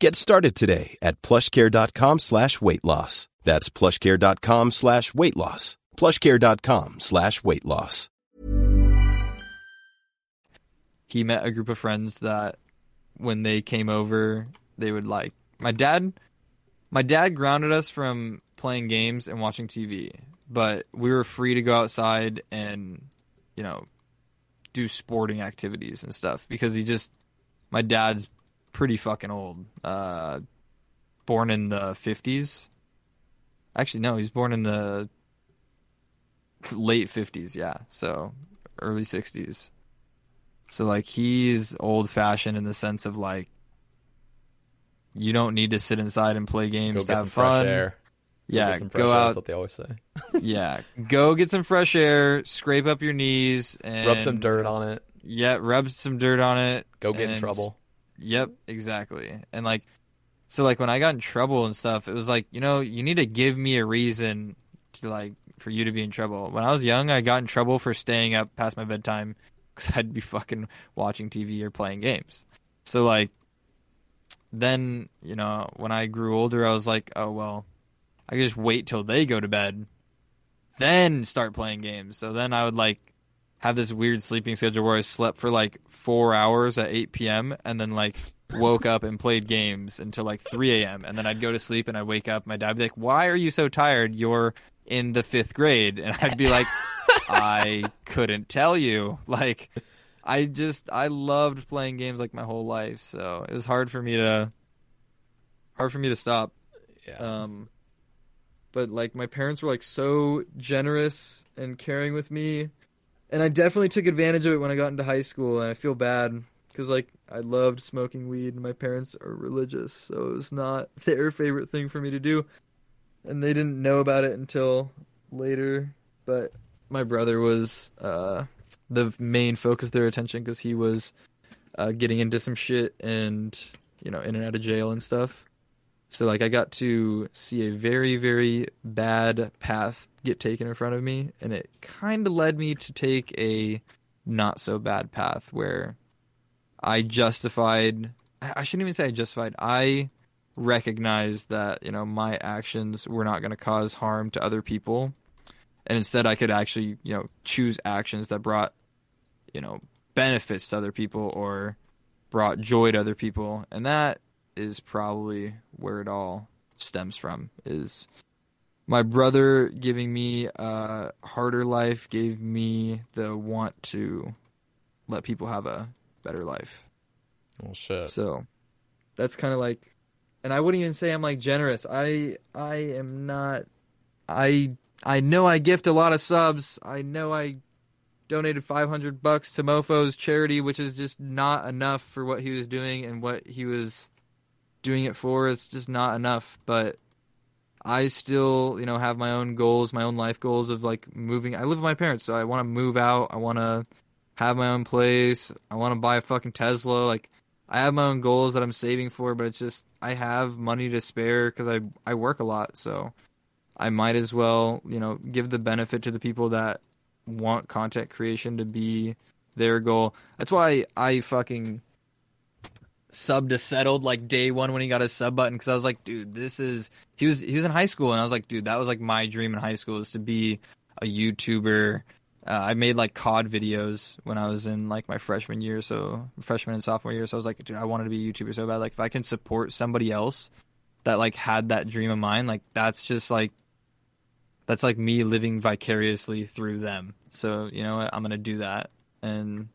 Get started today at plushcare.com slash weight loss. That's plushcare.com slash weight loss. plushcare.com slash weight loss. he met a group of friends that when they came over they would like my dad my dad grounded us from playing games and watching TV but we were free to go outside and you know do sporting activities and stuff because he just my dad's pretty fucking old uh born in the 50s actually no he's born in the late 50s yeah so early 60s so like he's old fashioned in the sense of like you don't need to sit inside and play games Go to get have some fun. fresh air. Go Yeah, get some fresh go air, out. That's what they always say. yeah, go get some fresh air, scrape up your knees, and Rub some dirt on it. Yeah, rub some dirt on it. Go get in trouble. Yep, exactly. And like, so like when I got in trouble and stuff, it was like you know you need to give me a reason to like for you to be in trouble. When I was young, I got in trouble for staying up past my bedtime because I'd be fucking watching TV or playing games. So like, then you know when I grew older, I was like, oh well, I could just wait till they go to bed, then start playing games. So then I would like have this weird sleeping schedule where I slept for like four hours at 8 p.m. and then like woke up and played games until like 3 a.m. and then I'd go to sleep and I'd wake up. My dad would be like, "Why are you so tired? You're in the fifth grade," and I'd be like, "I couldn't tell you." Like, I just I loved playing games like my whole life, so it was hard for me to hard for me to stop. Yeah. Um, but like my parents were like so generous and caring with me, and I definitely took advantage of it when I got into high school. And I feel bad because like I loved smoking weed, and my parents are religious, so it was not their favorite thing for me to do, and they didn't know about it until later. But my brother was uh, the main focus of their attention because he was uh, getting into some shit and you know in and out of jail and stuff. So like I got to see a very very bad path get taken in front of me, and it kind of led me to take a not so bad path where I justified. I shouldn't even say I justified. I recognized that you know my actions were not going to cause harm to other people, and instead I could actually you know choose actions that brought you know benefits to other people or brought joy to other people, and that is probably where it all stems from. Is my brother giving me a harder life gave me the want to let people have a better life. Well, shit. So that's kind of like, and I wouldn't even say I'm like generous. I I am not. I I know I gift a lot of subs. I know I donated 500 bucks to Mofo's charity, which is just not enough for what he was doing and what he was doing it for. is just not enough. But I still, you know, have my own goals, my own life goals of like moving. I live with my parents, so I want to move out. I want to have my own place. I want to buy a fucking Tesla. Like I have my own goals that I'm saving for, but it's just I have money to spare because I I work a lot, so I might as well, you know, give the benefit to the people that want content creation to be their goal. That's why I fucking sub to settled like day one when he got his sub button because I was like, dude, this is he was he was in high school and I was like, dude, that was like my dream in high school is to be a YouTuber. Uh, I made like COD videos when I was in like my freshman year, so freshman and sophomore year. So I was like, dude, I wanted to be a YouTuber so bad. Like, if I can support somebody else that like had that dream of mine, like that's just like that's like me living vicariously through them. So you know what, I'm gonna do that, and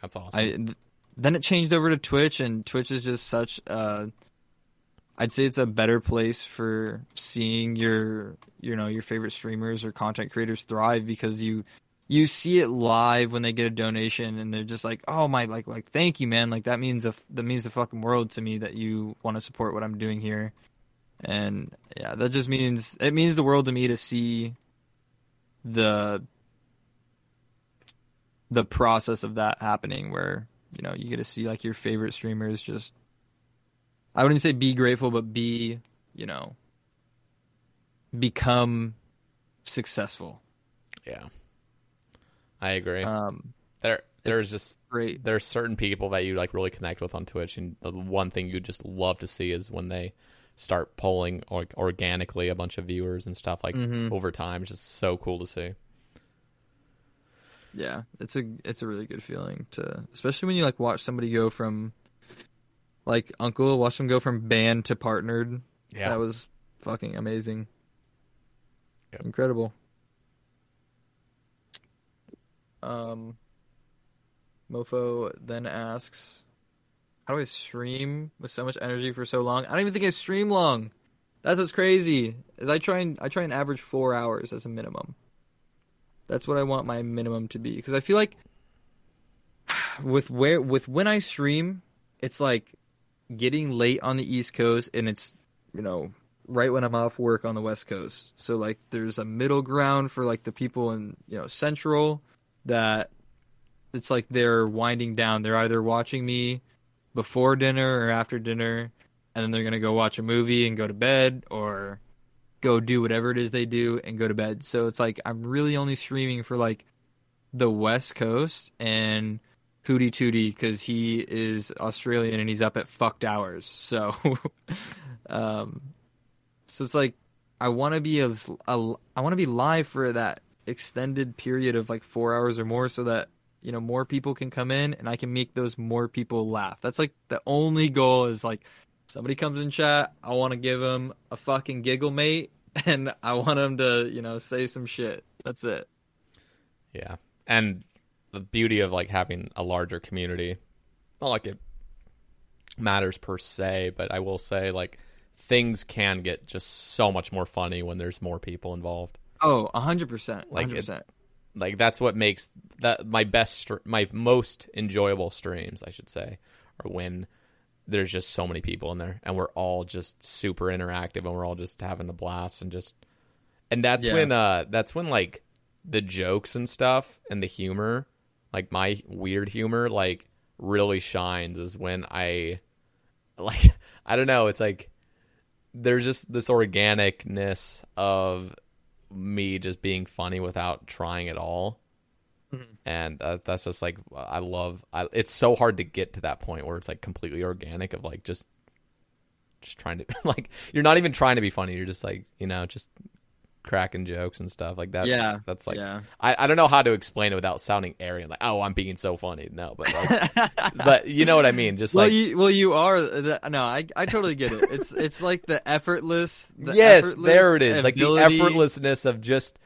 That's awesome. I then it changed over to Twitch, and Twitch is just such. Uh, I'd say it's a better place for seeing your, you know, your favorite streamers or content creators thrive because you, you see it live when they get a donation, and they're just like, "Oh my, like, like, thank you, man! Like that means a that means the fucking world to me that you want to support what I'm doing here." And yeah, that just means it means the world to me to see the the process of that happening where you know you get to see like your favorite streamers just i wouldn't say be grateful but be you know become successful yeah, I agree. um there, there's just great there's certain people that you like really connect with on Twitch, and the one thing you just love to see is when they start polling like organically a bunch of viewers and stuff like Mhm. over time. It's just so cool to see. Yeah it's a it's a really good feeling to especially when you like watch somebody go from like uncle watch them go from banned to partnered. Yeah, that was fucking amazing. Yep. incredible. Um mofo then asks how do i stream with so much energy for so long? I don't even think i stream long. That's what's crazy is i try and i try and average four hours as a minimum that's what i want my minimum to be. Because i feel like with where with when i stream it's like getting late on the east coast and it's you know right when i'm off work on the west coast. So like there's a middle ground for like the people in you know central that it's like they're winding down. They're either watching me before dinner or after dinner and then they're to go watch a movie and go to bed or go do whatever it is they do and go to bed so it's like i'm really only streaming for like the west coast and Hootie Tootie because he is Australian and he's up at fucked hours. So, um, so it's like I want to be as a, I want to be live for that extended period of like four hours or more, so that you know more people can come in and I can make those more people laugh. That's like the only goal is like somebody comes in chat, I want to give them a fucking giggle mate, and I want them to you know say some shit. That's it. yeah, and the beauty of like having a larger community, not like it matters per se, but I will say like things can get just so much more funny when there's more people involved. Oh, a hundred percent, Like, hundred it- percent. Like that's what makes that my best, my most enjoyable streams, I should say, are when there's just so many people in there and we're all just super interactive and we're all just having a blast and just and that's Yeah. when uh that's when like the jokes and stuff and the humor like my weird humor like really shines is when i like i don't know it's like there's just this organicness of me just being funny without trying at all and uh, that's just like i love I, it's so hard to get to that point where it's like completely organic of like just just trying to like you're not even trying to be funny you're just like you know just cracking jokes and stuff like that Yeah, that's like yeah. I, I don't know how to explain it without sounding arrogant like oh i'm being so funny no but like but you know what i mean just well, like you well you are. The, no, I I totally get it. It's it's like the effortless. The yes effortless there it is like the effortlessness of just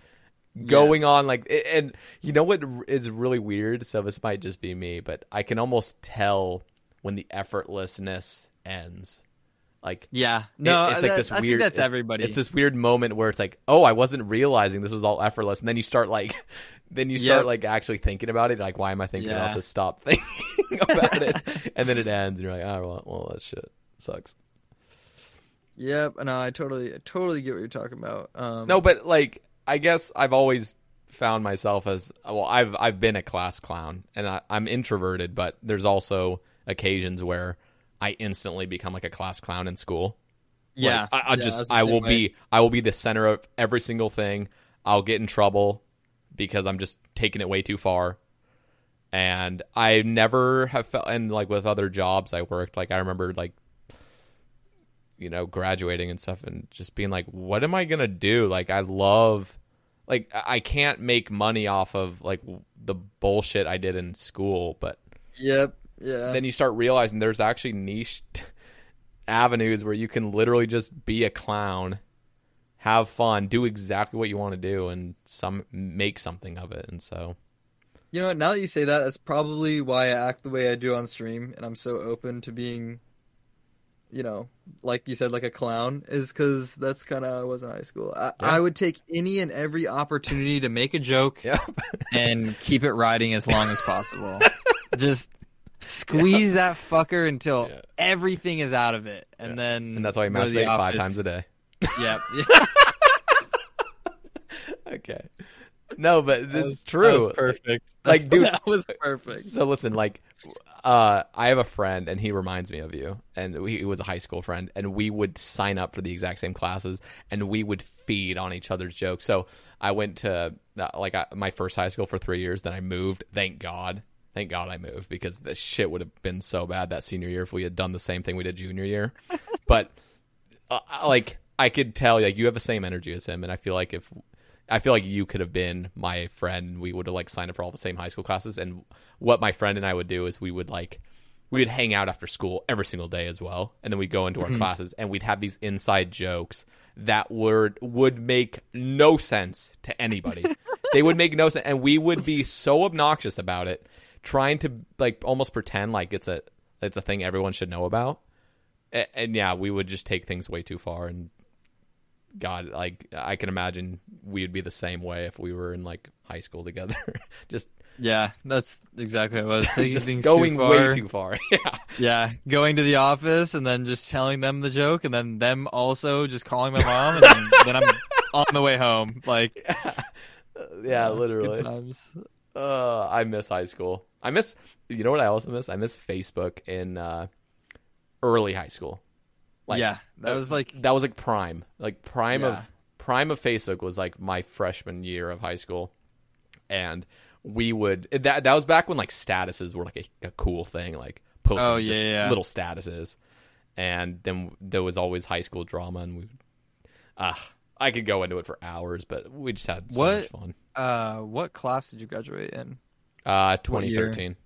going Yes. on like and you know what is really weird so this might just be me but i can almost tell when the effortlessness ends like Yeah, it- no, it's like this I weird that's it's- everybody. it's this weird moment where it's like oh i wasn't realizing this was all effortless and then you start like then you start Yep. like actually thinking about it like why am i thinking about Yeah. this stop thinking about it and then it ends and you're like oh well, well that shit sucks Yep. No, I totally I totally get what you're talking about. Um, No, but like I guess I've always found myself as well. I've I've been a class clown, and I, I'm introverted, but there's also occasions where I instantly become like a class clown in school. Yeah, Like, I, I yeah, just I will way. be I will be the center of every single thing. I'll get in trouble because I'm just taking it way too far. And I never have felt and like with other jobs I worked, like I remember like you know, graduating and stuff and just being like, what am I going to do? Like I love like I can't make money off of like the bullshit I did in school, but Yep. Yeah. then you start realizing there's actually niche avenues where you can literally just be a clown, have fun, do exactly what you want to do, and some make something of it. And so, You know what? Now that you say that, that's probably why I act the way I do on stream, and I'm so open to being, you know, like you said, like a clown, is because that's kind of how I was in high school. I, I would take any and every opportunity to make a joke yeah, and keep it riding as long as possible. Just squeeze that fucker until Yeah. everything is out of it, and then and that's why to masturbate five times a day. Yep. okay, no, but this is That true. was perfect. Like, dude, that was perfect. So listen, like, uh, I have a friend, and he reminds me of you, and he was a high school friend, and we would sign up for the exact same classes, and we would feed on each other's jokes. So I went to uh, like I, my first high school for three years, then I moved. Thank God, thank God I moved because this shit would have been so bad that senior year if we had done the same thing we did junior year. but uh, like, I could tell like you have the same energy as him, and I feel like if I feel like you could have been my friend. We would have like signed up for all the same high school classes. And what my friend and I would do is we would like we would hang out after school every single day as well, and then we'd go into our mm-hmm. classes and we'd have these inside jokes that would would make no sense to anybody. they would make no sense, and we would be so obnoxious about it, trying to like almost pretend like it's a it's a thing everyone should know about. A- And yeah, we would just take things way too far and God, like I can imagine we'd be the same way if we were in like high school together. just Yeah, that's exactly what I was just going too way too far. yeah. Yeah, going to the office and then just telling them the joke, and then them also just calling my mom, and then, then I'm on the way home. Like, Yeah, good literally. times. Uh, I miss high school. I miss you know what I also miss? I miss Facebook in uh early high school. Yeah, that was like that was like prime. Like prime Yeah. of prime of Facebook was like my freshman year of high school. And we would that that was back when like statuses were like a, a cool thing, like posting Oh, yeah, just yeah. little statuses. And then there was always high school drama and we ah I could go into it for hours, but we just had so What- much fun. uh, what class did you graduate in? Uh 2013.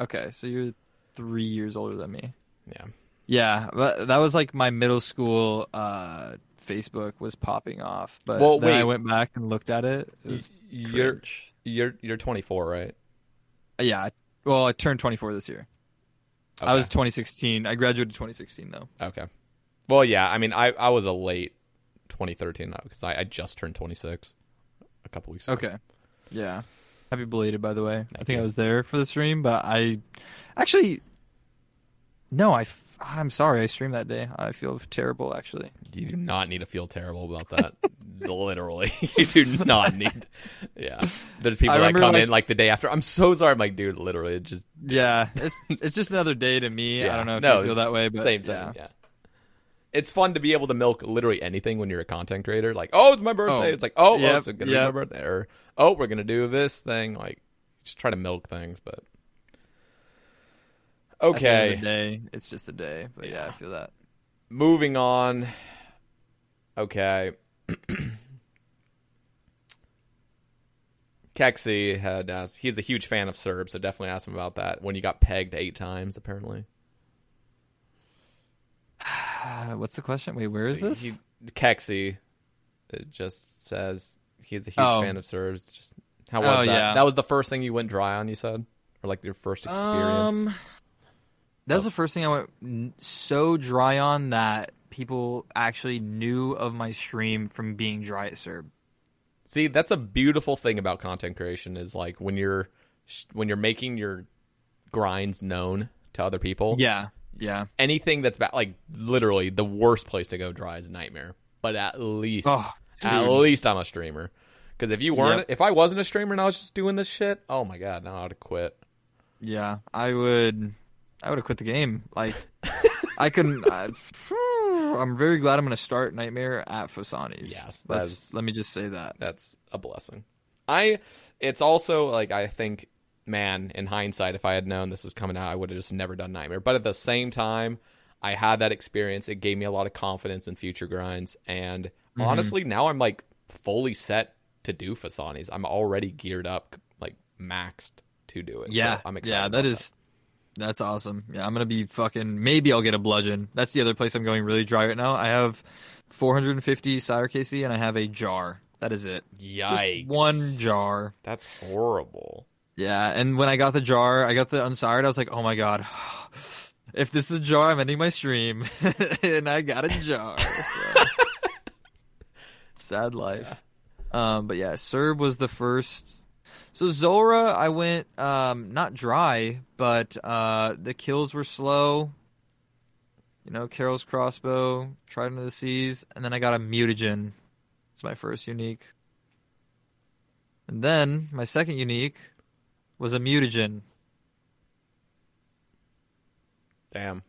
Okay, so you're three years older than me. Yeah. Yeah, but that was like my middle school. Uh, Facebook was popping off, but Well, then I went back and looked at it. It was You're cringe. you're you're 24, right? yeah. Well, I turned 24 this year. I was 2016. I graduated 2016 though. Okay. Well, yeah. I mean, I I was a late 2013 because I, I just turned 26 a couple weeks ago. Okay. Yeah. Happy belated, by the way. I think you. I was there for the stream, but I actually no, I f- Ah, I'm sorry. I streamed that day. I feel terrible, actually. You do not need to feel terrible about that. Literally, you do not need. Yeah, there's people I that come like- in like the day after. I'm so sorry. I'm like, dude, literally, it just Yeah, it's it's just another day to me. yeah. I don't know if no, you feel that way, but same thing. Yeah. Yeah. It's fun to be able to milk literally anything when you're a content creator. Like, oh, it's my birthday. Oh, it's like, oh, yep, it's gonna be my birthday, or oh, we're gonna do this thing. Like, just try to milk things, but At the end okay. day, it's just a day. But yeah, I feel that. moving on. Okay. Kexi had asked, he's a huge fan of Cerb, so definitely ask him about that. When you got pegged eight times, apparently. What's the question? Wait, where is this? He, Kexi it just says he's a huge Oh. fan of Cerbs. Just how was Oh, that? yeah. That was the first thing you went dry on, you said? Or like your first experience? Um, that was the first thing I went so dry on that people actually knew of my stream from being dry at Cerb. See, that's a beautiful thing about content creation is like when you're when you're making your grinds known to other people. Yeah, yeah. Anything that's bad, like literally the worst place to go dry is Nightmare. But at least, Oh, at least I'm a streamer. Because if you weren't, Yep. if I wasn't a streamer and I was just doing this shit, oh my god, now I'd have quit. Yeah, I would. I would have quit the game. Like, I couldn't. I, I'm very glad I'm going to start Nightmare at Phosani's. Yes, that Let's- is- let me just say that. That's a blessing. I. It's also like I think, man, in hindsight, if I had known this was coming out, I would have just never done Nightmare. But at the same time, I had that experience. It gave me a lot of confidence in future grinds, and Mm-hmm. honestly, now I'm like fully set to do Phosani's. I'm already geared up, like maxed to do it. Yeah, so I'm excited. yeah, that is. That's awesome. Yeah, I'm gonna be fucking. Maybe I'll get a bludgeon. That's the other place I'm going really dry right now. I have 450 Sire KC and I have a jar. That is it. Yikes! Just one jar. That's horrible. Yeah, and when I got the jar, I got the unsired. I was like, oh my god, if this is a jar, I'm ending my stream, and I got a jar. So. Sad life. Um, but yeah, Cerb was the first. So Zulrah, I went um, not dry, but uh, the kills were slow. You know, Karil's crossbow, Trident of the seas, and then I got a mutagen. It's my first unique. And then my second unique was a mutagen. Damn.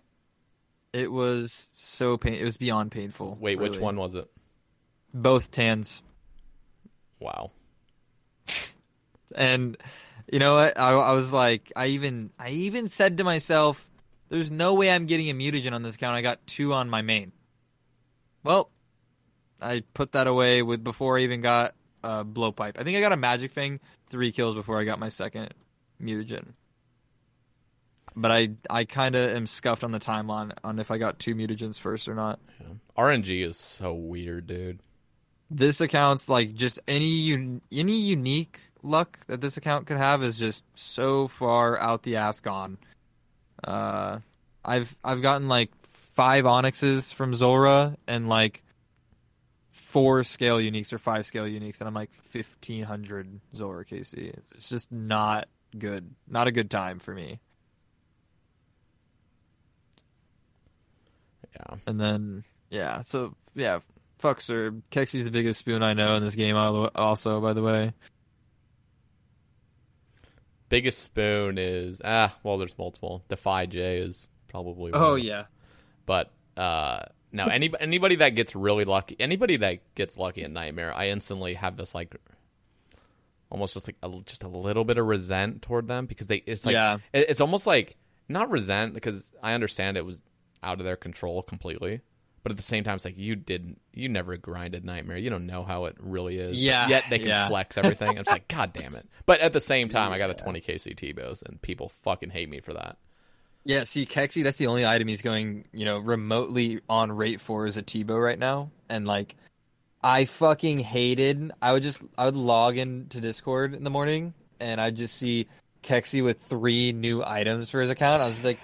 It was so pain. It was beyond painful. Wait, which one was it? Both tans. Wow. And you know what? I, I was like, I even, I even said to myself, "There's no way I'm getting a mutagen on this count. I got two on my main." Well, I put that away with before I even got a blowpipe. I think I got a magic thing three kills before I got my second mutagen. But I, I kind of am scuffed on the timeline on if I got two mutagens first or not. RNG is so weird, dude. this account's like just any un- any unique luck that this account could have is just so far out the ass gone. Uh, I've I've gotten like five onyxes from Zulrah and like four scale uniques or five scale uniques, and I'm like fifteen hundred Zulrah KC. It's, just not good. Not a good time for me. Yeah. And then yeah, so yeah, fuck sir. Kexi's the biggest spoon I know in this game. Also, by the way. Biggest spoon is ah well there's multiple. Defy J is probably Oh one. yeah. But uh no any anybody that gets really lucky anybody that gets lucky at Nightmare, I instantly have this like almost just like a, just a little bit of resent toward them because they it's like Yeah. it- it's almost like not resent because I understand it was out of their control completely. But at the same time, it's like you didn't, you never grinded Nightmare. You don't know how it really is. Yeah, Yet they can yeah. flex everything. I'm just like, God damn it. But at the same time, I got a 20 KCT bows, and people fucking hate me for that. Yeah, see, Kexi, that's the only item he's going, you know, remotely on rate for is a T-bow right now. And, like, I fucking hated, I would just, I would log into Discord in the morning, and I'd just see Kexi with three new items for his account. I was like,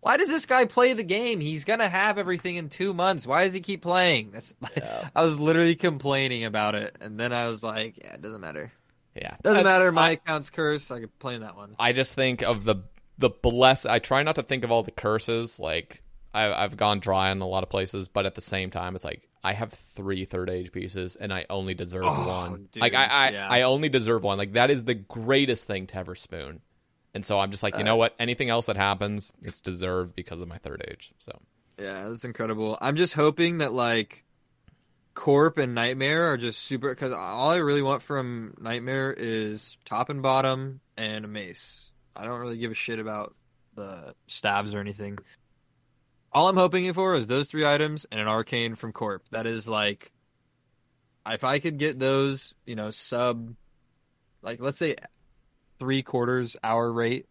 why does this guy play the game? He's gonna have everything in two months. Why does he keep playing? That's, I was literally complaining about it, and then I was like, yeah, it doesn't matter. Yeah, Doesn't And matter. My I, account's cursed. I could play in that one. I just think of the the bless. I try not to think of all the curses. Like I, I've gone dry in a lot of places, but at the same time, it's like I have three third age pieces, and I only deserve Oh, one. dude, like I, I, yeah. I only deserve one. Like that is the greatest thing to ever spoon. And so I'm just like, you Uh, know what? Anything else that happens, it's deserved because of my third age. So Yeah, that's incredible. I'm just hoping that like Corp and Nightmare are just super because all I really want from Nightmare is top and bottom and a mace. I don't really give a shit about the stabs or anything. All I'm hoping for is those three items and an arcane from Corp. That is like, if I could get those, you know, sub, like let's say three quarters hour rate,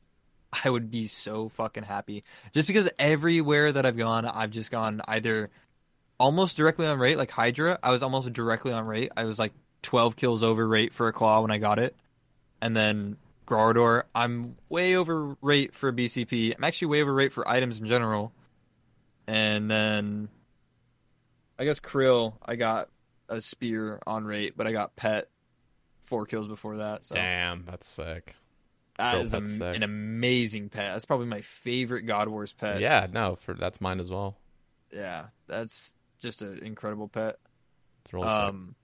I would be so fucking happy. Just because everywhere that I've gone, I've just gone either almost directly on rate, like Hydra, I was almost directly on rate. I was like 12 kills over rate for a claw when I got it. And then Graardor, I'm way over rate for BCP. I'm actually way over rate for items in general. And then I guess Krill, I got a spear on rate, but I got pet four kills before that. So damn, that's sick. that Krill is am- sick. an amazing pet. That's probably my favorite God Wars pet. yeah, no, for that's mine as well. Yeah, that's just an incredible pet. It's really sick. Um,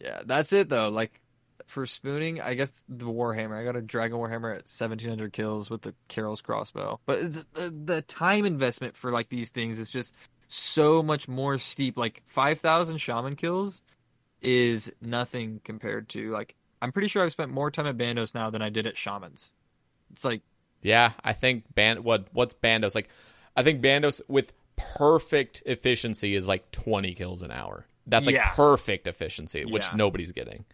yeah, that's it though. Like for spooning, I guess the Warhammer. I got a Dragon Warhammer at seventeen hundred kills with the Karil's crossbow. But the, the the time investment for like these things is just so much more steep. Like five thousand shaman kills is nothing compared to like. I'm pretty sure I've spent more time at Bandos now than I did at shamans. It's like Yeah, I think band what what's Bandos like? I think Bandos with perfect efficiency is like 20 kills an hour. That's like Yeah. perfect efficiency, which Yeah. nobody's getting.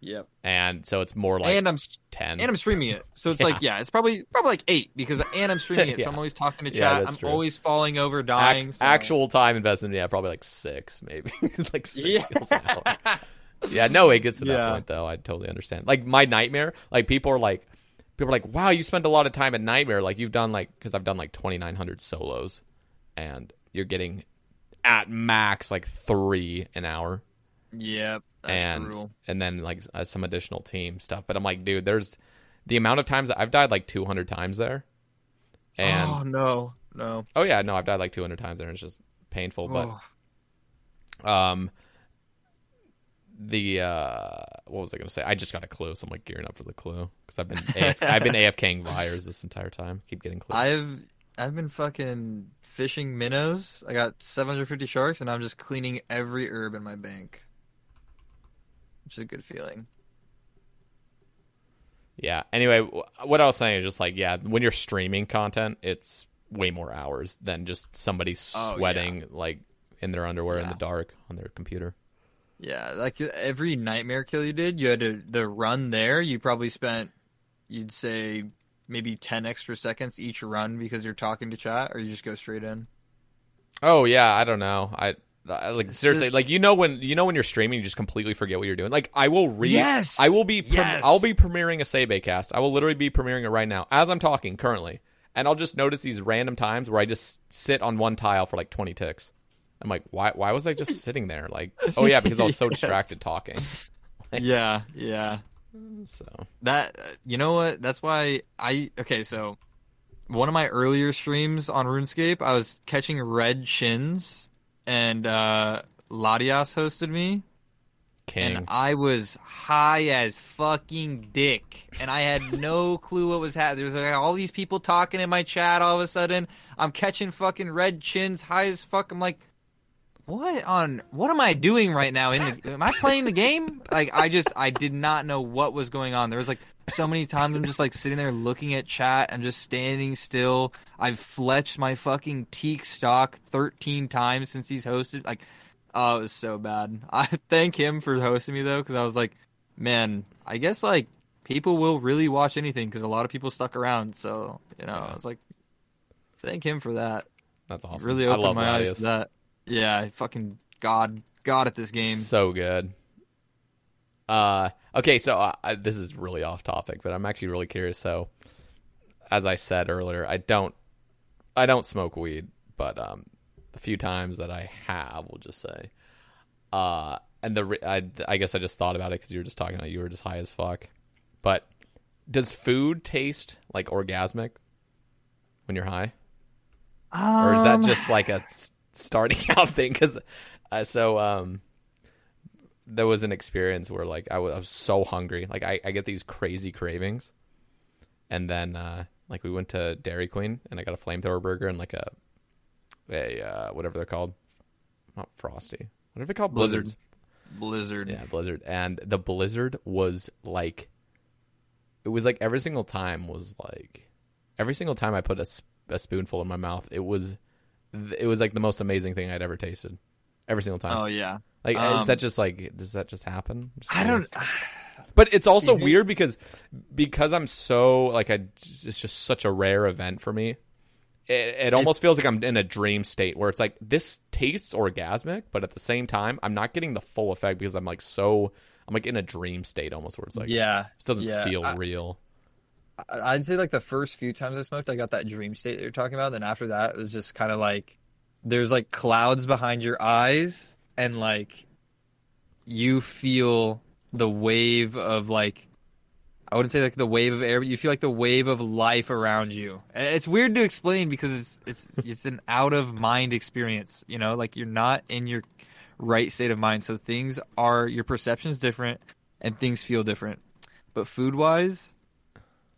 Yep. And so it's more like and I'm 10. and I'm streaming it, so it's Yeah. like yeah, it's probably probably like eight because and I'm streaming it, so I'm always talking to chat. that's I'm true. always falling over, Ac- dying. so- actual time investment, yeah, probably like six, maybe. Like six yeah. kills an hour. Yeah, no, it gets to that point though. I totally understand. Like my nightmare, like people are like, people are like, wow, you spend a lot of time at nightmare. Like you've done like, because I've done like 2,900 solos, and you're getting at max like three an hour, Yep, that's and brutal. and then like uh, some additional team stuff. But I'm like, dude, there's the amount of times I've died like 200 times there, and oh no, no. oh yeah, no, I've died like 200 times there, and it's just painful. But Oh. Um, the uh, what was I gonna say? I just got a clue, so I'm like gearing up for the clue because I've been AF- I've been AFKing Vyres this entire time. Keep getting clues. I've I've been fucking fishing minnows. I got 750 sharks, and I'm just cleaning every herb in my bank, which is a good feeling. yeah. Anyway, what I was saying is just like yeah, when you're streaming content, it's way more hours than just somebody Oh, yeah. sweating like in their underwear in the dark on their computer. Yeah, like every nightmare kill you did, you had to the run there. You probably spent, you'd say maybe 10 extra seconds each run because you're talking to chat, or you just go straight in. Oh yeah, I don't know. I like It's seriously just- like you know when you know when you're streaming you just completely forget what you're doing. Like I will read Yes! I will be prem- Yes! I'll be premiering a Sebe cast. I will literally be premiering it right now as I'm talking currently. And I'll just notice these random times where I just sit on one tile for like 20 ticks. I'm like, why why was I just sitting there? Like, oh yeah, because I was so Yes. distracted talking. yeah, yeah. So, That uh, you know what? That's why I okay. So one of my earlier streams on RuneScape, I was catching red chins, and uh Latias hosted me, king. and I was high as fucking dick, and I had no clue what was happening. There's like all these people talking in my chat. All of a sudden, I'm catching fucking red chins, high as fuck. I'm like, what on? What am I doing right now? In the am I playing the game? Like I just I did not know what was going on. There was like so many times I'm just like sitting there looking at chat and just standing still. I've fletched my fucking teak stock 13 times since he's hosted. Like, oh, it was so bad. I thank him for hosting me though, because I was like, man, I guess like people will really watch anything because a lot of people stuck around. So you know, I was like, thank him for that. That's awesome. Really I opened my eyes to that. Yeah, I fucking god, god at this game. So good. Uh, okay, so uh, I, this is really off topic, but I'm actually really curious. So, as I said earlier, I don't, I don't smoke weed, but um, the few times that I have, we'll just say, uh, and the re- I, I guess I just thought about it because you were just talking about you were just high as fuck. But does food taste like orgasmic when you're high, or is that just like a starting out thing? Because uh, so um, there was an experience where like I wa- I was so hungry, like I, I get these crazy cravings, and then uh, like we went to Dairy Queen and I got a flamethrower burger and like a a uh, whatever they're called, not frosty, what are they called? Blizzard. Blizzards. Blizzard. Yeah, Blizzard. And the Blizzard was like, it was like every single time was like, every single time I put a, a spoonful in my mouth, it was, it was like the most amazing thing I'd ever tasted. Every single time. Oh yeah. like, is um, that just like, does that just happen? Just I don't. but it's also See, weird because because I'm so like I it's just such a rare event for me. It, it almost feels like I'm in a dream state where it's like this tastes orgasmic, but at the same time I'm not getting the full effect because I'm like so I'm like in a dream state almost where it's like yeah. this doesn't yeah. feel I- real. I'd say like the first few times I smoked, I got that dream state that you're talking about. Then after that, it was just kind of like there's like clouds behind your eyes, and like you feel the wave of like I wouldn't say like the wave of air, but you feel like the wave of life around you. It's weird to explain because it's it's it's an out of mind experience. You know, like you're not in your right state of mind, so things are your perception's different, and things feel different. But food wise,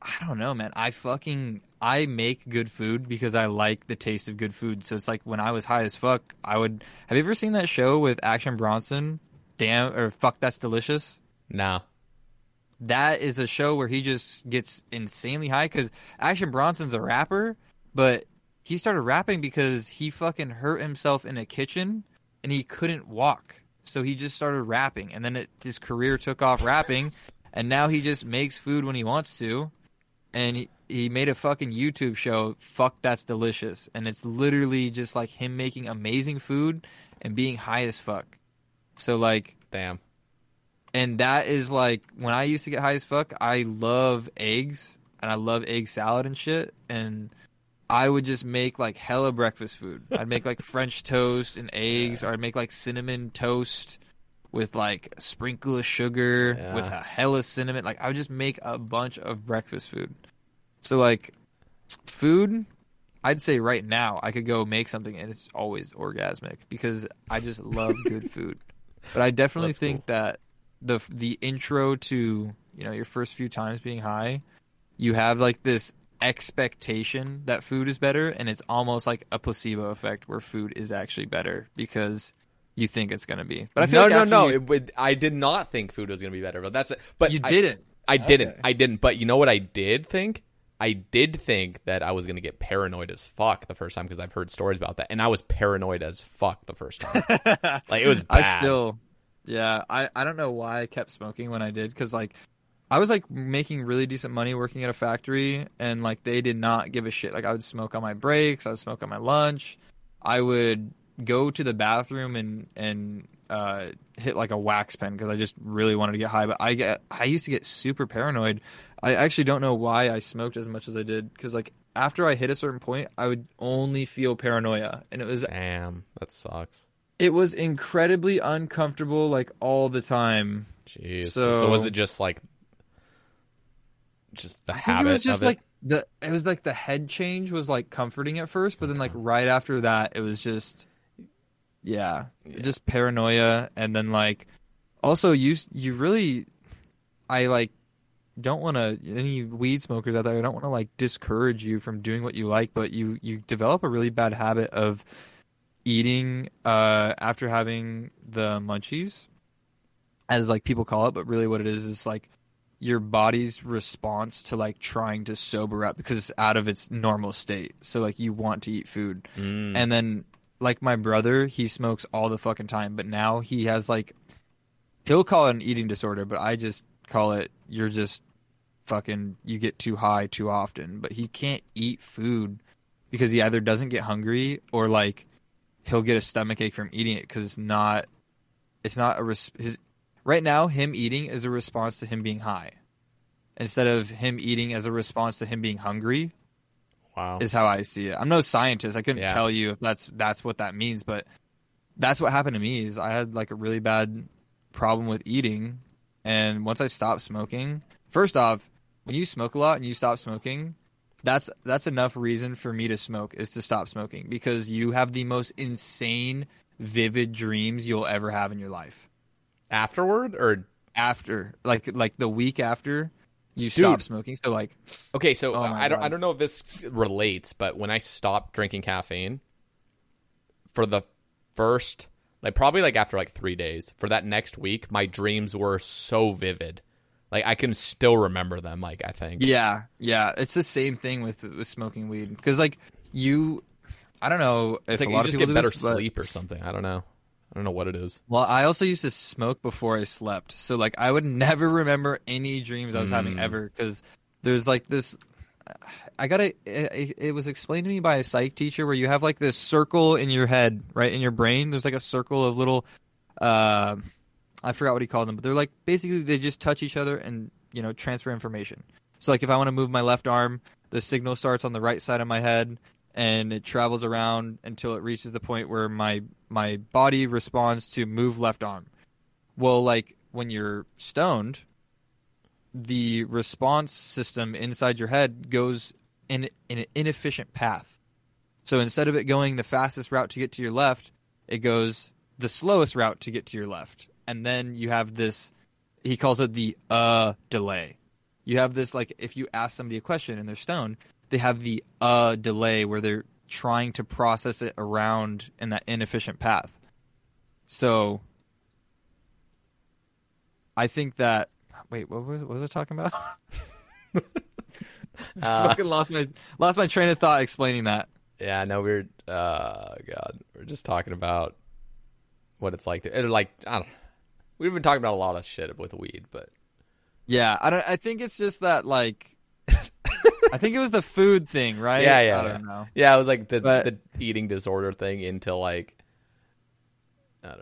I don't know, man. I fucking I make good food because I like the taste of good food. So it's like when I was high as fuck, I would. Have you ever seen that show with Action Bronson? Damn or fuck, that's delicious. No. That is a show where he just gets insanely high because Action Bronson's a rapper, but he started rapping because he fucking hurt himself in a kitchen and he couldn't walk. So he just started rapping, and then it, his career took off rapping, and now he just makes food when he wants to, and he he made a fucking YouTube show. Fuck, that's delicious, and it's literally just like him making amazing food and being high as fuck. So like Damn. and that is like when I used to get high as fuck. I love eggs and I love egg salad and shit. And I would just make like hella breakfast food. I'd make like French toast and eggs, or I'd make like cinnamon toast with like a sprinkle of sugar Yeah. with a hella cinnamon. Like I would just make a bunch of breakfast food. So like food, I'd say right now I could go make something and it's always orgasmic because I just love good food. But I definitely That's think that the the intro to you know your first few times being high, you have like this expectation that food is better, and it's almost like a placebo effect where food is actually better because you think it's gonna be. But I feel no, like no, no. you- would, I did not think food was gonna be better, but that's it. But you I- didn't. I didn't. Okay. I didn't. But you know what I did think? I did think that I was going to get paranoid as fuck the first time because I've heard stories about that. And I was paranoid as fuck the first time. like, it was bad. I still, yeah, I, I don't know why I kept smoking when I did because like I was like making really decent money working at a factory and like they did not give a shit. Like I would smoke on my breaks, I would smoke on my lunch, I would go to the bathroom and and uh, hit like a wax pen because I just really wanted to get high. But I get I used to get super paranoid. I actually don't know why I smoked as much as I did because like after I hit a certain point, I would only feel paranoia, and it was Damn, that sucks. it was incredibly uncomfortable like all the time. Jeez. So- So, was it just like, just the I habit it was just like it? the it was like the head change was like comforting at first, but then like right after that it was just yeah, just paranoia and then like also you you really I like don't want to any weed smokers out there I don't want to like discourage you from doing what you like, but you you develop a really bad habit of eating uh after having the munchies as like people call it, but really what it is is like your body's response to like trying to sober up because it's out of its normal state. So like you want to eat food. Mm. And then like my brother, he smokes all the fucking time, but now he has like he'll call it an eating disorder, but I just call it you're just fucking you get too high too often. But he can't eat food because he either doesn't get hungry or like he'll get a stomach ache from eating it because it's not it's not a res- his right now him eating is a response to him being high instead of him eating as a response to him being hungry wow. is how I see it. I'm no scientist. I couldn't Yeah. tell you if that's that's what that means, but that's what happened to me. Is I had like a really bad problem with eating, and once I stopped smoking, first off, when you smoke a lot and you stop smoking, that's that's enough reason for me to smoke is to stop smoking because you have the most insane vivid dreams you'll ever have in your life. Afterward or After like like the week after you stop smoking. So like Okay, so Oh uh, I don't God. I don't know if this relates, but when I stopped drinking caffeine for the first like probably like after like 3 days, for that next week, my dreams were so vivid. Like I can still remember them like I think. Yeah, yeah, it's the same thing with with smoking weed because like you, I don't know if It's like a you lot just of get better this, but- sleep or something. I don't know. I don't know what it is. Well, I also used to smoke before I slept, so like I would never remember any dreams I was having Mm. ever because there's like this. I got it, it was explained to me by a psych teacher where you have like this circle in your head, right in your brain. There's like a circle of little, uh, I forgot what he called them, but they're like basically they just touch each other and you know transfer information. So like if I want to move my left arm, the signal starts on the right side of my head and it travels around until it reaches the point where my my body responds to move left arm. Well, like when you're stoned, the response system inside your head goes in in an inefficient path. So instead of it going the fastest route to get to your left, it goes the slowest route to get to your left. And then you have this he calls it the uh delay. You have this like if you ask somebody a question and they're stoned, they have the uh delay where they're trying to process it around in that inefficient path. So I think that wait, what was what was I talking about? Uh, Fucking lost my lost my train of thought explaining that. Yeah, no, we're uh god, we're just talking about what it's like to it, like I don't We've been talking about a lot of shit with weed, but Yeah, I don't I think it's just that like I think it was the food thing, right? yeah, yeah, I yeah. don't know. Yeah, it was like the But- the eating disorder thing into like I don't know.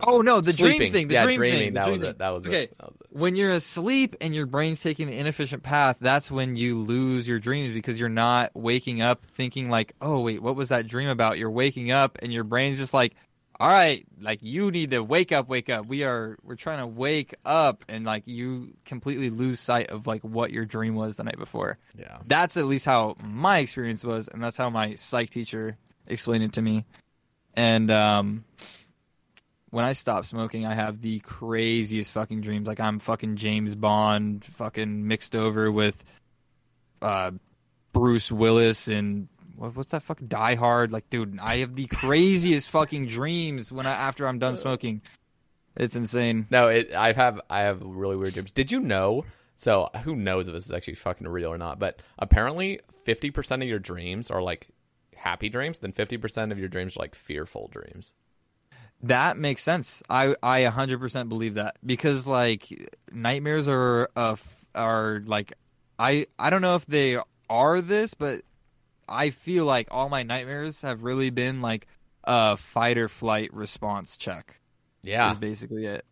Oh no, the Sleeping. dream thing. The yeah, dream dreaming. thing. that dream was thing. That was okay. it. That was it. When you're asleep and your brain's taking the inefficient path, that's when you lose your dreams because you're not waking up thinking like, "Oh wait, what was that dream about?" You're waking up and your brain's just like, "All right, like you need to wake up, wake up. We are we're trying to wake up." And like you completely lose sight of like what your dream was the night before. Yeah. That's at least how my experience was, and that's how my psych teacher explained it to me. And um, when I stop smoking, I have the craziest fucking dreams. Like I'm fucking James Bond, fucking mixed over with uh, Bruce Willis and what, what's that fucking Die Hard? Like, dude, I have the craziest fucking dreams when I after I'm done smoking. It's insane. No, it. I have I have really weird dreams. Did you know? So who knows if this is actually fucking real or not? But apparently, fifty percent of your dreams are like happy dreams. Then fifty percent of your dreams are like fearful dreams. That makes sense. I I 100% believe that because like nightmares are uh are like I I don't know if they are this, but I feel like all my nightmares have really been like a fight or flight response check. Yeah. Is basically it.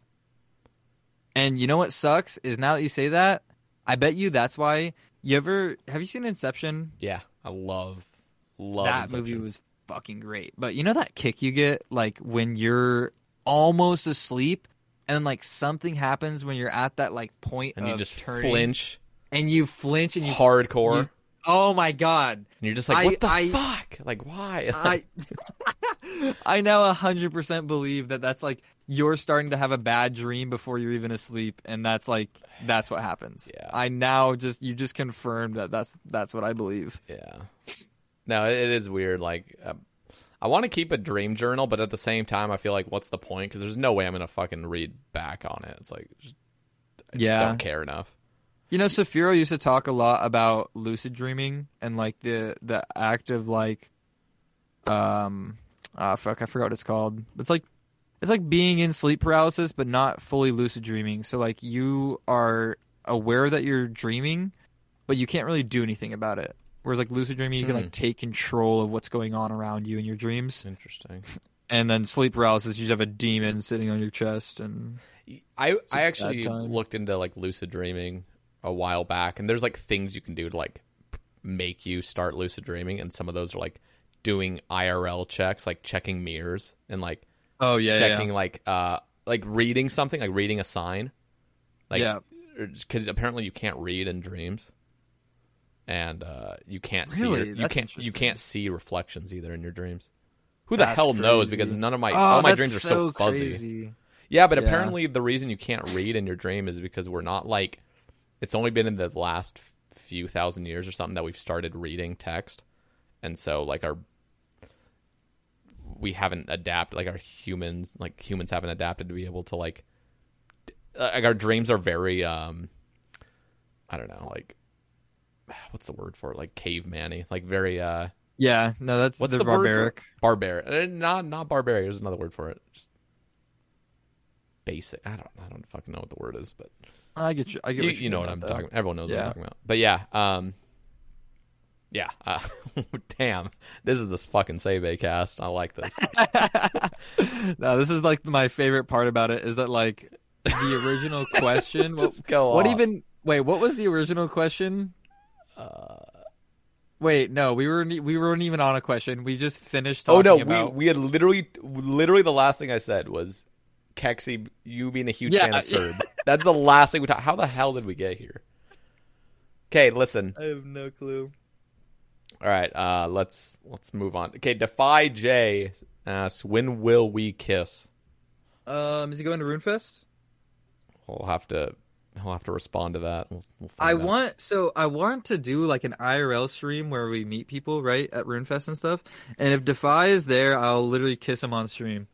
And you know what sucks is now that you say that, I bet you that's why you ever have you seen Inception? Yeah. I love love that Inception. movie was fucking great. But you know that kick you get like when you're almost asleep and then like something happens when you're at that like point and you just turning, flinch and you flinch and you hardcore. you- oh my god. and you're just like, I- what the I- fuck? Like, why? I I now 100% believe that that's like you're starting to have a bad dream before you're even asleep and that's like that's what happens. Yeah. I now just you just confirmed that that's that's what I believe. Yeah. No, it, is weird. Like, uh, I want to keep a dream journal, but at the same time, I feel like, what's the point? Because there's no way I'm gonna fucking read back on it. It's like, just, I just Yeah. don't care enough. You know, Safiro used to talk a lot about lucid dreaming and like the the act of like, um, ah, fuck, I forgot what it's called. It's like it's like being in sleep paralysis, but not fully lucid dreaming. So like you are aware that you're dreaming, but you can't really do anything about it. Whereas like lucid dreaming, you can Hmm. like take control of what's going on around you in your dreams. Interesting. And then sleep paralysis, you just have a demon sitting on your chest, and I I actually looked into like lucid dreaming a while back, and there's like things you can do to like make you start lucid dreaming, and some of those are like doing IRL checks, like checking mirrors and like oh yeah, checking like uh like reading something, like reading a sign, like Yeah. because apparently you can't read in dreams, and uh, you can't see your, you can't you can't see reflections either in your dreams. Who the That's hell knows? Because none of my Oh, all my dreams are so, fuzzy. crazy. Yeah, but Yeah. apparently the reason you can't read in your dream is because we're not like it's only been in the last few thousand years or something that we've started reading text. And so like our we haven't adapted like our humans like humans haven't adapted to be able to like uh, like our dreams are very um I don't know, like what's the word for it? Like caveman-y, like very uh Yeah, no, that's what's the the barbaric. barbaric. Uh, Not not barbaric. There's another word for it. Just basic. I don't I don't fucking know what the word is, but I get you. I get you, what you know what I'm that. talking. about. Everyone knows what I'm talking about. But yeah, um, yeah. Uh, damn, this is this fucking Sebe cast. I like this. no, this is like my favorite part about it is that like the original question. Just what, go What off. even? Wait, what was the original question? Uh, Wait, no, we were we weren't even on a question. We just finished. oh no, about... we we had literally literally the last thing I said was Kexi, you being a huge Yeah. fan of Surd. That's the last thing we talked. How the hell did we get here? Okay, listen. I have no clue. All right, uh, let's let's move on. Okay, Defy J asks, "When will we kiss?" Um, is he going to RuneFest? We'll have to he'll have to respond to that. We'll, we'll I out. want so I want to do like an IRL stream where we meet people right at RuneFest and stuff. And if Defy is there, I'll literally kiss him on stream.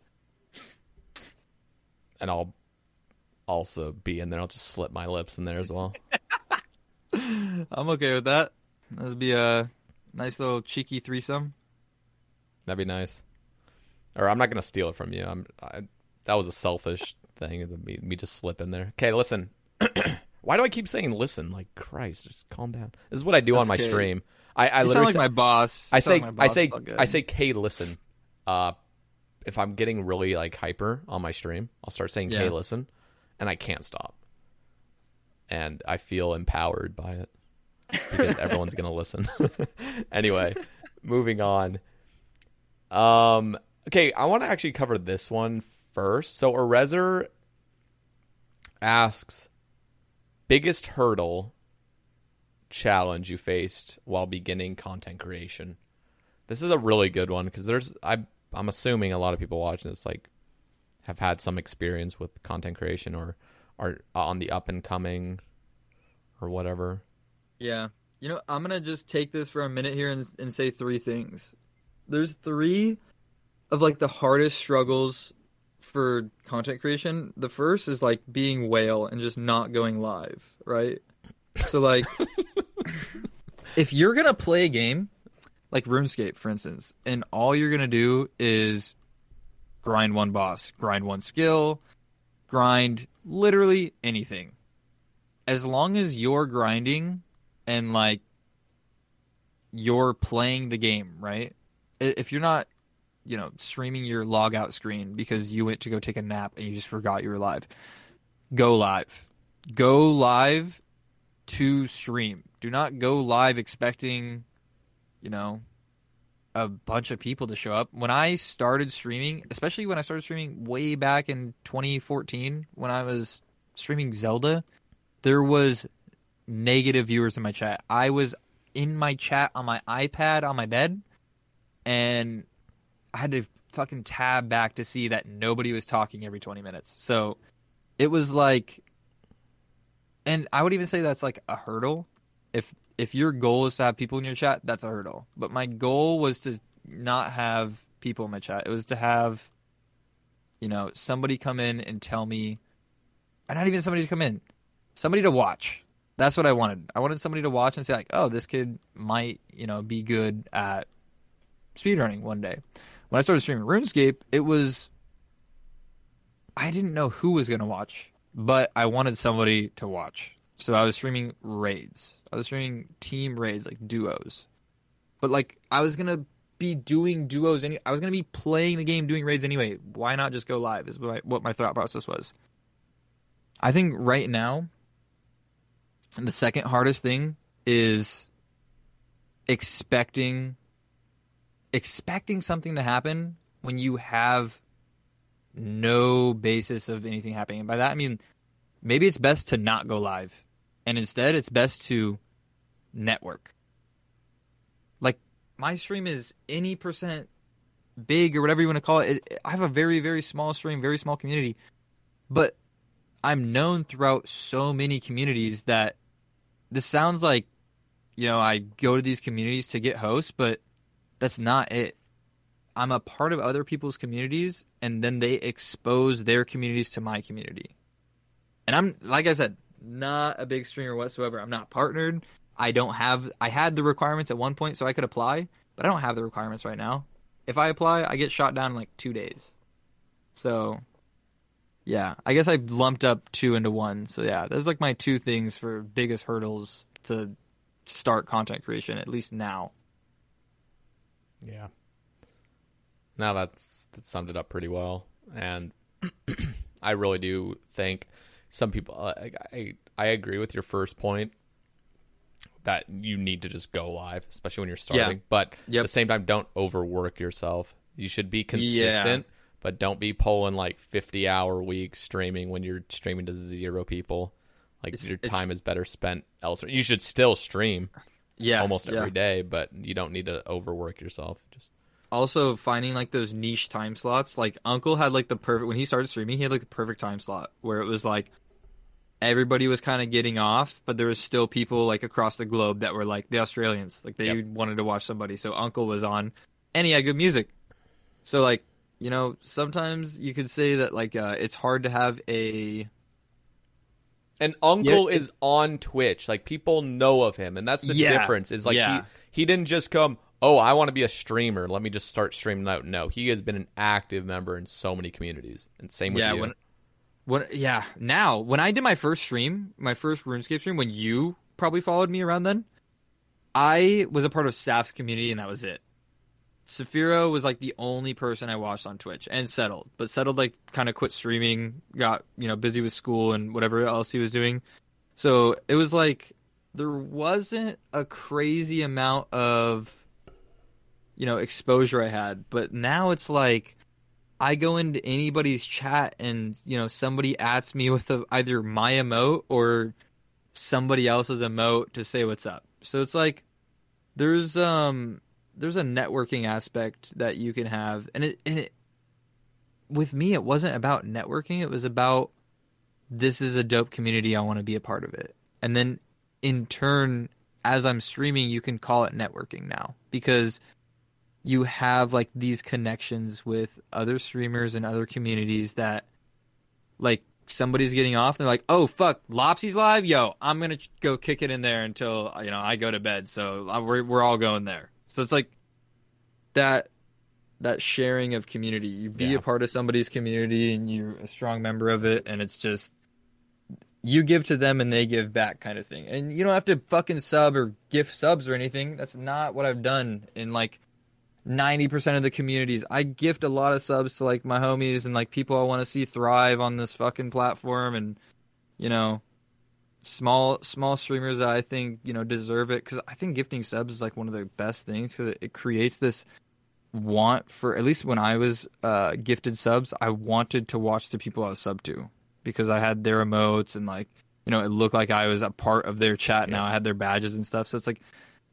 and I'll also be in there. I'll just slip my lips in there as well. I'm okay with that. That'd be a nice little cheeky threesome. That'd be nice. Or I'm not gonna steal it from you. I'm. I, that was a selfish thing. Me, me just slip in there. Okay, listen. Why do I keep saying listen? Like Christ, just calm down. This is what I do That's on my okay. stream. I, I You literally sound like say, my boss. I say like my I say It's all good. I say K listen. Uh, if I'm getting really like hyper on my stream, I'll start saying K listen, and I can't stop. And I feel empowered by it because everyone's gonna listen. anyway, moving on. Um. Okay, I want to actually cover this one first. So Erezer asks, biggest hurdle challenge you faced while beginning content creation. This is a really good one because there's I I'm assuming a lot of people watching this like have had some experience with content creation or are on the up and coming or whatever. Yeah. You know, I'm gonna just take this for a minute here and, and say three things. There's three of like the hardest struggles for content creation. The first is like being whale and just not going live, right? So like, if you're gonna play a game like RuneScape, for instance, and all you're gonna do is grind one boss, grind one skill, grind literally anything. As long as you're grinding and like you're playing the game, right? If you're not, you know, streaming your log out screen because you went to go take a nap and you just forgot you were live, go live. Go live to stream. Do not go live expecting, you know, a bunch of people to show up. When I started streaming, especially when I started streaming way back in 2014 when I was streaming Zelda, there was negative viewers in my chat. I was in my chat on my iPad on my bed and I had to fucking tab back to see that nobody was talking every 20 minutes. So it was like and I would even say that's like a hurdle. If if your goal is to have people in your chat, that's a hurdle. But my goal was to not have people in my chat. It was to have you know, somebody come in and tell me and not even somebody to come in. Somebody to watch. That's what I wanted. I wanted somebody to watch and say like, "Oh, this kid might, you know, be good at speedrunning one day." When I started streaming RuneScape, it was I didn't know who was going to watch, but I wanted somebody to watch. So I was streaming raids. I was streaming team raids like duos. But like I was going to be doing duos any I was going to be playing the game doing raids anyway. Why not just go live is what, I, what my thought process was. I think right now the second hardest thing is expecting expecting something to happen when you have no basis of anything happening. And by that I mean maybe it's best to not go live, and instead it's best to network. Like my stream is any percent big or whatever you want to call it. I have a very very small stream, very small community, but I'm known throughout so many communities that this sounds like you know I go to these communities to get hosts, but that's not it. I'm a part of other people's communities, and then they expose their communities to my community. And I'm like I said, not a big streamer whatsoever. I'm not partnered. I don't have. I had the requirements at one point, so I could apply, but I don't have the requirements right now. If I apply, I get shot down in like two days. So, yeah, I guess I lumped up two into one. So yeah, there's like my two things for biggest hurdles to start content creation. At least now. Yeah. Now that's that summed it up pretty well, and I really do think some people. Uh, I, I I agree with your first point that you need to just go live, especially when you're starting. Yeah. But Yep. at the same time, don't overwork yourself. You should be consistent, but don't be pulling like 50 hour weeks streaming when you're streaming to zero people. Like It's- your it's- time is better spent elsewhere. You should still stream Yeah, almost yeah. every day, but you don't need to overwork yourself. Just also finding like those niche time slots like uncle had like the perfect when he started streaming he had like the perfect time slot where it was like everybody was kind of getting off but there was still people like across the globe that were like the australians like they Yep. wanted to watch somebody so uncle was on and he had good music so like you know sometimes you could say that like uh, it's hard to have a And Uncle Yeah, is on Twitch. Like people know of him, and that's the Yeah, difference. Is like yeah. he he didn't just come. Oh, I want to be a streamer. Let me just start streaming out. No, he has been an active member in so many communities, and same with yeah you. when when yeah now when i did my first stream my first runescape stream when you probably followed me around then i was a part of saf's community and that was it Saphiro was like the only person I watched on Twitch and settled, but settled like kind of quit streaming, got you know busy with school and whatever else he was doing. So it was like there wasn't a crazy amount of you know exposure I had, but now it's like I go into anybody's chat and you know somebody adds me with a, either my emote or somebody else's emote to say what's up. So it's like there's um there's a networking aspect that you can have and it and it with me it wasn't about networking. It was about this is a dope community. I want to be a part of it. And then in turn as I'm streaming you can call it networking now because you have like these connections with other streamers and other communities that like somebody's getting off. They're like oh fuck lopsy's live? Yo i'm gonna go kick it in there until you know i go to bed. So uh, we're, we're all going there so it's like that that sharing of community you be Yeah. a part of somebody's community and you're a strong member of it and it's just you give to them and they give back kind of thing and you don't have to fucking sub or gift subs or anything that's not what i've done in like 90% of the communities. I gift a lot of subs to like my homies and like people I want to see thrive on this fucking platform and you know small small streamers that I think, you know, deserve it cuz I think gifting subs is like one of the best things cuz it, it creates this want for at least when I was uh gifted subs, I wanted to watch the people I was sub to because I had their emotes and like you know, it looked like I was a part of their chat now. I had their badges and stuff. So it's like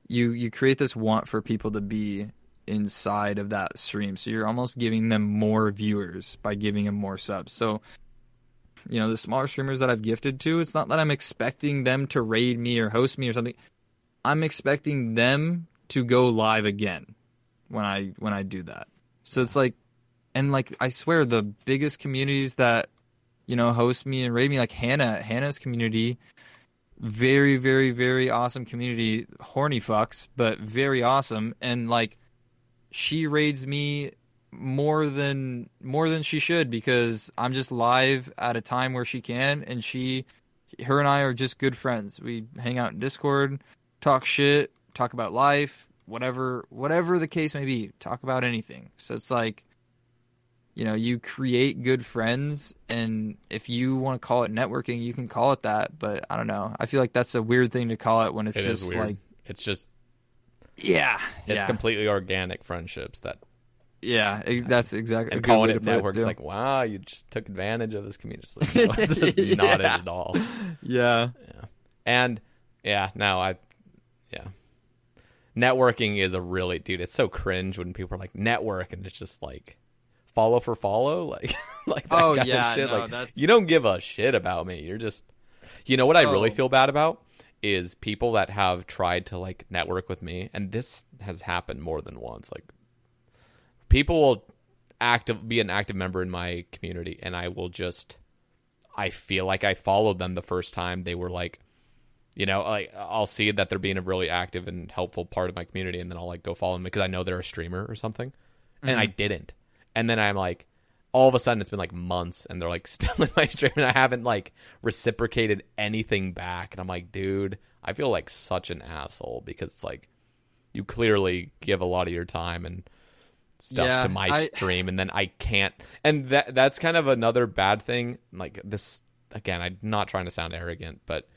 you you create this want for people to be inside of that stream. So you're almost giving them more viewers by giving them more subs. So you know, the smaller streamers that I've gifted to, it's not that I'm expecting them to raid me or host me or something. I'm expecting them to go live again when I when I do that. So it's like and like I swear the biggest communities that you know host me and raid me like Hannah Hannah's community very very very awesome community horny fucks but very awesome and like she raids me more than more than she should because I'm just live at a time where she can and she her and I are just good friends. We hang out in Discord, talk shit, talk about life, whatever whatever the case may be, talk about anything. So it's like you know, you create good friends and if you want to call it networking, you can call it that, but I don't know. I feel like that's a weird thing to call it when it's It just like it's just yeah, it's yeah. completely organic friendships that Yeah, that's exactly. and calling it network is like, wow, you just took advantage of this community. It's like, no, this is not it at all. yeah, yeah. And yeah, no, I, yeah, networking is a really dude. It's so cringe when people are like network, and it's just like follow for follow, like like that Oh, kind yeah, of shit. no, like that's- you don't give a shit about me. You're just, you know what I really Oh. feel bad about is people that have tried to like network with me, and this has happened more than once. Like people will active be an active member in my community, and I will just. I feel like I followed them the first time they were like, you know, like I'll see that they're being a really active and helpful part of my community, and then I'll like go follow them because I know they're a streamer or something, and I mm-hmm. didn't. And then I'm like, all of a sudden it's been like months, and they're like still in my stream, and I haven't like reciprocated anything back, and I'm like, dude, I feel like such an asshole because it's like you clearly give a lot of your time and stuff Yeah, to my I- stream and then I can't and that that's kind of another bad thing like this again I'm not trying to sound arrogant but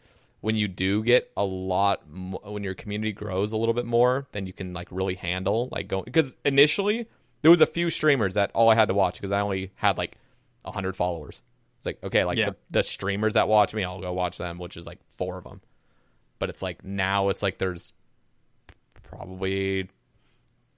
when you do get a lot mo- when your community grows a little bit more then you can like really handle like going because initially there was a few streamers that all I had to watch because I only had like 100 followers it's like okay like Yeah. the, the streamers that watch me I'll go watch them which is like four of them but it's like now it's like there's probably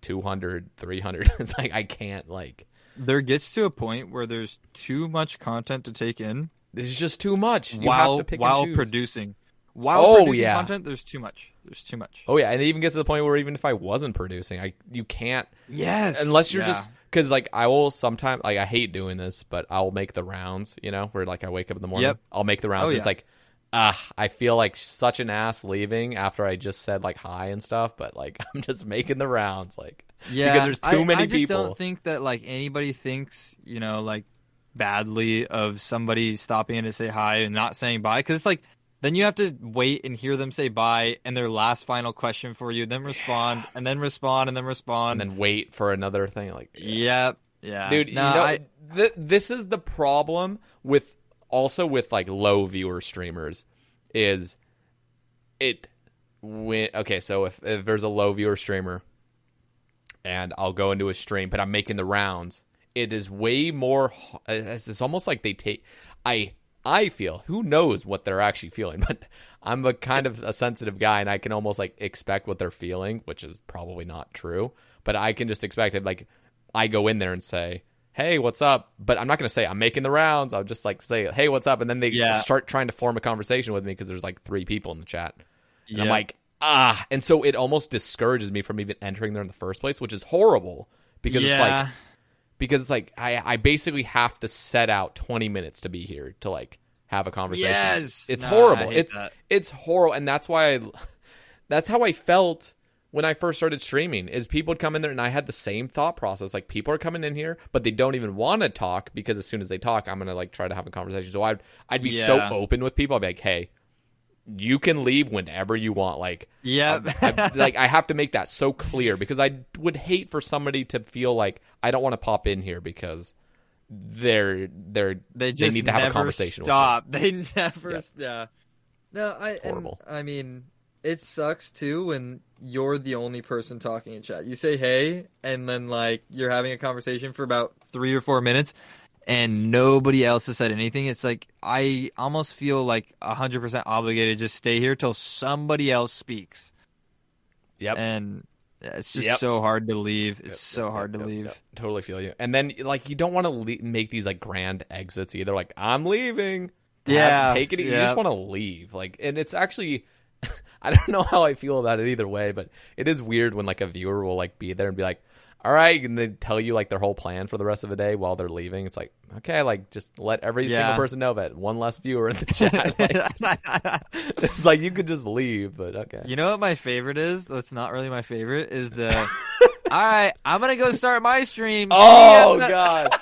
200 300 it's like i can't like there gets to a point where there's too much content to take in there's just too much you while have to pick while producing. While Oh, producing yeah. content, there's too much. There's too much. oh yeah and it even gets to the point where even if i wasn't producing i you can't yes, unless you're yeah. just because like i will sometimes like i hate doing this but i'll make the rounds you know where like i wake up in the morning Yep. i'll make the rounds Oh, it's yeah. like ah i feel like such an ass leaving after i just said like hi and stuff but like i'm just making the rounds like Yeah, because there's too I, many people. I just people don't think that like anybody thinks you know like badly of somebody stopping in to say hi and not saying bye because it's like then you have to wait and hear them say bye and their last final question for you, then respond and then respond and then respond. and then wait for another thing like yep, yeah, dude No, you know I, th- this is the problem with also with like low viewer streamers is it when okay so if, if there's a low viewer streamer and i'll go into a stream but i'm making the rounds it is way more it's, it's almost like they take i i feel who knows what they're actually feeling but i'm a kind of a sensitive guy and i can almost like expect what they're feeling which is probably not true but i can just expect it like i go in there and say hey what's up but i'm not going to say i'm making the rounds i'll just like say hey what's up and then they Yeah. start trying to form a conversation with me because there's like three people in the chat and I'm like, ah. And so it almost discourages me from even entering there in the first place, which is horrible because it's like because it's like I, I basically have to set out 20 minutes to be here to like have a conversation. Yes! It's Nah, horrible. It's that. it's horrible and that's why I that's how I felt when I first started streaming is people would come in there and I had the same thought process. Like people are coming in here, but they don't even want to talk because as soon as they talk, I'm gonna like try to have a conversation. So I'd I'd be so open with people. I'd be like, hey, you can leave whenever you want. Like yeah, um, like I have to make that so clear because I would hate for somebody to feel like I don't want to pop in here because they're they're they just need to have a conversation. Stop. They never. Yeah. Yeah. No, I. and, horrible. I mean, it sucks too when you're the only person talking in chat. You say hey, and then like you're having a conversation for about three or four minutes, and nobody else has said anything. It's like I almost feel like hundred percent obligated to just stay here till somebody else speaks. Yep. and it's just Yep. so hard to leave. It's Yep, so yep, hard to leave. Totally feel you. And then like you don't want to le- make these like grand exits either. Like I'm leaving. Yeah, take it. You just want to leave. Like, and it's actually. I don't know how I feel about it either way, but it is weird when like a viewer will like be there and be like, "All right," and they tell you like their whole plan for the rest of the day while they're leaving. It's like, okay, like just let every single person know that one less viewer in the chat. Like, it's like you could just leave, but okay. You know what my favorite is? That's not really my favorite. Is the all right? I'm gonna go start my stream. Oh ya." god.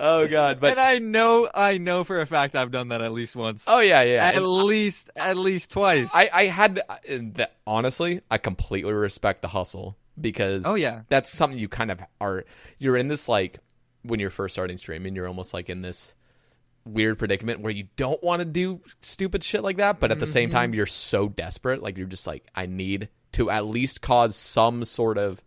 Oh god. But and I know, I know for a fact I've done that at least once. oh yeah, yeah. at And least, at least twice. I, I had that, honestly, I completely respect the hustle because Oh, yeah. that's something you kind of are. You're in this like when you're first starting streaming, you're almost like in this weird predicament where you don't want to do stupid shit like that, but at the Mm-hmm. same time, you're so desperate, like you're just like, I need to at least cause some sort of.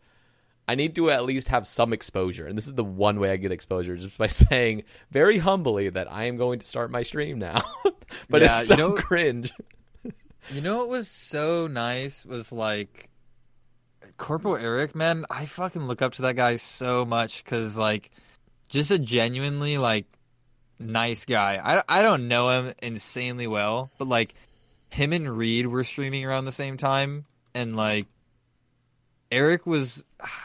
I need to at least have some exposure. And this is the one way I get exposure just by saying very humbly that I am going to start my stream now. but Yeah, it's so you know- cringe. You know what was so nice was like Corporal Eric, man. I fucking look up to that guy so much because like just a genuinely like nice guy. I I don't know him insanely well, but like him and Reed were streaming around the same time, and like Eric was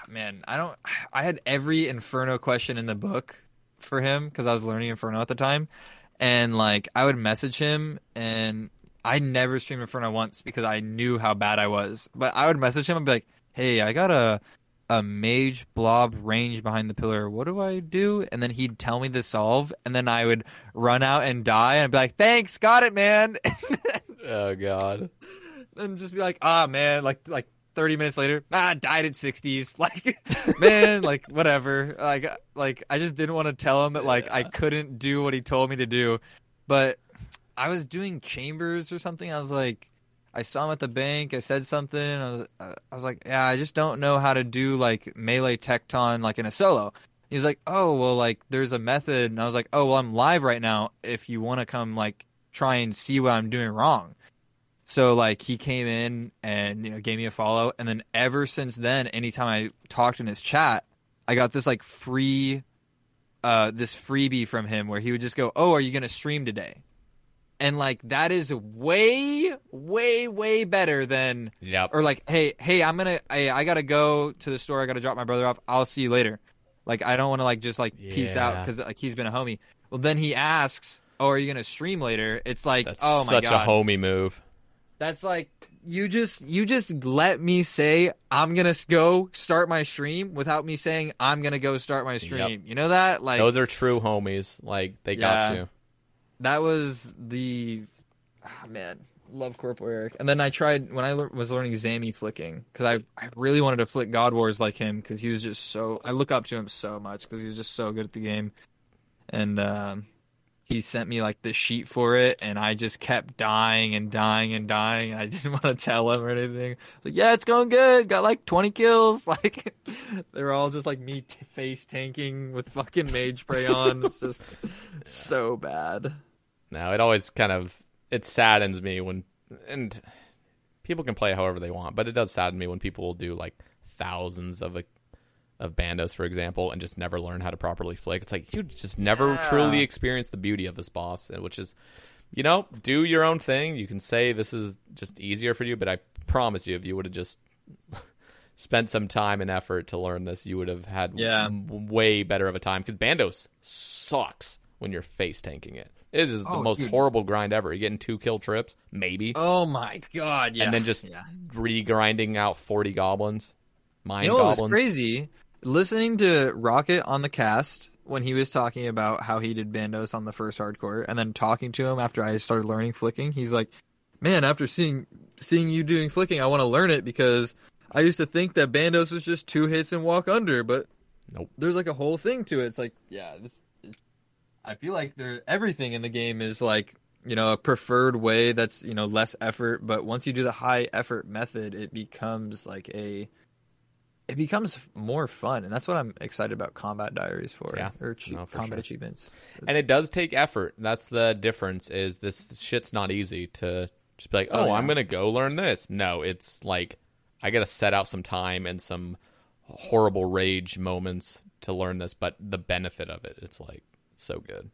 man. I don't. I had every Inferno question in the book for him because I was learning Inferno at the time, and like I would message him and I never streamed Inferno once because I knew how bad I was. But I would message him and be like, "Hey, I got a a mage blob range behind the pillar. What do I do?" And then he'd tell me the solve, and then I would run out and die, and I'd be like, "Thanks, got it, man." Oh god. and just be like, "Ah, man," like like. 30 minutes later, ah, died at 60s. Like, man, like, whatever. Like, like, I just didn't want to tell him that, like, I couldn't do what he told me to do. But I was doing chambers or something. I was like, I saw him at the bank. I said something. I was, uh, I was like, yeah, I just don't know how to do like melee Tekton like in a solo. He was like, oh well, like there's a method, and I was like, oh well, I'm live right now. If you want to come like try and see what I'm doing wrong. So like he came in and you know gave me a follow, and then ever since then, anytime I talked in his chat, I got this like free, uh, this freebie from him where he would just go, "Oh, are you gonna stream today?" And like that is way, way, way better than Yep. or like, hey, hey, I'm gonna, I, I gotta go to the store. I gotta drop my brother off. I'll see you later. Like I don't want to like just like peace out because like he's been a homie. Well, then he asks, "Oh, are you gonna stream later?" It's like, That's oh my such god, such a homie move. That's like you just you just let me say I'm gonna go start my stream without me saying I'm gonna go start my stream. You know that like Those are true homies. Like they got you. that was the ah, man love Corporal Eric. And then I tried when I lear- was learning Zammy flicking because I I really wanted to flick God Wars like him because he was just so I look up to him so much because he was just so good at the game. And um, he sent me like the sheet for it, and I just kept dying and dying and dying. I didn't want to tell him or anything. Like, yeah, it's going good. Got like 20 kills. Like, they were all just like me t- face tanking with fucking mage spray on. It's just so bad. Now it always kind of it saddens me when and people can play however they want, but it does sadden me when people will do like thousands of a, of bandos, for example, and just never learn how to properly flick. It's like you just never Yeah. truly experience the beauty of this boss, uh, which is you know do your own thing. You can say this is just easier for you, but I promise you, if you would have just spent some time and effort to learn this, you would have had Yeah. w- way better of a time. Because bandos sucks when you're face tanking it. It is the Oh, most dude. horrible grind ever. You're getting two kill trips, maybe, Oh my god, yeah. and then just yeah. re-grinding out 40 goblins, mine You know what was crazy? Listening to Rocket on the cast when he was talking about how he did bandos on the first hardcore, and then talking to him after I started learning flicking, he's like, "Man, after seeing seeing you doing flicking, I want to learn it because I used to think that bandos was just two hits and walk under, but Nope. there's like a whole thing to it. It's like, yeah, this. I feel like there everything in the game is like you know a preferred way that's you know less effort, but once you do the high effort method, it becomes like a it becomes more fun, and that's what I'm excited about Combat Diaries for, Yeah. or ach- No, for combat sure. achievements. and it does take effort. That's the difference. Is this shit's not easy to just be like, Oh, oh, yeah. I'm gonna go learn this. No, it's like I gotta set out some time and some horrible rage moments to learn this. But the benefit of it, it's like it's so good.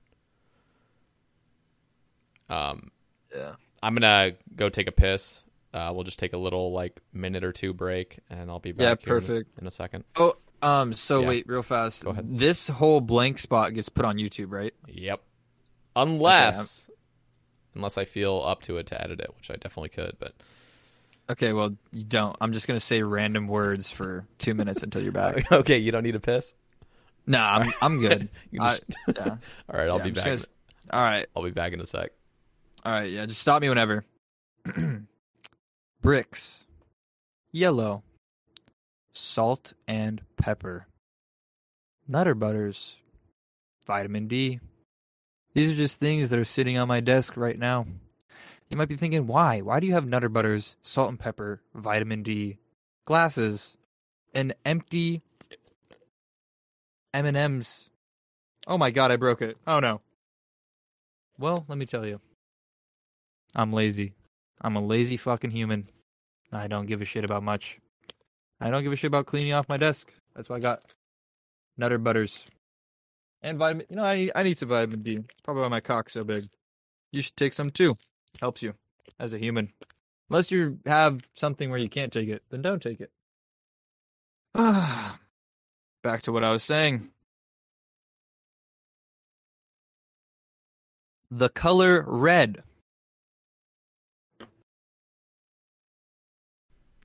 Um, yeah, I'm gonna go take a piss. Uh, we'll just take a little like minute or two break, and I'll be back. Yeah, here in- perfect. in a second. Oh, um. So Yeah. wait, real fast. Go ahead. This whole blank spot gets put on YouTube, right? Yep. Unless, unless I feel up to it to edit it, which I definitely could. But Okay. Well, you don't. I'm just gonna say random words for two minutes until you're back. okay, you don't need a piss. nah, I'm I'm good. I, yeah. All right, I'll Yeah, be I'm back. gonna- All right. I'll be back in a sec. All right, yeah, just stop me whenever. Bricks, yellow, salt and pepper, Nutter Butters, vitamin D. These are just things that are sitting on my desk right now. You might be thinking, why? Why do you have Nutter Butters, salt and pepper, vitamin D, glasses, an empty M and M's. Oh my god, I broke it. Oh no. Well, let me tell you. I'm lazy. I'm a lazy fucking human. I don't give a shit about much. I don't give a shit about cleaning off my desk. That's why I got Nutter Butters. And vitamin. You know, I need, I need some vitamin D. It's probably why my cock's so big. You should take some too. Helps you as a human. Unless you have something where you can't take it, then don't take it. Back to what I was saying. The color red.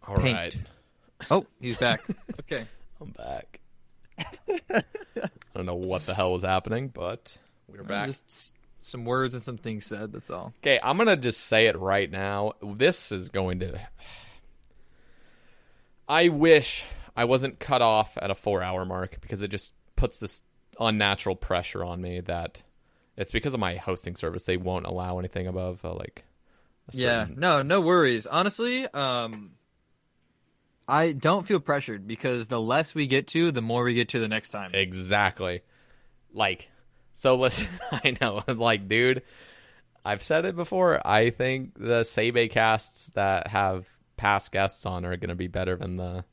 All Paint. right, Oh, he's back. okay. I'm back. I don't know what the hell was happening, but we're back. Just some words and some things said. That's all. Okay, I'm gonna just say it right now. This is going to. I wish I wasn't cut off at a four hour mark because it just puts this unnatural pressure on me that it's because of my hosting service. They won't allow anything above uh, like. a Yeah. No, no worries. Honestly, um, I don't feel pressured because the less we get to, the more we get to the next time. Exactly. Like, so listen, I know, like, dude, I've said it before. I think the Sebe casts that have past guests on are going to be better than the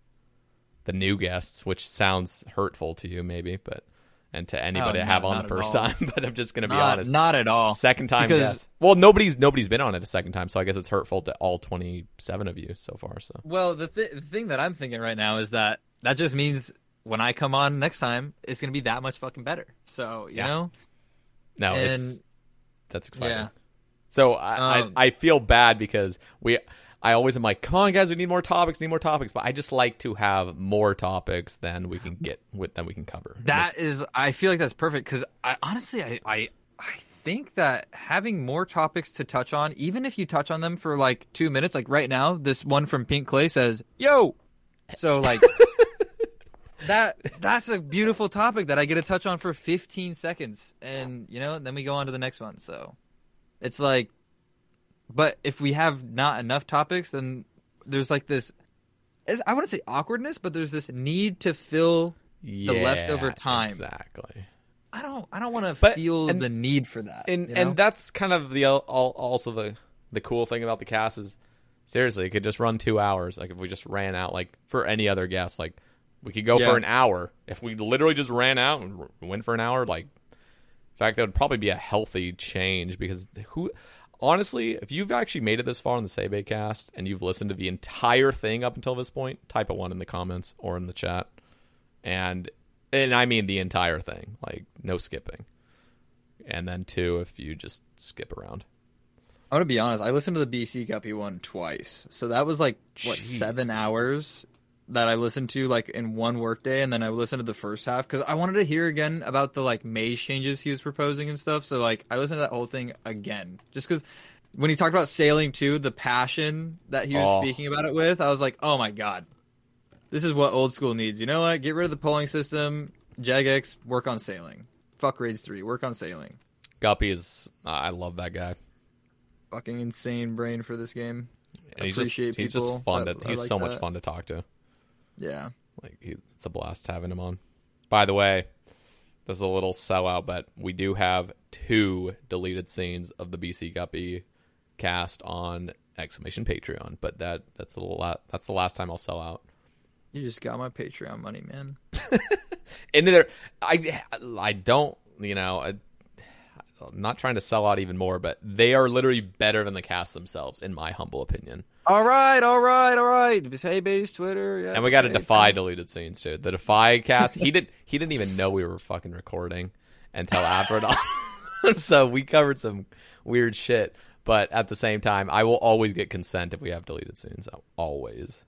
the new guests, which sounds hurtful to you, maybe, but and to anybody Oh, I have on not the first time. But I'm just going to be not, honest. not at all. Second time Because- guest. Well, nobody's nobody's been on it a second time, so I guess it's hurtful to all 27 of you so far. So Well, the, th- the thing that I'm thinking right now is that that just means when I come on next time, it's gonna be that much fucking better. So you Yeah. know, no, and it's that's exciting. yeah. So I, Um, I I feel bad because we I always am like, come on guys, we need more topics, need more topics. But I just like to have more topics than we can get with than we can cover. That is, I feel like that's perfect because I honestly, I, I, I think that having more topics to touch on, even if you touch on them for like two minutes, like right now, this one from Pink Clay says, "Yo," so like that, that's a beautiful topic that I get to touch on for 15 seconds, and you know, then we go on to the next one. So it's like, but if we have not enough topics, then there's like this. is- I wouldn't say awkwardness, but there's this need to fill yeah, leftover time. exactly. I don't I don't want to feel and- the need for that. And you know? and that's kind of the al- al- also the the cool thing about the cast is seriously, it could just run two hours. Like if we just ran out, like for any other guest, like we could go Yeah. for an hour. If we literally just ran out and went for an hour, like in fact, that would probably be a healthy change because who, honestly, if you've actually made it this far on the Sebe cast and you've listened to the entire thing up until this point, type a one in the comments or in the chat, and and I mean the entire thing, like no skipping, and then two if you just skip around. I'm gonna be honest. I listened to the BC Guppy one twice, so that was like what Jeez. seven hours that I listened to like in one workday, and then I listened to the first half because I wanted to hear again about the like maze changes he was proposing and stuff. So like I listened to that whole thing again, just because when he talked about sailing too, the passion that he was Oh. speaking about it with, I was like, oh my god, this is what old school needs. You know what? Get rid of the polling system. Jagex, work on sailing. Fuck raids three, work on sailing. Guppy is, uh, I love that guy. Fucking insane brain for this game. And he's just Appreciate he's people just fun that to he's like so much fun to talk to. Yeah. Like he, it's a blast having him on. By the way, this is a little sellout, but we do have two deleted scenes of the BC Guppy cast on exclamation Patreon. But that that's a little la- that's the last time I'll sell out. You just got my Patreon money, man. And there, I I don't you know. I, I'm not trying to sell out even more, but they are literally better than the cast themselves, in my humble opinion. All right, all right, all right. Hey, base Twitter. Yeah, And we got a okay, Defy deleted scenes too. The Defy cast, he did he didn't even know we were fucking recording until after it all. so we covered some weird shit. But at the same time, I will always get consent if we have deleted scenes. I'll always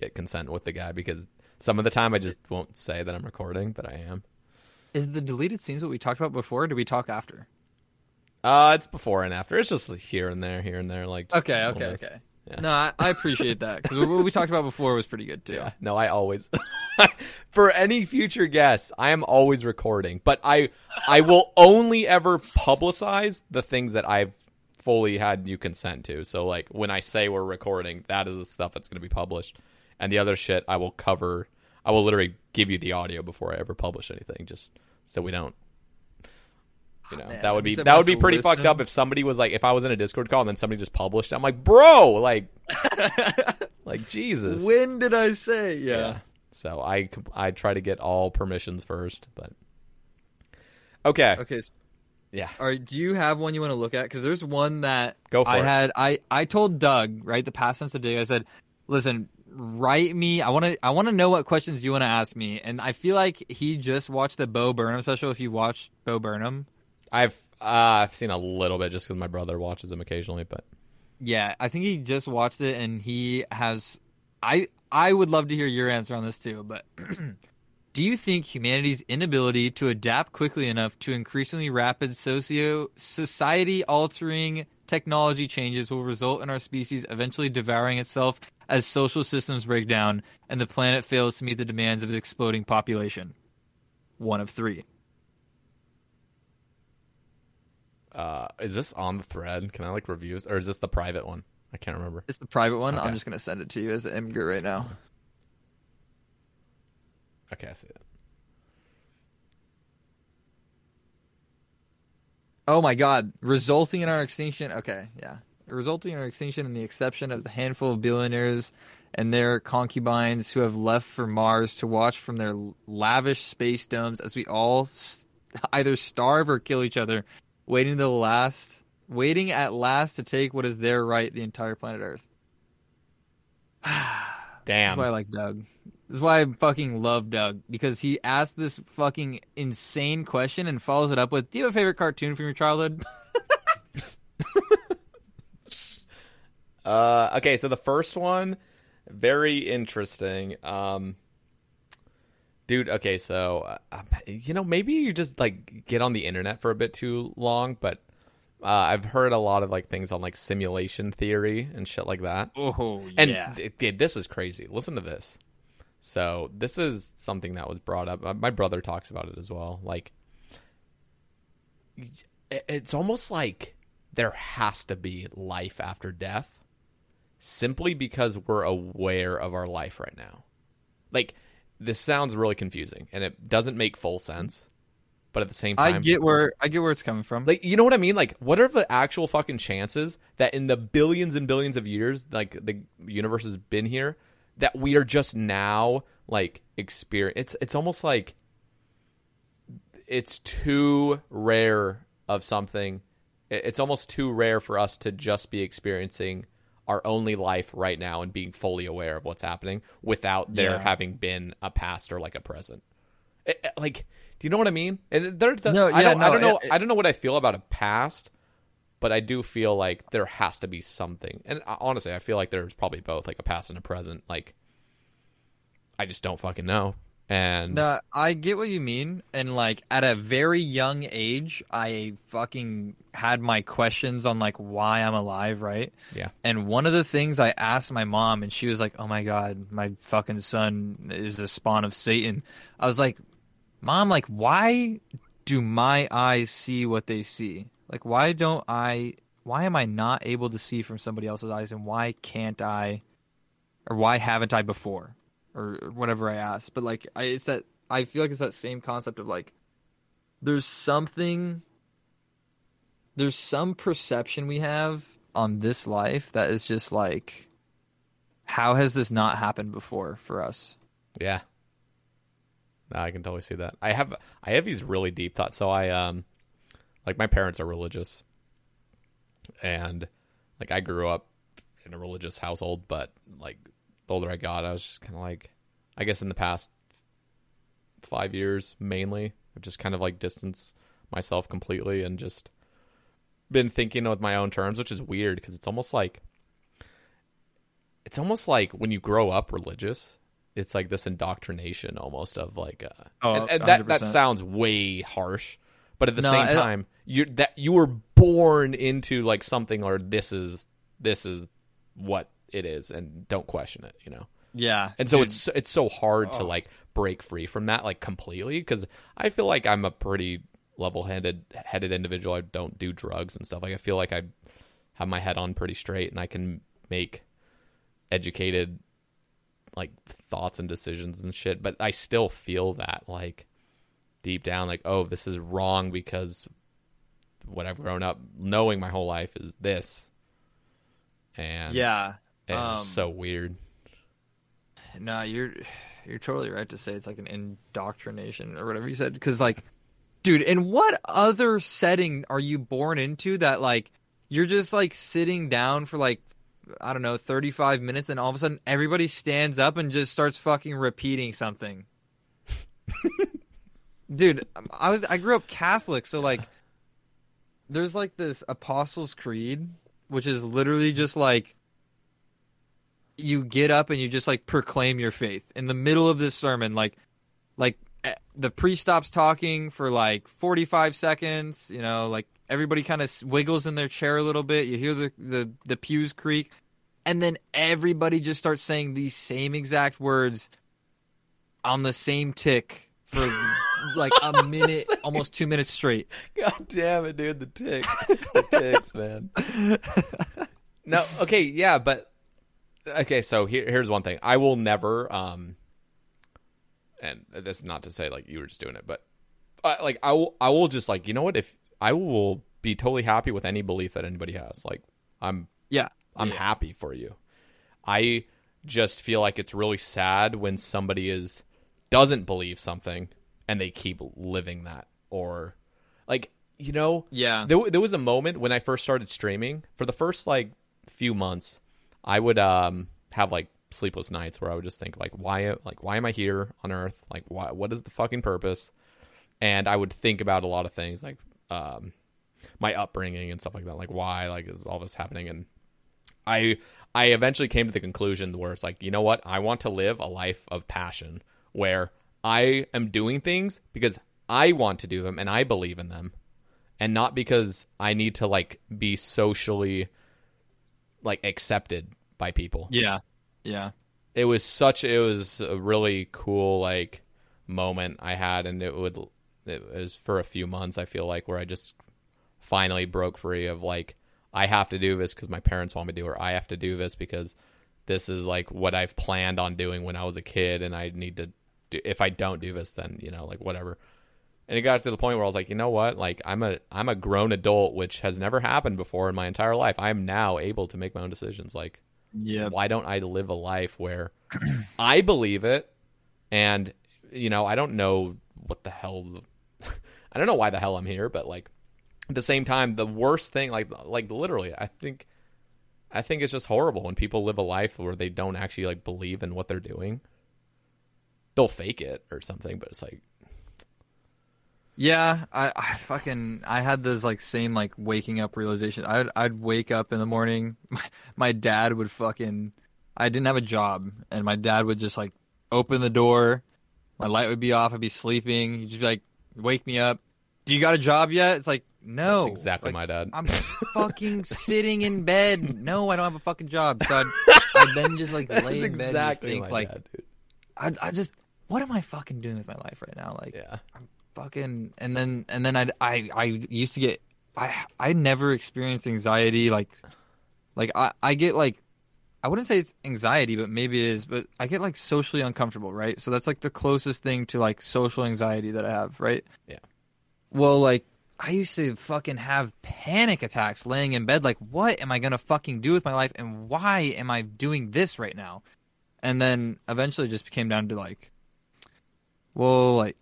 get consent with the guy because some of the time I just won't say that I'm recording, but I am. Is the deleted scenes what we talked about before? Or did we talk after? Uh it's before and after. It's just like here and there, here and there. Like just Okay, okay, bits. okay. Yeah. No, I, I appreciate that because what we talked about before was pretty good too. Yeah. No, I always for any future guests, I am always recording, but I I will only ever publicize the things that I've fully had you consent to. So like when I say we're recording, that is the stuff that's going to be published. And the other shit I will cover. I will literally give you the audio before I ever publish anything, just so we don't. You know, man, that would be that would be pretty fucked up if somebody was like, if I was in a Discord call and then somebody just published. I'm like, bro, like, like Jesus. When did I say? Yeah. So I I try to get all permissions first, but okay, Okay. So, yeah. all right. Do you have one you want to look at? Because there's one that Go for I it. had. I I told Doug right the past sense of day. I said, listen, write me. I want to. I want to know what questions you want to ask me. And I feel like he just watched the Bo Burnham special. If you watched Bo Burnham, I've uh, I've seen a little bit just because my brother watches them occasionally, but Yeah, I think he just watched it and he has I I would love to hear your answer on this too, but do you think humanity's inability to adapt quickly enough to increasingly rapid socio society altering technology changes will result in our species eventually devouring itself as social systems break down and the planet fails to meet the demands of its exploding population? One of 3. uh, is this on the thread? Can I like reviews, or is this the private one? I can't remember. It's the private one. Okay. I'm just going to send it to you as an imgur right now. Okay, I see it. Oh my god, resulting in our extinction. Okay, yeah. Resulting in our extinction and the exception of the handful of billionaires and their concubines who have left for Mars to watch from their lavish space domes as we all s- either starve or kill each other, waiting the last waiting at last to take what is their right, the entire planet Earth. Damn. That's why I like Doug. That's why I fucking love Doug because he asked this fucking insane question and follows it up with, "Do you have a favorite cartoon from your childhood?" Uh, okay, so the first one, very interesting. Um, dude, okay, so uh, you know maybe you just like get on the internet for a bit too long, but uh, I've heard a lot of like things on like simulation theory and shit like that. Oh And th- th- this is crazy. Listen to this. So this is something that was brought up. Uh, My brother talks about it as well. Like, it's almost like there has to be life after death, simply because we're aware of our life right now. Like, this sounds really confusing, and it doesn't make full sense. But at the same time, I get where I get where it's coming from. like you know what I mean? Like what are the actual fucking chances that in the billions and billions of years like the universe has been here that we are just now like experience it's it's almost like it's too rare of something it's almost too rare for us to just be experiencing our only life right now and being fully aware of what's happening without there Yeah. having been a past or like a present. It- it- like do you know what i mean? And there, No, I, yeah, don't, I don't know it- i don't know what i feel about a past but i do feel like there has to be something. And uh, honestly i feel like there's probably both like a past and a present. Like i just don't fucking know and No, I get what you mean, and like at a very young age, I fucking had my questions on like why I'm alive, right? yeah And one of the things I asked my mom, and she was like, "Oh my god, my fucking son is a spawn of Satan." I was like, "Mom, like, why do my eyes see what they see? Like, why don't I? Why am I not able to see from somebody else's eyes, and why can't I, or why haven't I before, or, whatever I asked?" But like, I, it's that I feel like it's that same concept of like, there's something there's some perception we have on this life that is just like how has this not happened before for us Yeah. No, I can totally see that. I have I have these really deep thoughts. So I um like my parents are religious. And like I grew up in a religious household, but like the older I got, I was just kind of like I guess in the past 5 years mainly, I've just kind of like distanced myself completely and just been thinking with my own terms, which is weird because it's almost like it's almost like when you grow up religious, it's like this indoctrination almost of like uh Oh, and, and that that sounds way harsh, but at the No, same I- time, you that you were born into like something or this is this is what it is and don't question it, you know. yeah And so dude, it's it's so hard to Oh. like break free from that like completely because I feel like I'm a pretty level-headed headed individual. I don't do drugs and stuff. Like I feel like I have my head on pretty straight and I can make educated like thoughts and decisions and shit, but I still feel that like deep down like oh, this is wrong because what I've grown up knowing my whole life is this. And Yeah. It's um, so weird. No, you're you're totally right to say it's like an indoctrination or whatever you said. Because like, dude, in what other setting are you born into that like you're just like sitting down for like I don't know 35 minutes, and all of a sudden everybody stands up and just starts fucking repeating something. dude, I was I grew up Catholic, so like, there's like this Apostles' Creed, which is literally just like you get up and you just like proclaim your faith. In the middle of this sermon like like eh, the priest stops talking for like 45 seconds you know like everybody kind of wiggles in their chair a little bit. You hear the, the the pews creak. And then everybody just starts saying these same exact words on the same tick for like a minute almost 2 minutes straight. God damn it, dude! The tick, the ticks, man. no, okay, yeah, but okay. So here, here's one thing: I will never, um, and this is not to say like you were just doing it, but uh, like I will, I will just like you know what? If I will be totally happy with any belief that anybody has, like I'm, yeah I'm happy for you. I just feel like it's really sad when somebody is doesn't believe something and they keep living that or like you know Yeah. there, there was a moment when i first started streaming for the first like few months i would um have like sleepless nights where i would just think like why like why am i here on earth? Like why what is the fucking purpose? And i would think about a lot of things like um my upbringing and stuff like that like why like is all this happening? And I I eventually came to the conclusion where it's like, you know what? I want to live a life of passion where I am doing things because I want to do them and I believe in them and not because I need to like be socially like accepted by people. yeah yeah It was such it was a really cool like moment I had and it would it was for a few months I feel like where I just finally broke free of like I have to do this because my parents want me to, do or I have to do this because this is like what I've planned on doing when I was a kid, and I need to. Do, if I don't do this, then you know, like whatever. And it got to the point where I was like, you know what? Like I'm a I'm a grown adult, which has never happened before in my entire life. I am now able to make my own decisions. Like, yeah why don't I live a life where I believe it, and you know, I don't know what the hell. I don't know why the hell I'm here, but like at the same time, the worst thing, like like literally, I think, I think it's just horrible when people live a life where they don't actually like believe in what they're doing. They'll fake it or something, but it's like, Yeah, I, I fucking I had those like same like waking up realization. I'd I'd wake up in the morning. My, my dad would fucking I didn't have a job, and my dad would just like open the door. My light would be off. I'd be sleeping. He'd just be like, "Wake me up. Do you got a job yet?" It's like, no, That's exactly Like, my dad. I'm fucking sitting in bed. No, I don't have a fucking job. So I'd, I'd then just like lay in bed and exactly think like, dad, dude. I I just what am I fucking doing with my life right now? Like, Yeah, fucking and then and then I I I used to get I I never experienced anxiety like like I I get like I wouldn't say it's anxiety but maybe it is but I get like socially uncomfortable right? So that's like the closest thing to like social anxiety that I have right? Yeah. well like I used to fucking have panic attacks laying in bed like what am I going to fucking do with my life and why am I doing this right now? And then eventually just came down to like well like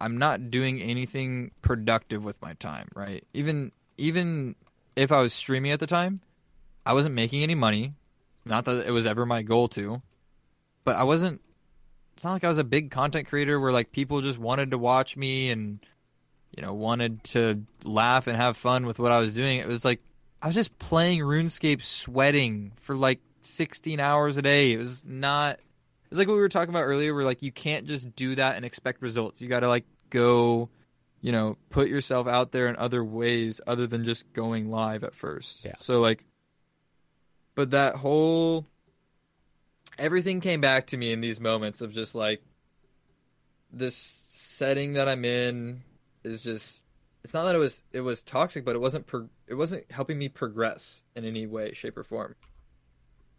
I'm not doing anything productive with my time, right? Even even if I was streaming at the time, I wasn't making any money. Not that it was ever my goal to, but I wasn't. It's not like I was a big content creator where like people just wanted to watch me and you know wanted to laugh and have fun with what I was doing. It was like I was just playing RuneScape, sweating for like 16 hours a day. It was not it's like what we were talking about earlier where like you can't just do that and expect results. You got to like go you know put yourself out there in other ways other than just going live at first. Yeah. so like but that whole everything came back to me in these moments of just like this setting that i'm in is just it's not that it was it was toxic but it wasn't pro- it wasn't helping me progress in any way shape or form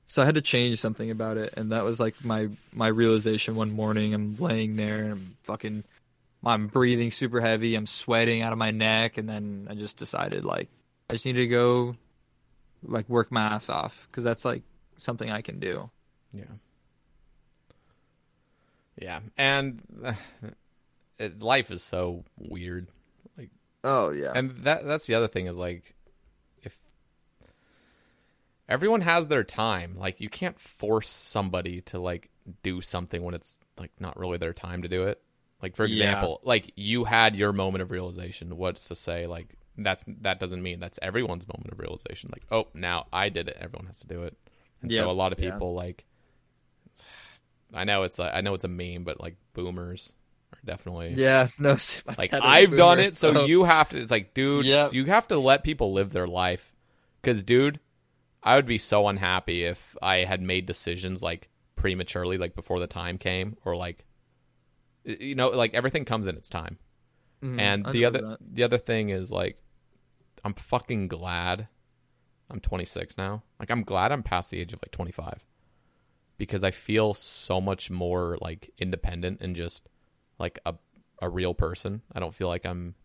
So I had to change something about it, and that was like my my realization one morning. I'm laying there and I'm fucking, I'm breathing super heavy. I'm sweating out of my neck, and then I just decided like I just need to go, like work my ass off because that's like something I can do. Yeah. Yeah, and uh, it, life is so weird. Like, Oh yeah, and that that's the other thing is like, everyone has their time, like you can't force somebody to like do something when it's like not really their time to do it. Like for Yeah. example, like you had your moment of realization. What's to say like that's that doesn't mean that's everyone's moment of realization. Like, oh, now I did it. Everyone has to do it. And Yeah. so a lot of Yeah. people like I know it's a, I know it's a meme, but like boomers are definitely yeah. No, like dad is a I've done it, so you have to. It's like, dude, Yep. you have to let people live their life. Because, dude, I would be so unhappy if I had made decisions like prematurely, like before the time came, or like, you know, like everything comes in its time. Mhm, and the other, that. the other thing is like, I'm fucking glad I'm 26 now. Like, I'm glad I'm past the age of like 25 because I feel so much more like independent and just like a a real person. I don't feel like I'm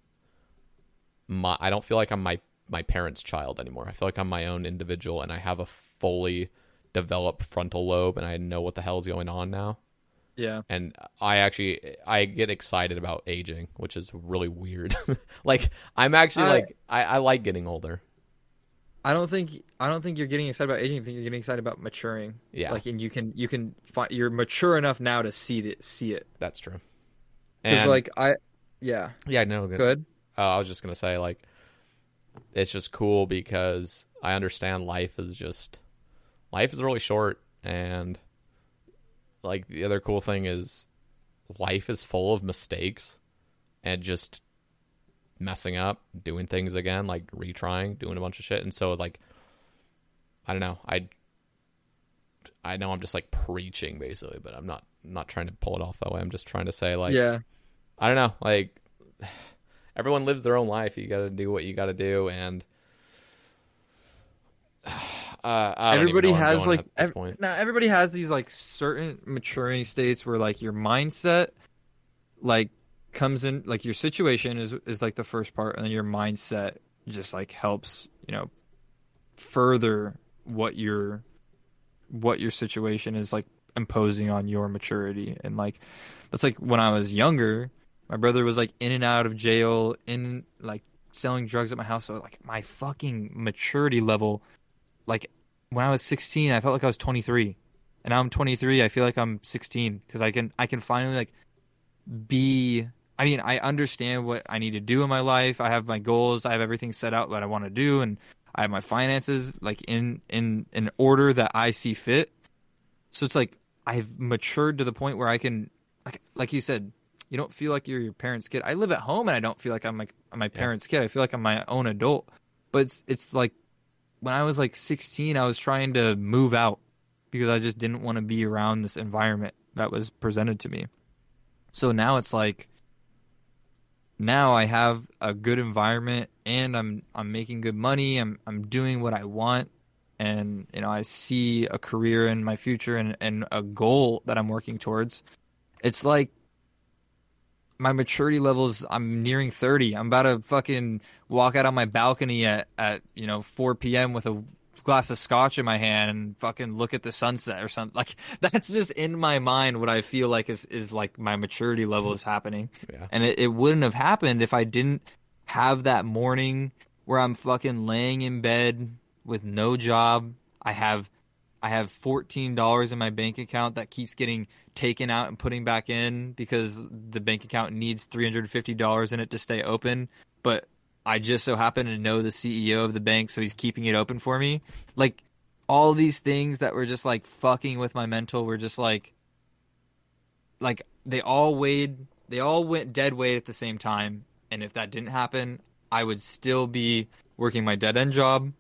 my I don't feel like I'm my my parents' child anymore. I feel like I'm my own individual and I have a fully developed frontal lobe and I know what the hell's going on now. yeah. And I actually I get excited about aging, which is really weird. like I'm actually I- like I, I like getting older. I don't think I don't think you're getting excited about aging. I think you're getting excited about maturing. Yeah. Like, and you can you can find you're mature enough now to see it. See it. That's true. Because like I, yeah, yeah, no, good. good. Oh, I was just gonna say like it's just cool because I understand life is just life is really short and like the other cool thing is life is full of mistakes and just messing up, doing things again, like retrying, doing a bunch of shit. And so like I don't know, I I know I'm just like preaching basically, but I'm not I'm not trying to pull it off that way. I'm just trying to say like yeah, I don't know. Like everyone lives their own life. You got to do what you got to do, and uh, I don't even everybody know where I'm has like ev- point. now everybody has these like certain maturing states where like your mindset like comes in like your situation is is like the first part and then your mindset just like helps you know further what your what your situation is like imposing on your maturity and like that's like when I was younger my brother was like in and out of jail in like selling drugs at my house so like my fucking maturity level like when I was 16, I felt like I was 23, and now I'm 23. I feel like I'm 16 because I can I can finally like be. I mean, I understand what I need to do in my life. I have my goals. I have everything set out that I want to do, and I have my finances like in in an order that I see fit. So it's like I've matured to the point where I can like like you said, you don't feel like you're your parents' kid. I live at home and I don't feel like I'm like I'm my parents' kid. I feel like I'm my own adult. But it's it's like when I was like 16, I was trying to move out because I just didn't want to be around this environment that was presented to me. So now it's like now I have a good environment and I'm I'm making good money. I'm I'm doing what I want and you know I see a career in my future and and a goal that I'm working towards. It's like my maturity levels I'm nearing 30. I'm about to fucking walk out on my balcony at at you know 4 p.m. with a glass of scotch in my hand and fucking look at the sunset or something. Like that's just in my mind what I feel like is is like my maturity level is happening. Yeah. And it, it wouldn't have happened if I didn't have that morning where I'm fucking laying in bed with no job. I have I have fourteen dollars in my bank account that keeps getting taken out and putting back in because the bank account needs three hundred and fifty dollars in it to stay open. But I just so happen to know the CEO of the bank, so he's keeping it open for me. Like all these things that were just like fucking with my mental were just like like they all weighed they all went dead weight at the same time. And if that didn't happen, I would still be working my dead end job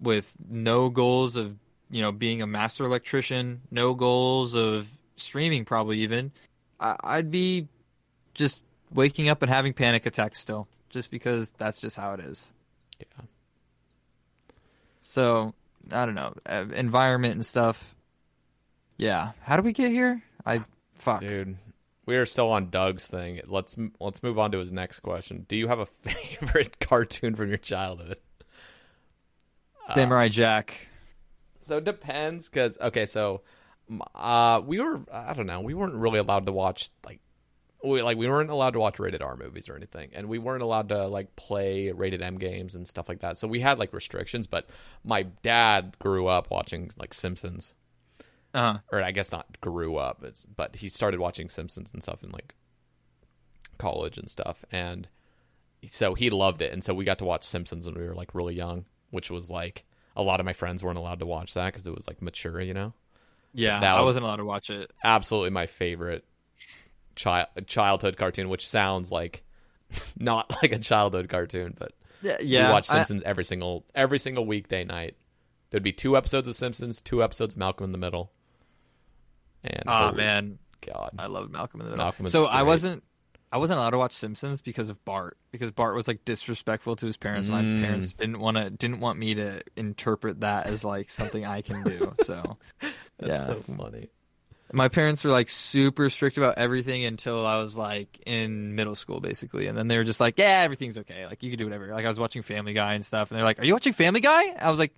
with no goals of you know being a master electrician, no goals of streaming, probably even. I- I'd be just waking up and having panic attacks still, just because that's just how it is. Yeah. So I don't know uh, environment and stuff. Yeah, how do we get here? I fuck. Dude, we are still on Doug's thing. Let's let's move on to his next question. Do you have a favorite cartoon from your childhood? Samurai Jack. So it depends, because okay, so uh, we were I don't know, we weren't really allowed to watch like we like we weren't allowed to watch rated R movies or anything, and we weren't allowed to like play rated M games and stuff like that. So we had like restrictions. But my dad grew up watching like Simpsons, Uh-huh. or I guess not grew up, but he started watching Simpsons and stuff in like college and stuff, and so he loved it, and so we got to watch Simpsons when we were like really young, which was like a lot of my friends weren't allowed to watch that because it was like mature, you know. Yeah, That I was- wasn't allowed to watch it. Absolutely my favorite child childhood cartoon, which sounds like not like a childhood cartoon, but Yeah, yeah. we watched I- Simpsons every single every single weekday night. There'd be two episodes of Simpsons, two episodes of Malcolm in the Middle, and oh man, God, I love Malcolm in the Middle. Malcolm so I wasn't I wasn't allowed to watch Simpsons because of Bart because Bart was like disrespectful to his parents. My Mm. parents didn't want to didn't want me to interpret that as like something I can do. So that's yeah. so funny. my parents were like super strict about everything until I was like in middle school basically. And then they were just like, "Yeah, everything's okay. Like you can do whatever." Like I was watching Family Guy and stuff and they're like, "Are you watching Family Guy?" I was like,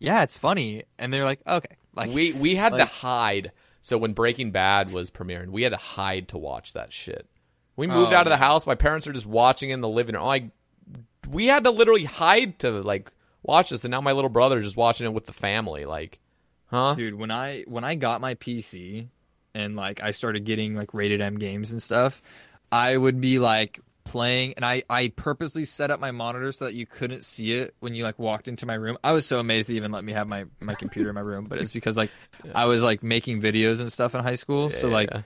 "Yeah, it's funny." And they're like, "Okay." Like we we had to hide. So when Breaking Bad was premiering, we had to hide to watch that shit. We moved Oh, out of the um, house. My parents are just watching in the living room. Like we had to literally hide to like watch this, and now my little brother's just watching it with the family. Like, huh? dude when i when i got my pc and like i started getting like rated m games and stuff i would be like playing and i i purposely set up my monitor so that you couldn't see it when you like walked into my room i was so amazed they even let me have my my computer in my room but it's because like i was like making videos and stuff in high school so like yeah.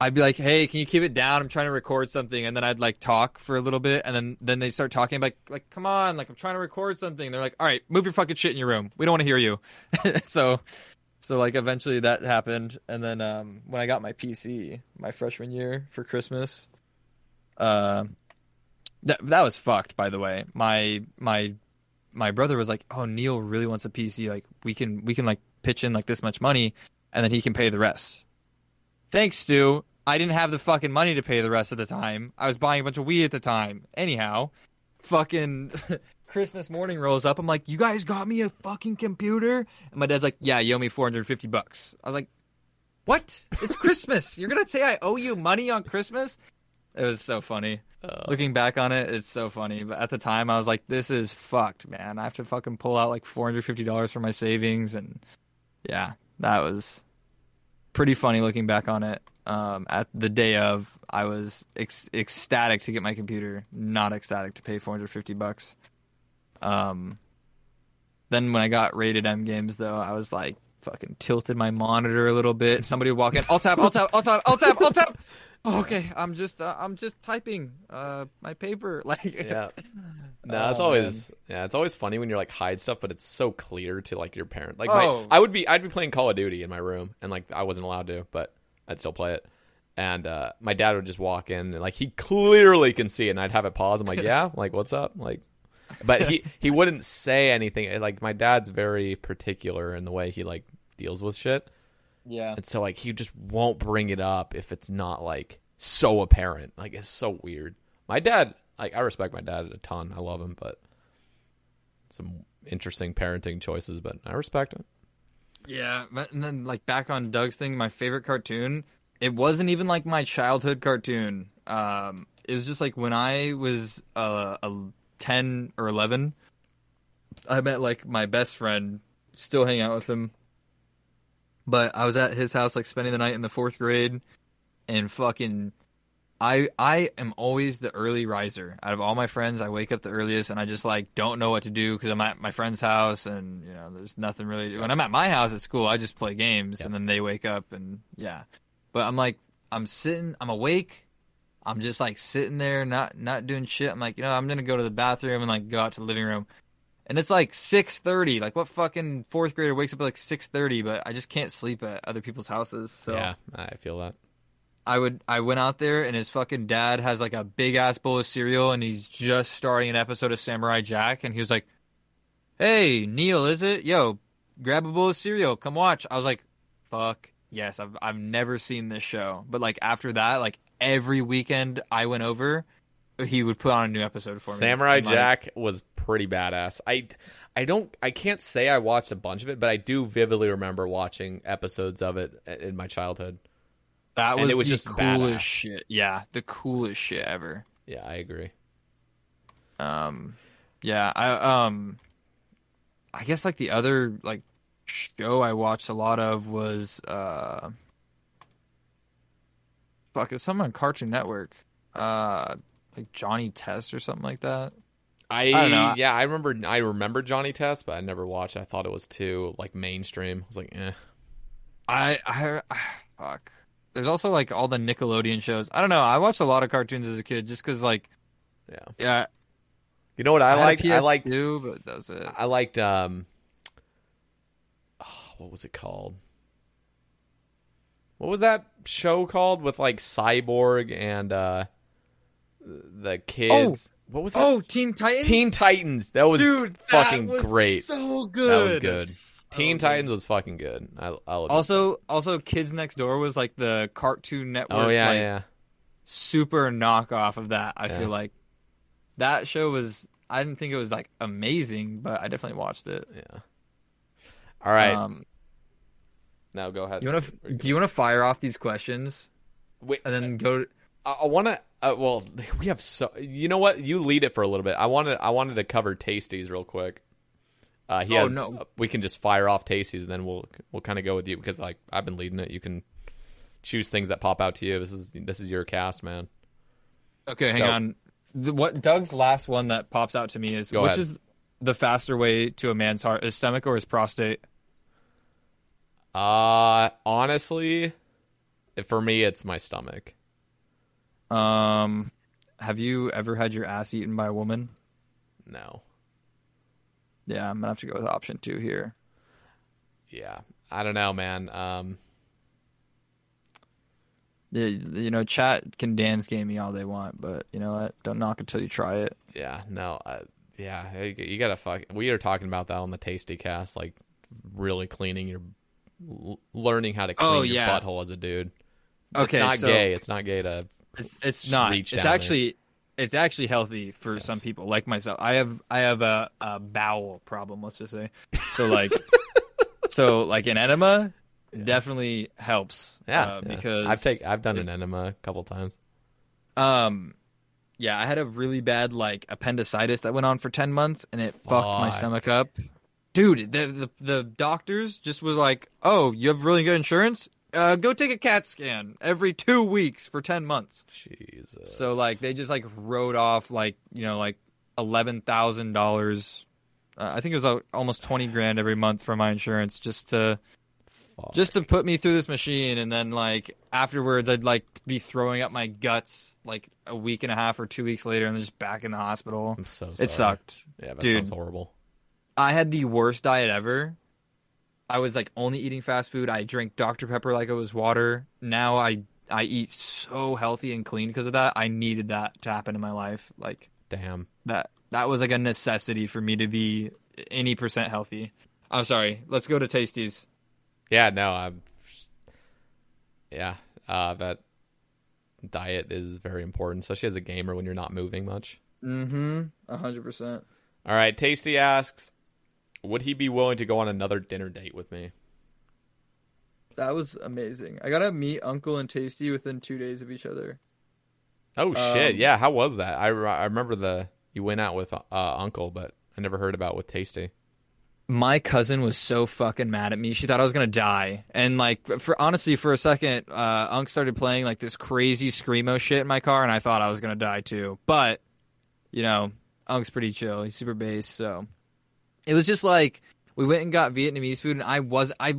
I'd be like, "Hey, can you keep it down? I'm trying to record something." And then I'd like talk for a little bit, and then then they start talking like, "Like, come on, like I'm trying to record something." They're like, "All right, move your fucking shit in your room. We don't want to hear you." so, so like eventually that happened, and then um, when I got my PC my freshman year for Christmas, uh, that that was fucked. By the way, my my my brother was like, "Oh, Neil really wants a PC. Like, we can we can like pitch in like this much money, and then he can pay the rest." Thanks, Stu. I didn't have the fucking money to pay the rest of the time. I was buying a bunch of weed at the time. Anyhow, fucking Christmas morning rolls up. I'm like, "You guys got me a fucking computer?" And my dad's like, "Yeah, you owe me 450 bucks." I was like, "What? It's Christmas. You're gonna say I owe you money on Christmas?" It was so funny. Uh. Looking back on it, it's so funny. But at the time, I was like, "This is fucked, man. I have to fucking pull out like 450 dollars from my savings." And yeah, that was pretty funny looking back on it. Um, at the day of, I was ec- ecstatic to get my computer, not ecstatic to pay 450 bucks. Um, then when I got rated M games, though, I was like fucking tilted my monitor a little bit. Somebody would walk in, I'll tap, I'll tap, I'll tap, I'll tap, I'll tab. Oh, okay, I'm just uh, I'm just typing uh my paper like yeah. No, it's Oh, always yeah, it's always funny when you're like hide stuff, but it's so clear to like your parent. Like my, Oh. I would be I'd be playing Call of Duty in my room, and like I wasn't allowed to, but I'd still play it. And uh, my dad would just walk in, and like he clearly can see it, and I'd have it pause. I'm like, yeah, like what's up, like. But he he wouldn't say anything. Like my dad's very particular in the way he like deals with shit. Yeah. And so like he just won't bring it up if it's not like so apparent. Like it's so weird. My dad, like I respect my dad a ton. I love him, but some interesting parenting choices, but I respect him. Yeah, but- and then like back on Doug's thing, my favorite cartoon. It wasn't even like my childhood cartoon. Um, it was just like when I was uh, a ten or eleven. I met like my best friend, still hang out with him. But I was at his house like spending the night in the fourth grade, and fucking, I I am always the early riser out of all my friends. I wake up the earliest, and I just like don't know what to do because I'm at my friend's house, and you know there's nothing really. to do. When I'm at my house at school, I just play games, and then they wake up, and yeah. But I'm like, I'm sitting, I'm awake. I'm just like sitting there, not not doing shit. I'm like, you know, I'm gonna go to the bathroom and like go out to the living room, and it's like six thirty. Like, what fucking fourth grader wakes up at like six thirty? But I just can't sleep at other people's houses. So Yeah, I feel that. I would I went out there and his fucking dad has like a big ass bowl of cereal and he's just starting an episode of Samurai Jack and he was like, "Hey, Neil, is it? Yo, grab a bowl of cereal, come watch. I was like, fuck yes, I've I've never seen this show, but like after that, like every weekend I went over, he would put on a new episode for me. Samurai Jack was pretty badass. I I don't I can't say I watched a bunch of it, but I do vividly remember watching episodes of it in my childhood. that and was, it was the just coolest badass. shit. Yeah, the coolest shit ever. Yeah, I agree. Um, yeah, I um, I guess like the other like show I watched a lot of was uh, fuck, it's something on Cartoon Network, uh, like Johnny Test or something like that. I, don't know. yeah, I remember I remember Johnny Test, but I never watched. I thought it was too like mainstream. I was like, eh. I I fuck. There's also like all the Nickelodeon shows. I don't know. I watched a lot of cartoons as a kid just because like Yeah. yeah. You know what I, liked? I liked PS2, but that was it. I liked um oh, what was it called? What was that show called with like Cyborg and uh the kids? What was that? Oh, Teen Titans. Teen Titans. That was Dude, that fucking was great. So good. that was good. So Teen good. Titans was fucking good. I I'll admit Also, also, Kids Next Door was like the Cartoon. Network. Oh yeah, like, yeah. super knockoff of that. I Yeah. feel like that show was. I didn't think it was like amazing, but I definitely watched it. Yeah. All right. Um, now go ahead. you want to? Do you want to fire off these questions Wait, and then go? I, I want to. Uh, well, we have so. You know what? You lead it for a little bit. I wanted. I wanted to cover Tasties real quick. Uh, he Oh, has. no. uh, we can just fire off Tasties, and then we'll we'll kind of go with you because like I've been leading it. You can choose things that pop out to you. This is this is your cast, man. Okay, hang So- on. The, what Doug's last one that pops out to me is which ahead. is the faster way to a man's heart, his stomach or his prostate? Uh, honestly, for me, it's my stomach. Um, have you ever had your ass eaten by a woman? No. Yeah, I'm gonna have to go with option two here. Yeah, I don't know, man. Um, Yeah, you know, chat can dance game me all they want, but you know what? Don't knock until you try it. yeah, no, uh, yeah, you gotta fuck. We are talking about that on the Tasty Cast, like really cleaning your, learning how to clean Oh, your butthole as a dude. Okay, it's not so- gay. It's not gay to. It's it's not. It's actually it's actually healthy for Yes. some people, like myself. I have I have a, a bowel problem. Let's just say. So like, so like an enema definitely helps. Yeah, uh, yeah. because I've take I've done an enema a couple times. Um, yeah, I had a really bad like appendicitis that went on for ten months, and it fucked my stomach up. Dude, the, the the doctors just was like, "Oh, you have really good insurance. Uh, go take a CAT scan every two weeks for ten months." Jesus. So like they just like wrote off like you know like eleven thousand uh, dollars. I think it was uh, almost twenty grand every month for my insurance just to Fuck. just to put me through this machine and then like afterwards I'd like be throwing up my guts like a week and a half or two weeks later and then just back in the hospital. I'm so sorry. It sucked. Yeah, that Dude. sounds horrible. I had the worst diet ever. I was like only eating fast food. I drank Dr. Pepper like it was water. Now I I eat so healthy and clean because of that. I needed that to happen in my life. Like Damn. that that was like a necessity for me to be any percent healthy. I'm sorry. Let's go to Tasties. Yeah, no, I'm. Yeah, uh, that diet is very important, especially as a gamer when you're not moving much. Mm-hmm. A hundred percent. All right, Tasty asks, would he be willing to go on another dinner date with me? That was amazing. I got to meet Uncle and Tasty within two days of each other. Oh shit, Um, yeah. How was that? I, re- I remember the you went out with uh, Uncle, but I never heard about with Tasty. My cousin was so fucking mad at me. She thought I was gonna die. And like, for honestly, for a second, uh, Unc started playing like this crazy screamo shit in my car, and I thought I was gonna die too. But you know, Unc's pretty chill. He's super bass, so it was just like we went and got Vietnamese food, and I was I.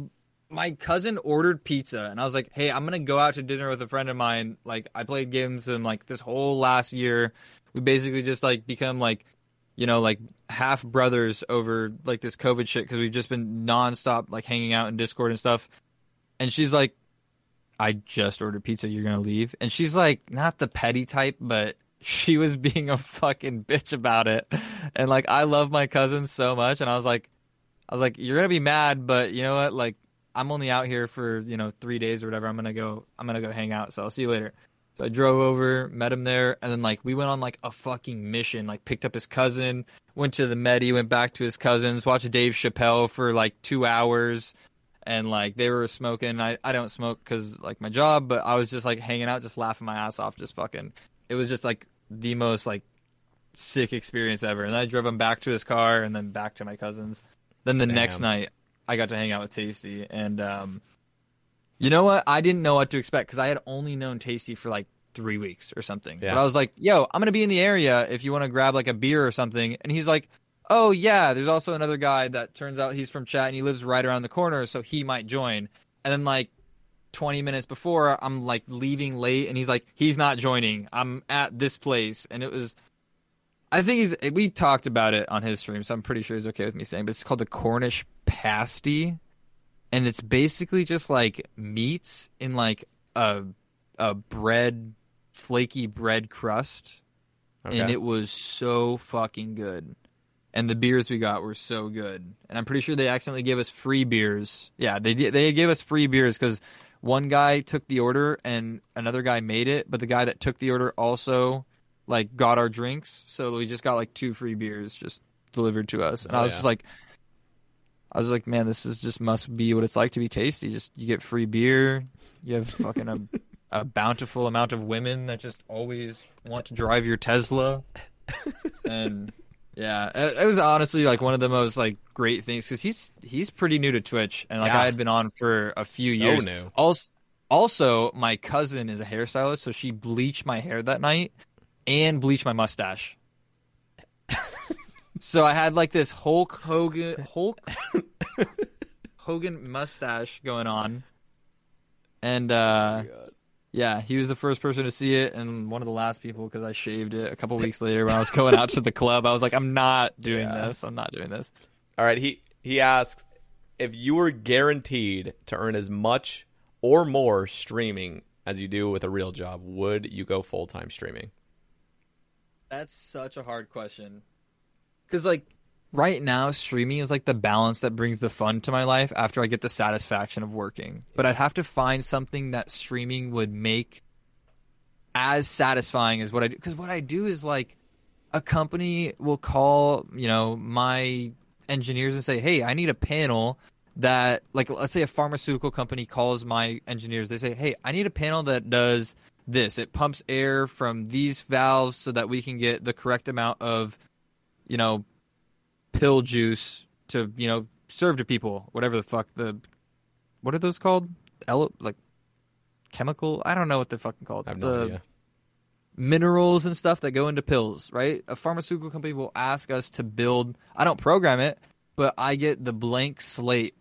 My cousin ordered pizza, and I was like, "Hey, I'm gonna go out to dinner with a friend of mine. Like, I played games and like this whole last year. We basically just like become like you know, like half brothers over like this COVID shit because we've just been nonstop like hanging out in Discord and stuff. And she's like, I just ordered pizza. You're to leave. And she's like, not the petty type, but she was being a fucking bitch about it. And like, I love my cousin so much. And I was like, I was like, you're gonna be mad, but you know what? Like, I'm only out here for you know three days or whatever. I'm gonna go. I'm gonna go hang out. So I'll see you later. So I drove over, met him there, and then like we went on like a fucking mission. Like picked up his cousin, went to the Medi, went back to his cousins, watched Dave Chappelle for like two hours, and like they were smoking. I I don't smoke because like my job, but I was just like hanging out, just laughing my ass off, just fucking. It was just like the most like sick experience ever. And then I drove him back to his car, and then back to my cousins. Then the next night, I got to hang out with Tasty, and um, you know what? I didn't know what to expect because I had only known Tasty for like three weeks or something. Yeah. But I was like, "Yo, I'm gonna be in the area if you want to grab like a beer or something." And he's like, "Oh yeah, there's also another guy that turns out he's from chat and he lives right around the corner, so he might join." And then like 20 minutes before, I'm like leaving late, and he's like, "He's not joining. I'm at this place," and it was. I think he's. We talked about it on his stream, so I'm pretty sure he's okay with me saying. But it's called the Cornish pasty, and it's basically just like meats in like a a bread, flaky bread crust, and it was so fucking good. And the beers we got were so good, and I'm pretty sure they accidentally gave us free beers. Yeah, they they gave us free beers because one guy took the order and another guy made it, but the guy that took the order also like got our drinks, so we just got like two free beers just delivered to us, and Oh, I was yeah. just like, I was like, man, this is just must be what it's like to be tasty. Just you get free beer, you have fucking a, a bountiful amount of women that just always want to drive your Tesla, and yeah, it, it was honestly like one of the most like great things because he's he's pretty new to Twitch, and like Yeah. I had been on for a few So years. new. Also, also, my cousin is a hairstylist, so she bleached my hair that night and bleached my mustache. so I had like this Hulk Hogan Hulk Hogan mustache going on. And uh yeah, he was the first person to see it and one of the last people because I shaved it a couple weeks later when I was going out to the club. I was like, I'm not doing Yeah. this. I'm not doing this. All right, he he asks if you were guaranteed to earn as much or more streaming as you do with a real job, would you go full time streaming? That's such a hard question. Cuz like right now streaming is like the balance that brings the fun to my life after I get the satisfaction of working. But I'd have to find something that streaming would make as satisfying as what I do cuz what I do is like a company will call, you know, my engineers and say, "Hey, I need a panel that like let's say a pharmaceutical company calls my engineers. They say, "Hey, I need a panel that does this. It pumps air from these valves so that we can get the correct amount of, you know, pill juice to, you know, serve to people, whatever the fuck the what are those called? Ele- like chemical? I don't know what they're fucking called. I have no The- idea. minerals and stuff that go into pills, right? A pharmaceutical company will ask us to build, I don't program it, but I get the blank slate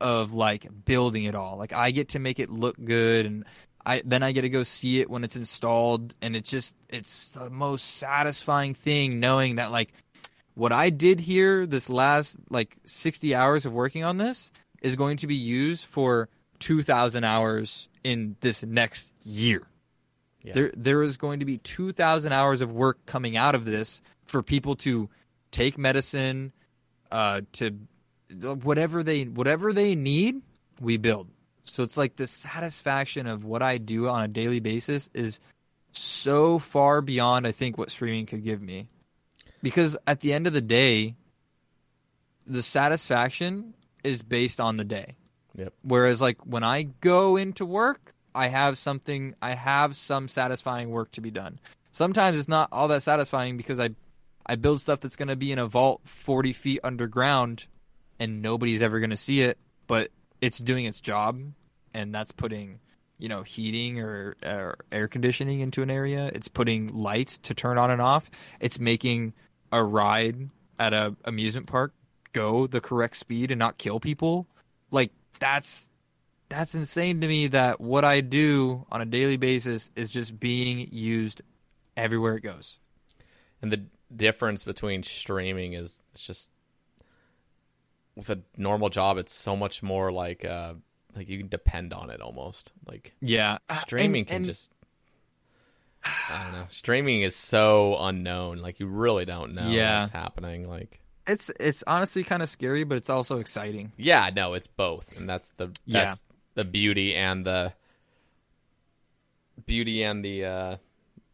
of like building it all. Like I get to make it look good and I then I get to go see it when it's installed and it's just it's the most satisfying thing knowing that like what I did here this last like 60 hours of working on this is going to be used for 2000 hours in this next year. There, there is going to be 2,000 hours of work coming out of this for people to take medicine, uh, to whatever they whatever they need, we build. So it's like the satisfaction of what I do on a daily basis is so far beyond I think what streaming could give me. Because at the end of the day, the satisfaction is based on the day. Yep. Whereas like when I go into work, I have something I have some satisfying work to be done. Sometimes it's not all that satisfying because I I build stuff that's gonna be in a vault forty feet underground and nobody's ever gonna see it, but it's doing its job and that's putting you know heating or, or air conditioning into an area it's putting lights to turn on and off it's making a ride at a amusement park go the correct speed and not kill people like that's that's insane to me that what I do on a daily basis is just being used everywhere it goes. And the difference between streaming is it's just with a normal job, it's so much more like uh like you can depend on it almost. Like Yeah, streaming can just I don't know. Streaming is so unknown. Like you really don't know Yeah. what's happening. Like It's it's honestly kind of scary, but it's also exciting. Yeah, no, it's both, and that's the Yeah. that's the beauty and the beauty and the uh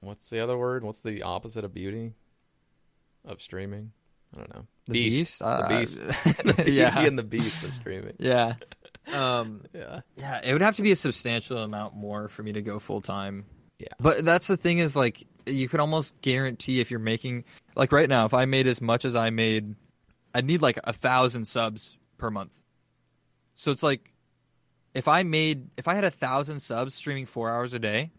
what's the other word? What's the opposite of beauty of streaming? I don't know. The beast, the Uh, beast, the beauty yeah. and the beast of streaming. Yeah. Um, Yeah, yeah, it would have to be a substantial amount more for me to go full time. Yeah, But that's the thing is like you could almost guarantee if you're making like right now, if I made as much as I made, I'd need like a thousand subs per month. So it's like if I made if I had a thousand subs streaming four hours a day,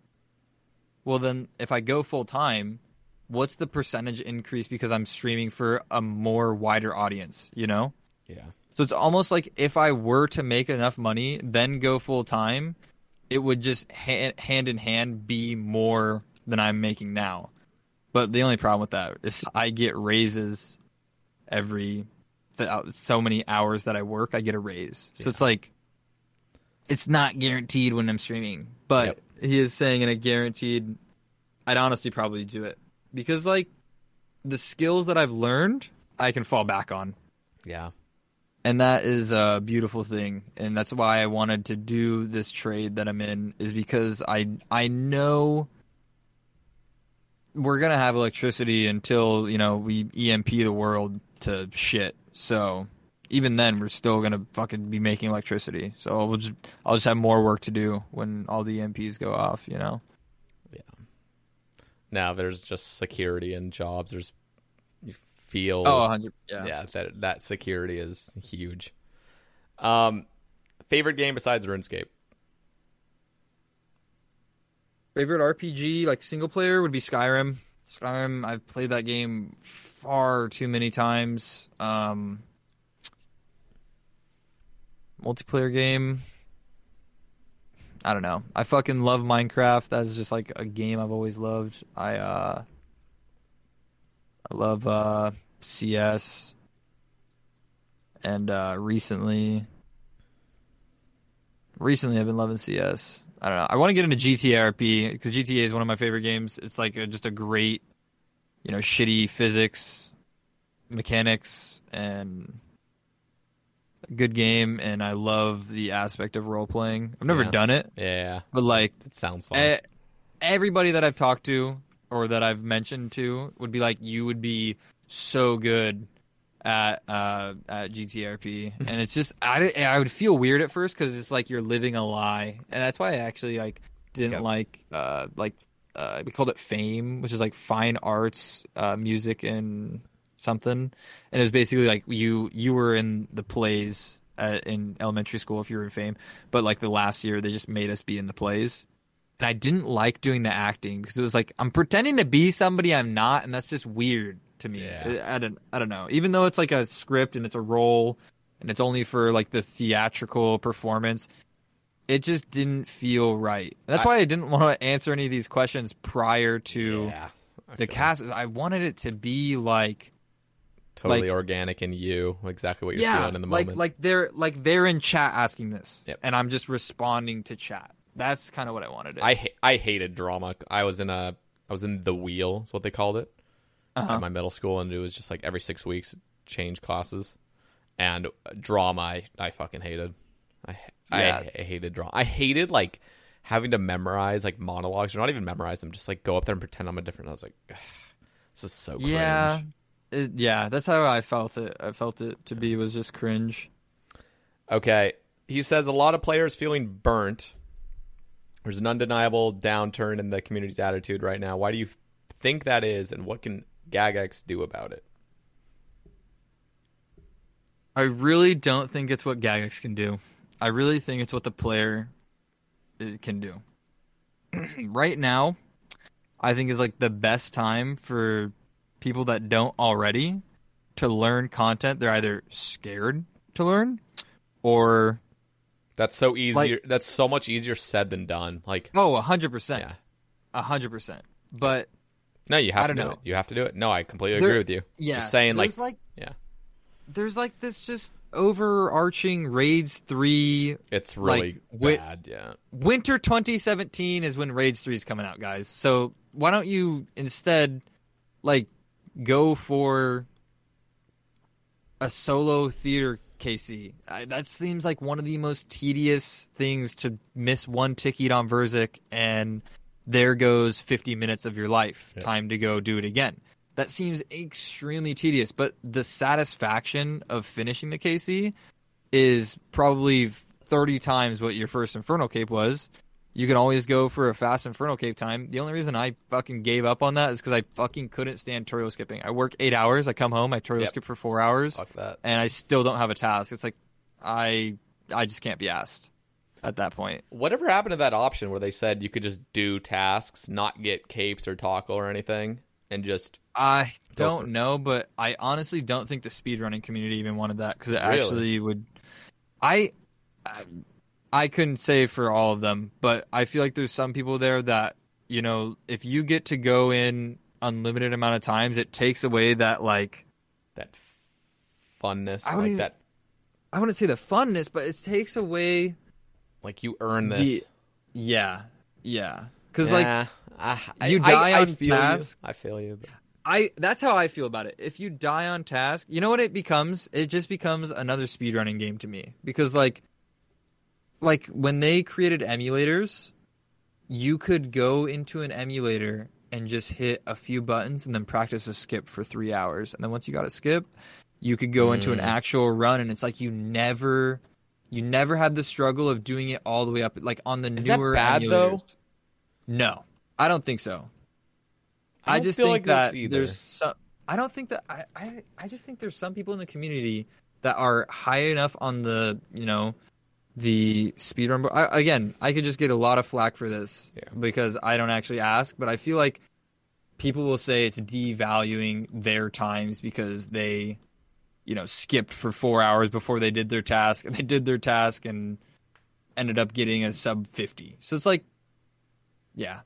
well then if I go full time, what's the percentage increase because I'm streaming for a more wider audience, you know? yeah. So it's almost like if I were to make enough money, then go full time, it would just hand, hand in hand be more than I'm making now. But the only problem with that is I get raises every th- uh, so many hours that I work. I get a raise, so it's like it's not guaranteed when I'm streaming. But Yep. he is saying in a guaranteed, I'd honestly probably do it because like the skills that I've learned, I can fall back on Yeah. And that is a beautiful thing and that's why i wanted to do this trade that i'm in is because i i know we're gonna have electricity until you know we emp the world to shit so even then we're still gonna fucking be making electricity so we'll just i'll just have more work to do when all the emps go off you know Yeah. Now there's just security and jobs. There's feel oh 100 yeah, yeah, that that security is huge. Um, favorite game besides RuneScape? Favorite RPG, like single player, would be Skyrim. Skyrim, I've played that game far too many times. Um, multiplayer game, I don't know. I fucking love Minecraft. That's just like a game I've always loved. I uh, I love uh, CS, and uh, recently, recently I've been loving CS. I don't know. I want to get into GTA RP because GTA is one of my favorite games. It's like a, just a great, you know, shitty physics, mechanics, and a good game. And I love the aspect of role playing. I've never Yeah. done it, Yeah, but like it sounds fun. everybody that I've talked to or that I've mentioned to would be like, you would be so good at uh, at GTRP, and it's just I, I would feel weird at first because it's like you're living a lie, and that's why I actually like didn't Yep. like uh, like uh, we called it Fame, which is like fine arts, uh, music, and something, and it was basically like you you were in the plays. At, in elementary school, if you were in fame, but like the last year, they just made us be in the plays, and I didn't like doing the acting because it was like I'm pretending to be somebody I'm not, and that's just weird to me. Yeah. I, I don't I don't know. Even though it's like a script and it's a role and it's only for like the theatrical performance, it just didn't feel right. That's I- why I didn't want to answer any of these questions prior to yeah, the cast. I wanted it to be like totally like- organic in you, exactly what you're yeah, feeling in the like moment. like they're like they're in chat asking this, Yep. and I'm just responding to chat. That's kind of what I wanted. It. I ha- I hated drama. I was in a I was in the wheel. Is what they called it Uh-huh. at my middle school, and it was just like every six weeks change classes. And drama, I, I fucking hated. I Yeah. I, I hated drama. I hated like having to memorize like monologues, or not even memorize them. Just like go up there and pretend I'm a different. I was like, this is so cringe. Yeah, it, yeah, that's how I felt it. I felt it to be was just cringe. Okay. He says a lot of players feeling burnt. There's an undeniable downturn in the community's attitude right now. Why do you think that is, and what can Jagex do about it? I really don't think it's what Jagex can do. I really think it's what the player can do. right now, I think is like the best time for people that don't already to learn content they're either scared to learn or That's so easier. Like- that's so much easier said than done. Like, oh, a hundred percent, hundred percent. But No, you have I to do know. it. You have to do it. No, I completely There- agree with you. yeah, Just saying, like, there's like yeah, there's like this just overarching raids three it's really like, wi- bad. Yeah. winter 2017 is when raids 3 is coming out guys so why don't you instead like go for a solo theater KC. I, that seems like one of the most tedious things to miss one ticket on Verzik and there goes 50 minutes of your life. Time to go do it again. That seems extremely tedious, but the satisfaction of finishing the KC is probably 30 times what your first Inferno Cape was. You can always go for a fast Inferno Cape time. The only reason I fucking gave up on that is because I fucking couldn't stand tutorial skipping. I work eight hours, I come home, I tutorial Yep. skip for four hours, Fuck that. and I still don't have a task. It's like I I just can't be asked at that point. Whatever happened to that option where they said you could just do tasks, not get capes or taco or anything, and just I don't for know, but I honestly don't think the speedrunning community even wanted that because it Really? actually would. I, I I couldn't say for all of them, but I feel like there's some people there that you know if you get to go in unlimited amount of times, it takes away that like that f- funness, I like even- that, I wouldn't say the funness, but it takes away like you earn this. the yeah yeah because like I, I- you I- die I on feel task. You. I feel you. but- I that's how I feel about it. If you die on task, you know what it becomes? It just becomes another speedrunning game to me. Because like like when they created emulators, you could go into an emulator and just hit a few buttons and then practice a skip for 3 hours. And then once you got a skip, you could go into an Mm. actual run and it's like you never you never had the struggle of doing it all the way up like on the Is that newer bad, though? emulators. No. I don't think so. I I, just think like that there's some. I don't think that I, I. I just think there's some people in the community that are high enough on the you know the speedrun. bo- I, again, I could just get a lot of flack for this Yeah. because I don't actually ask, but I feel like people will say it's devaluing their times because they, you know, skipped for four hours before they did their task, and they did their task and ended up getting a sub fifty. So it's like, yeah.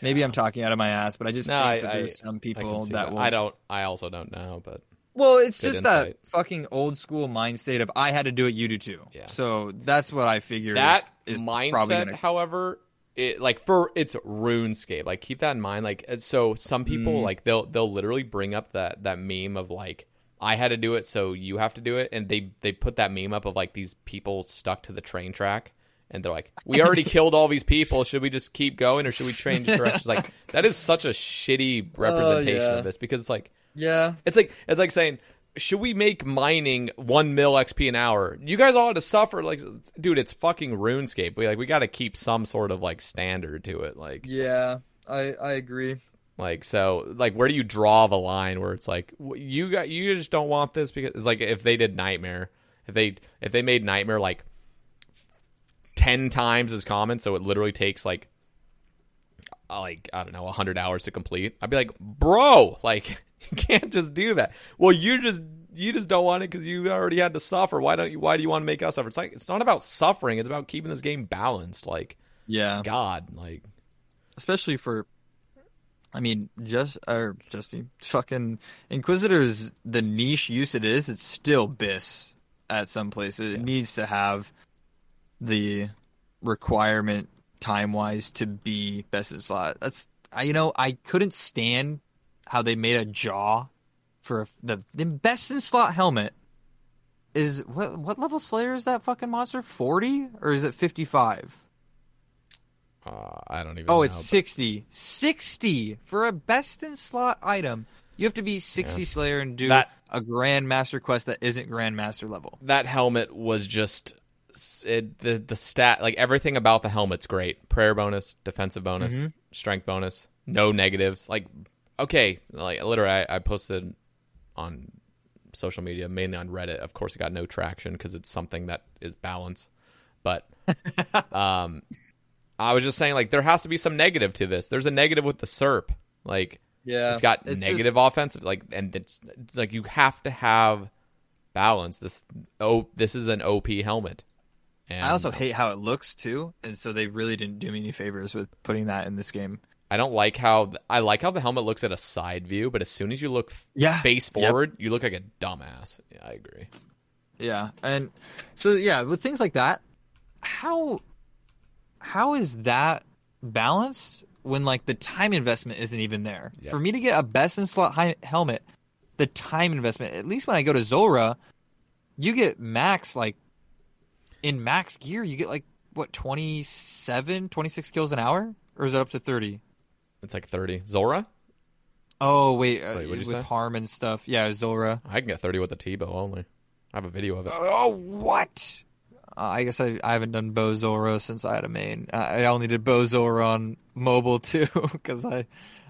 Maybe I'm talking out of my ass, but I just No, think I- that there's some I can people that. will. I don't. I also don't know, but Well, it's Good just that fucking old school mind state of I had to do it, you do too. Yeah. So that's what I figured. that is, is mindset, probably gonna, however, it like for it's RuneScape. Like keep that in mind. Like uh, so, some people Mm. like they'll they'll literally bring up that that meme of like I had to do it, so you have to do it, and they they put that meme up of like these people stuck to the train track. And they're like, "We already killed all these people. Should we just keep going, or should we change directions?" Like that is such a shitty representation Oh, yeah. of this because it's like yeah. it's like it's like saying, should we make mining one mil XP an hour? You guys all had to suffer. Like, dude, it's fucking RuneScape. We like we got to keep some sort of like standard to it. Like, Yeah, I I agree. like so, like where do you draw the line where it's like you got you just don't want this because it's like if they did Nightmare, if they if they made Nightmare like ten times as common, so it literally takes like uh, like I don't know, hundred hours to complete. I'd be like, bro, like you can't just do that. Well, you just you just don't want it because you already had to suffer. Why don't you? Why do you want to make us suffer? It's like it's not about suffering. It's about keeping this game balanced. Like Yeah, God, like especially for. I mean, just or Justy, fucking Inquisitors. The niche use it is, it's still bis at some places. It needs to have the requirement time wise to be best in slot. That's I you know I couldn't stand how they made a jaw for the the best in slot helmet. Is what what level Slayer is that fucking monster? Forty or is it fifty five? uh, I don't even. Oh, know, it's but- 60. 60 for a best in slot item. You have to be 60 Slayer and do That- a Grandmaster quest that isn't Grandmaster level. that helmet was just it, the the stat like everything about the helmet's great. Prayer bonus, defensive bonus, Mm-hmm. strength bonus, no negatives. Like okay, like literally, I, I posted on social media, mainly on Reddit. Of course, it got no traction because it's something that is balance. But um, I was just saying like there has to be some negative to this. There's a negative with the SERP. Like Yeah. it's got negative offensive like and it's, it's like you have to have balance this oh this is an op helmet and I also hate how it looks too, and so they really didn't do me any favors with putting that in this game. I don't like how i like how the helmet looks at a side view but as soon as you look Yeah. face Yep. forward you look like a dumbass yeah i agree Yeah, and so yeah, with things like that, how how is that balanced when like the time investment isn't even there? Yeah. For me to get a best in slot hi- helmet the time investment. At least when I go to Zulrah, you get max like in max gear, you get like what 27, 26 kills an hour, or is it up to thirty? It's like 30. Zulrah? Oh wait, uh, Wait, with say? harm and stuff. Yeah, Zulrah. I can get 30 with the T-bow only. I have a video of it. Oh what? Uh, I guess I, I haven't done Bo Zulrah since I had a main. Uh, I only did Bo Zulrah on mobile too because I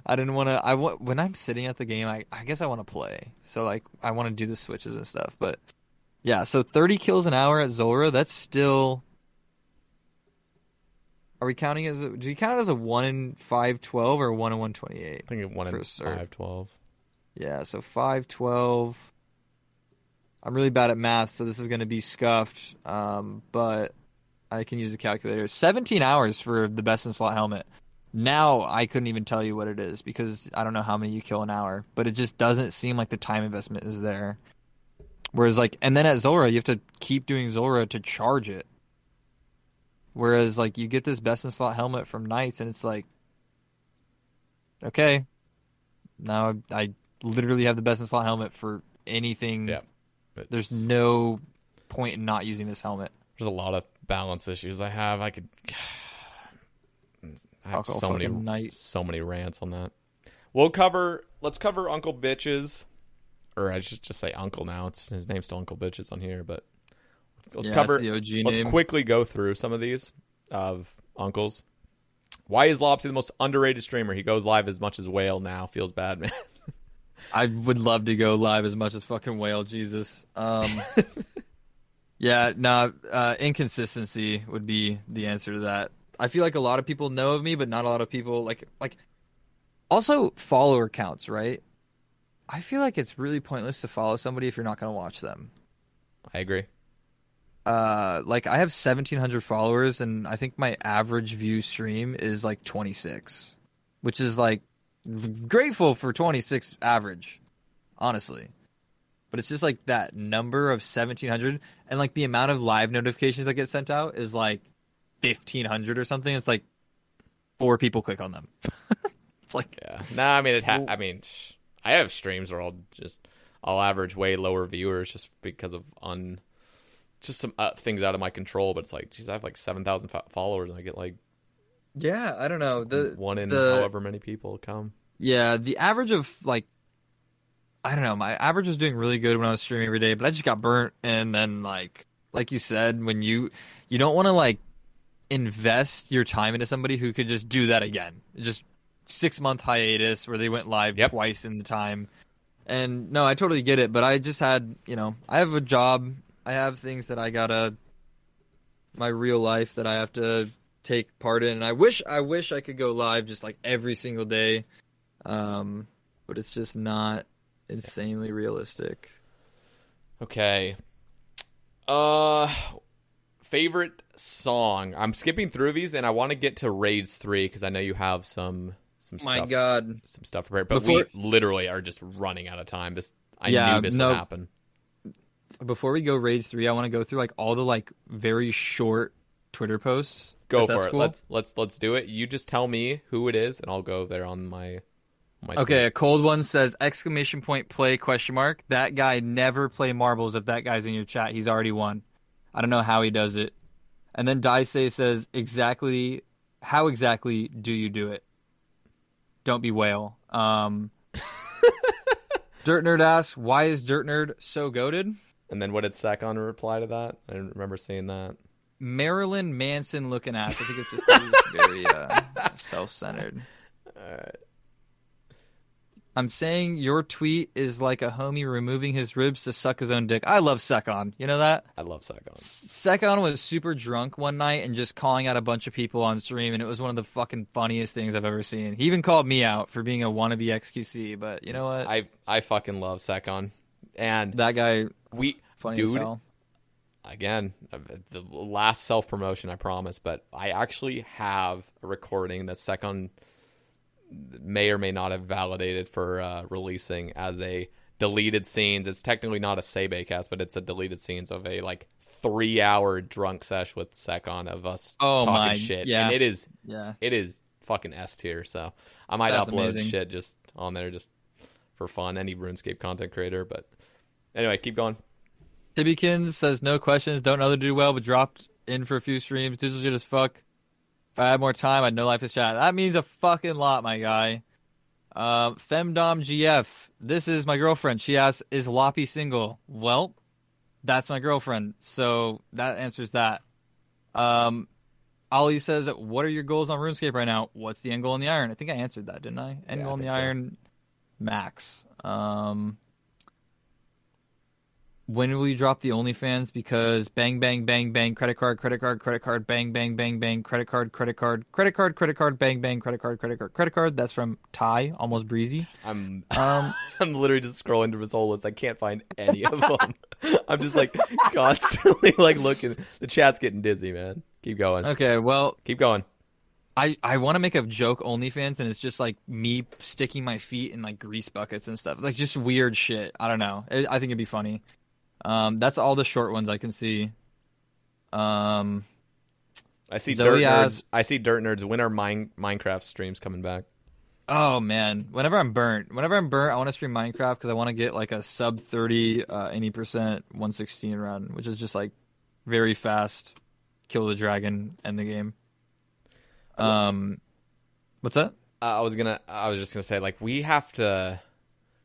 I didn't want to. I want when I'm sitting at the game. I I guess I want to play. So like I want to do the switches and stuff. But yeah, so 30 kills an hour at Zulrah. That's still. Are we counting as a, do you count it as a one in five twelve or one in one twenty eight? I think it For in a 512. Yeah, so five twelve. I'm really bad at math, so this is going to be scuffed. Um, but I can use a calculator. 17 hours for the best in slot helmet. Now I couldn't even tell you what it is because I don't know how many you kill an hour, but it just doesn't seem like the time investment is there. Whereas like, and then at Zulrah, you have to keep doing Zulrah to charge it. Whereas like you get this best in slot helmet from Knights, and it's like, okay, now I, literally have the best in slot helmet for anything. Yeah. There's no point in not using this helmet. There's a lot of balance issues I have. I could. I have so many, Knight. so many rants on that. We'll cover. Let's cover Uncle Bitches, or I should just say Uncle now. It's his name's still Uncle Bitches on here, but let's Yeah, cover. let's name. quickly go through some of these of uncles. Why is Lopsy the most underrated streamer? He goes live as much as Whale now. Feels bad, man. I would love to go live as much as fucking whale, Jesus. Um, yeah, no, uh, inconsistency would be the answer to that. I feel like a lot of people know of me, but not a lot of people like like. Also, follower counts, right? I feel like it's really pointless to follow somebody if you're not going to watch them. I agree. Uh, like I have 1,700 followers, and I think my average view stream is like 26, which is like grateful for 26 average, honestly. But it's just like that number of 1,700, and like the amount of live notifications that get sent out is like 1,500 or something. It's like four people click on them. it's like Yeah. No, I mean it. Ha- I mean, I have streams where I'll just I'll average way lower viewers just because of un just some uh, things out of my control. But it's like, geez, I have like seven thousand fo- followers, and I get like yeah, I don't know the one in the- however many people come. Yeah, the average of like I don't know, my average was doing really good when I was streaming every day, but I just got burnt and then like like you said, when you you don't want to like invest your time into somebody who could just do that again. Just six month hiatus where they went live Yep. twice in the time. And no, I totally get it, but I just had you know, I have a job, I have things that I gotta my real life that I have to take part in and I wish I wish I could go live just like every single day um, but it's just not insanely realistic. Okay. Uh, favorite song. I'm skipping through these, and I want to get to Raids three because I know you have some some My stuff God, some stuff prepared. But Before- we literally are just running out of time. This I Yeah, knew this no. would happen. Before we go Raids three, I want to go through like all the like very short Twitter posts. Go for it. cool. Let's let's let's do it. You just tell me who it is, and I'll go there on my my. Okay, a cold one says exclamation point play question mark. That guy never play marbles if that guy's in your chat. He's already won. I don't know how he does it. And then Daise says exactly how exactly do you do it? Don't be whale. Um Dirt Nerd asks, why is Dirt Nerd so goaded? And then what did Sakon reply to that? I didn't remember seeing that. Marilyn Manson looking ass. I think it's just he's very uh, self-centered. I'm saying your tweet is like a homie removing his ribs to suck his own dick. I love Sekon. You know that? I love Sakon. Sekon was super drunk one night and just calling out a bunch of people on stream, and it was one of the fucking funniest things I've ever seen. He even called me out for being a wannabe XQC, but you know what? I I fucking love Sakon, and that guy, we funny as dude again uh, the last self promotion I promise, but I actually have a recording that Second may or may not have validated for uh, releasing as a deleted scenes. It's technically not a Sebe cast, but it's a deleted scenes of a like three hour drunk sesh with Secon of us Oh talking my- shit. yeah. And it is Yeah. it is fucking S tier, so I might That's upload amazing. shit just on there just for fun. Any RuneScape content creator, but anyway, keep going. Tibbykins says no questions, don't know how to do well, but dropped in for a few streams. Dude's legit as fuck. If I had more time, I'd know life is chat. That means a fucking lot, my guy. Um, Femdom GF. This is my girlfriend. She asks, "Is Loppy single?" Well, that's my girlfriend. So that answers that. Um, Ollie says, "What are your goals on RuneScape right now? What's the end goal in the iron?" I think I answered that, didn't I? End Yeah, goal in the so. iron, max. Um, when will you drop the OnlyFans? Because bang, bang, bang, bang, credit card, credit card, credit card, bang, bang, bang, bang, credit card, credit card, credit card, credit card, bang, bang, credit card, credit card, credit card. That's from Ty, almost breezy. I'm Um, I'm literally just scrolling through his whole list. I can't find any of them. I'm just like constantly like looking. The chat's getting dizzy, man. Keep going. okay, well, Keep going. I, I want to make a joke OnlyFans, and it's just like me sticking my feet in like grease buckets and stuff, like just weird shit. I don't know. I I think it'd be funny. Um, that's all the short ones I can see. Um, I see Zoe dirt nerds. I see dirt nerds. When are mine Minecraft streams coming back? Oh man, whenever I'm burnt, whenever I'm burnt, I want to stream Minecraft because I want to get like a sub thirty, uh, eighty percent, one sixteen run, which is just like very fast, kill the dragon, end the game. Um, what's that? I was gonna. I was just gonna say like we have to.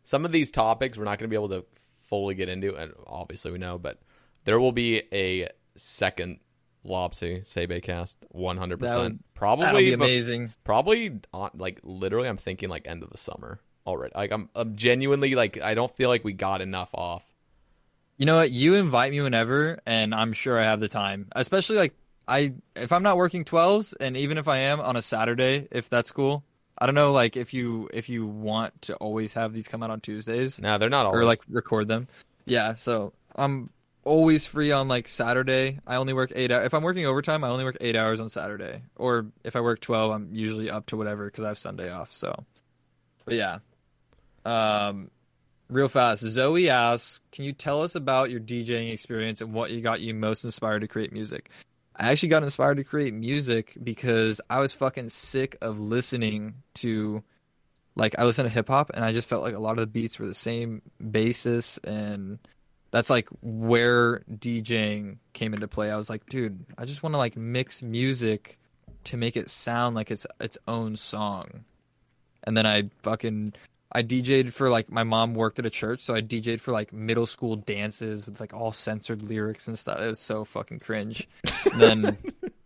Some of these topics we're not gonna be able to fully get into, and obviously we know, but there will be a second Lopsy Sebe cast, one hundred percent. Probably be amazing. probably on, like literally i'm thinking like end of the summer already like I'm, I'm genuinely like i don't feel like we got enough off You know what? You invite me whenever, and I'm sure I have the time. Especially like I, if I'm not working twelves, and even if I am on a Saturday, if that's cool. I don't know, like if you if you want to always have these come out on Tuesdays no they're not always or like record them. Yeah, so I'm always free on like Saturday. I only work eight. If I'm working overtime, I only work eight hours on Saturday. Or if I work twelve, I'm usually up to whatever because I have Sunday off. So, but yeah. Um, real fast. Zoe asks, "Can you tell us about your DJing experience and what you got you most inspired to create music?" I actually got inspired to create music because I was fucking sick of listening to like I listen to hip hop and I just felt like a lot of the beats were the same basis and that's like where DJing came into play. I was like, dude, I just want to like mix music to make it sound like it's its own song. And then I fucking I DJ'd for like my mom worked at a church, so I DJ'd for like middle school dances with like all censored lyrics and stuff. It was so fucking cringe. Then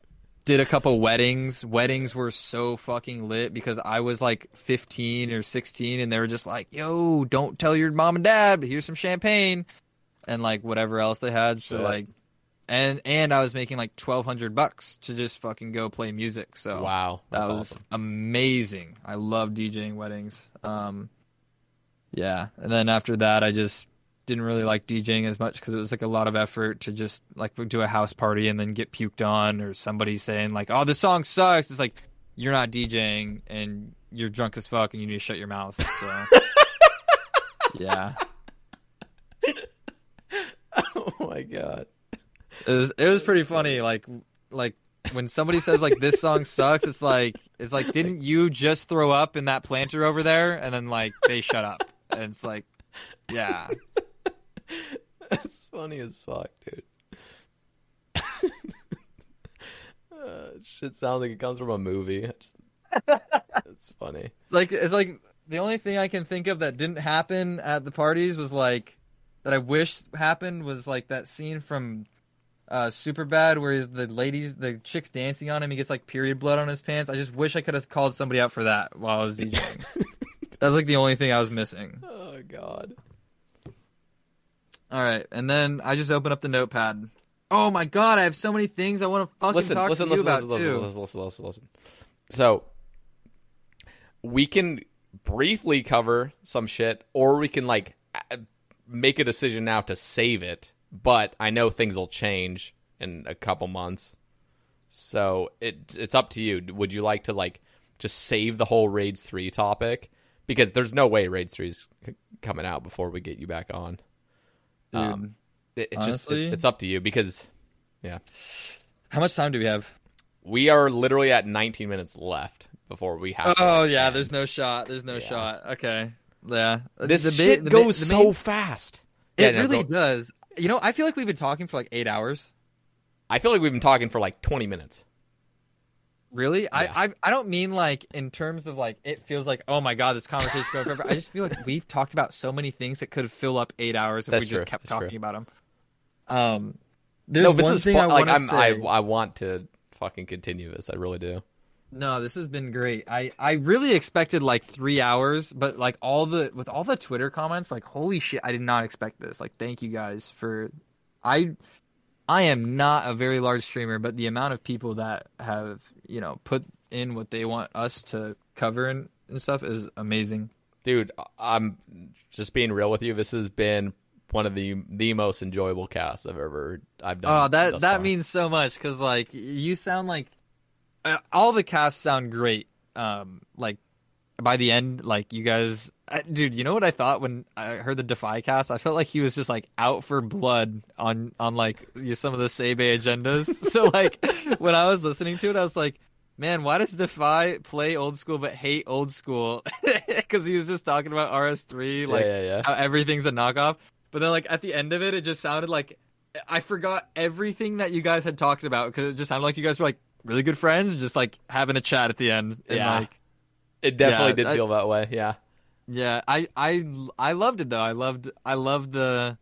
did a couple weddings. Weddings were so fucking lit because I was like 15 or 16 and they were just like, "Yo, don't tell your mom and dad, but here's some champagne." And like whatever else they had. So Shit. like and and I was making like 1200 bucks to just fucking go play music. So wow that was awesome. amazing. I love DJing weddings. Um, yeah, and then after that, I just didn't really like DJing as much because it was like a lot of effort to just like do a house party and then get puked on, or somebody saying like, "Oh, this song sucks." It's like you're not DJing and you're drunk as fuck and you need to shut your mouth. So yeah, oh my god it was it was pretty funny. Like like when somebody says like this song sucks, it's like it's like didn't you just throw up in that planter over there? And then like they shut up, and it's like yeah, that's funny as fuck dude uh, shit sounds like it comes from a movie it's funny it's like it's like the only thing I can think of that didn't happen at the parties was like that I wish happened was like that scene from. Uh, super bad where is the ladies the chicks dancing on him he gets like period blood on his pants i just wish i could have called somebody out for that while i was djing that's like the only thing i was missing oh god All right, and then I just open up the notepad. Oh my god, I have so many things I want to fucking listen, talk listen, to you listen, about listen, too. listen, listen, listen, listen, listen. So we can briefly cover some shit, or we can like make a decision now to save it. But I know things will change in a couple months, so it it's up to you. Would you like to like just save the whole Raids three topic because there's no way Raids three is c- coming out before we get you back on. Dude, Um, it, it just honestly- it, it's up to you because yeah. how much time do we have? We are literally at 19 minutes left before we have. Oh yeah, end. there's no shot. There's no Yeah. shot. Okay. Yeah, This The shit the goes the so main- fast. It Yeah, no, really go- does. You know, I feel like we've been talking for like eight hours. I feel like we've been talking for like 20 minutes. Really? Yeah. I, I I don't mean like in terms of like it feels like oh my god this conversation going forever. I just feel like we've talked about so many things that could fill up eight hours if That's we just kept That's true. talking about them. Um, there's no, this one is thing fun. I like I'm, to I. I want to fucking continue this. I really do. No, this has been great. I I really expected like three hours, but like all the with all the Twitter comments, like holy shit, I did not expect this. Like, thank you guys for. I I am not a very large streamer, but the amount of people that have you know put in what they want us to cover and, and stuff is amazing. Dude, I'm just being real with you. This has been one of the the most enjoyable casts I've ever I've done. Oh, that that far. means so much because like you sound like all the casts sound great. Um, like by the end, like you guys, uh, dude. You know what I thought when I heard the Defy cast? I felt like he was just like out for blood on on like some of the Sebe agendas. so like when I was listening to it, I was like. Man, why does Defy play old school but hate old school? Because he was just talking about RS3, like yeah, yeah. how everything's a knockoff. But then, like at the end of it, it just sounded like I forgot everything that you guys had talked about because it just sounded like you guys were like really good friends and just like having a chat at the end. And Yeah. like, It definitely Yeah, did I- feel that way. Yeah. yeah, I I I loved it though. I loved I loved the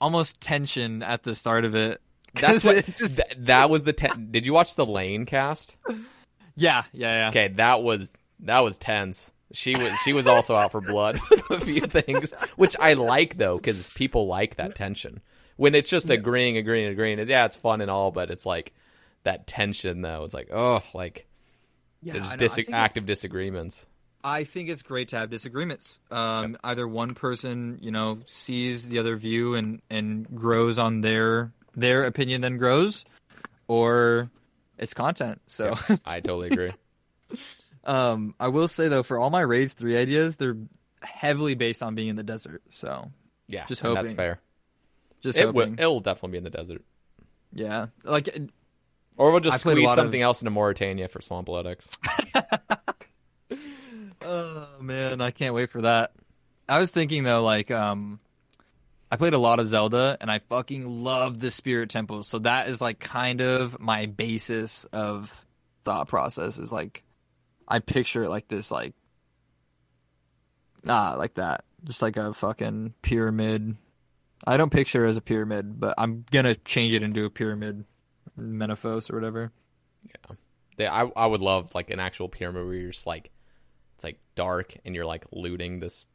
almost tension at the start of it. That's what, it just th- that was the ten- Did you watch the Lane cast? yeah yeah yeah. Okay, that was that was tense. She was she was also out for blood with a few things, which I like though because people like that tension. When it's just agreeing, agreeing, agreeing. Yeah, it's fun and all, but it's like that tension though. It's like oh, like Yeah, there's I know. I dis- active disagreements. I think it's great to have disagreements. Um, Either one person, you know, sees the other view and, and grows on their their opinion, then grows, or it's content. So, I totally agree. um, I will say though, for all my raids three ideas, they're heavily based on being in the desert. So, Yeah, Just and that's fair. just It will, hoping. it'll definitely be in the desert, yeah, like or we'll just squeeze lot of- something else into Morytania for Swamp. Oh man, I can't wait for that. I was thinking though, like, um, I played a lot of Zelda, and I fucking love the Spirit Temple. So that is like kind of my basis of thought process. Is like, I picture it like this, like, ah, like that, just like a fucking pyramid. I don't picture it as a pyramid, but I'm gonna change it into a pyramid, Menaphos or whatever. Yeah, they, I I would love like an actual pyramid where you're just like it's like dark and you're like looting this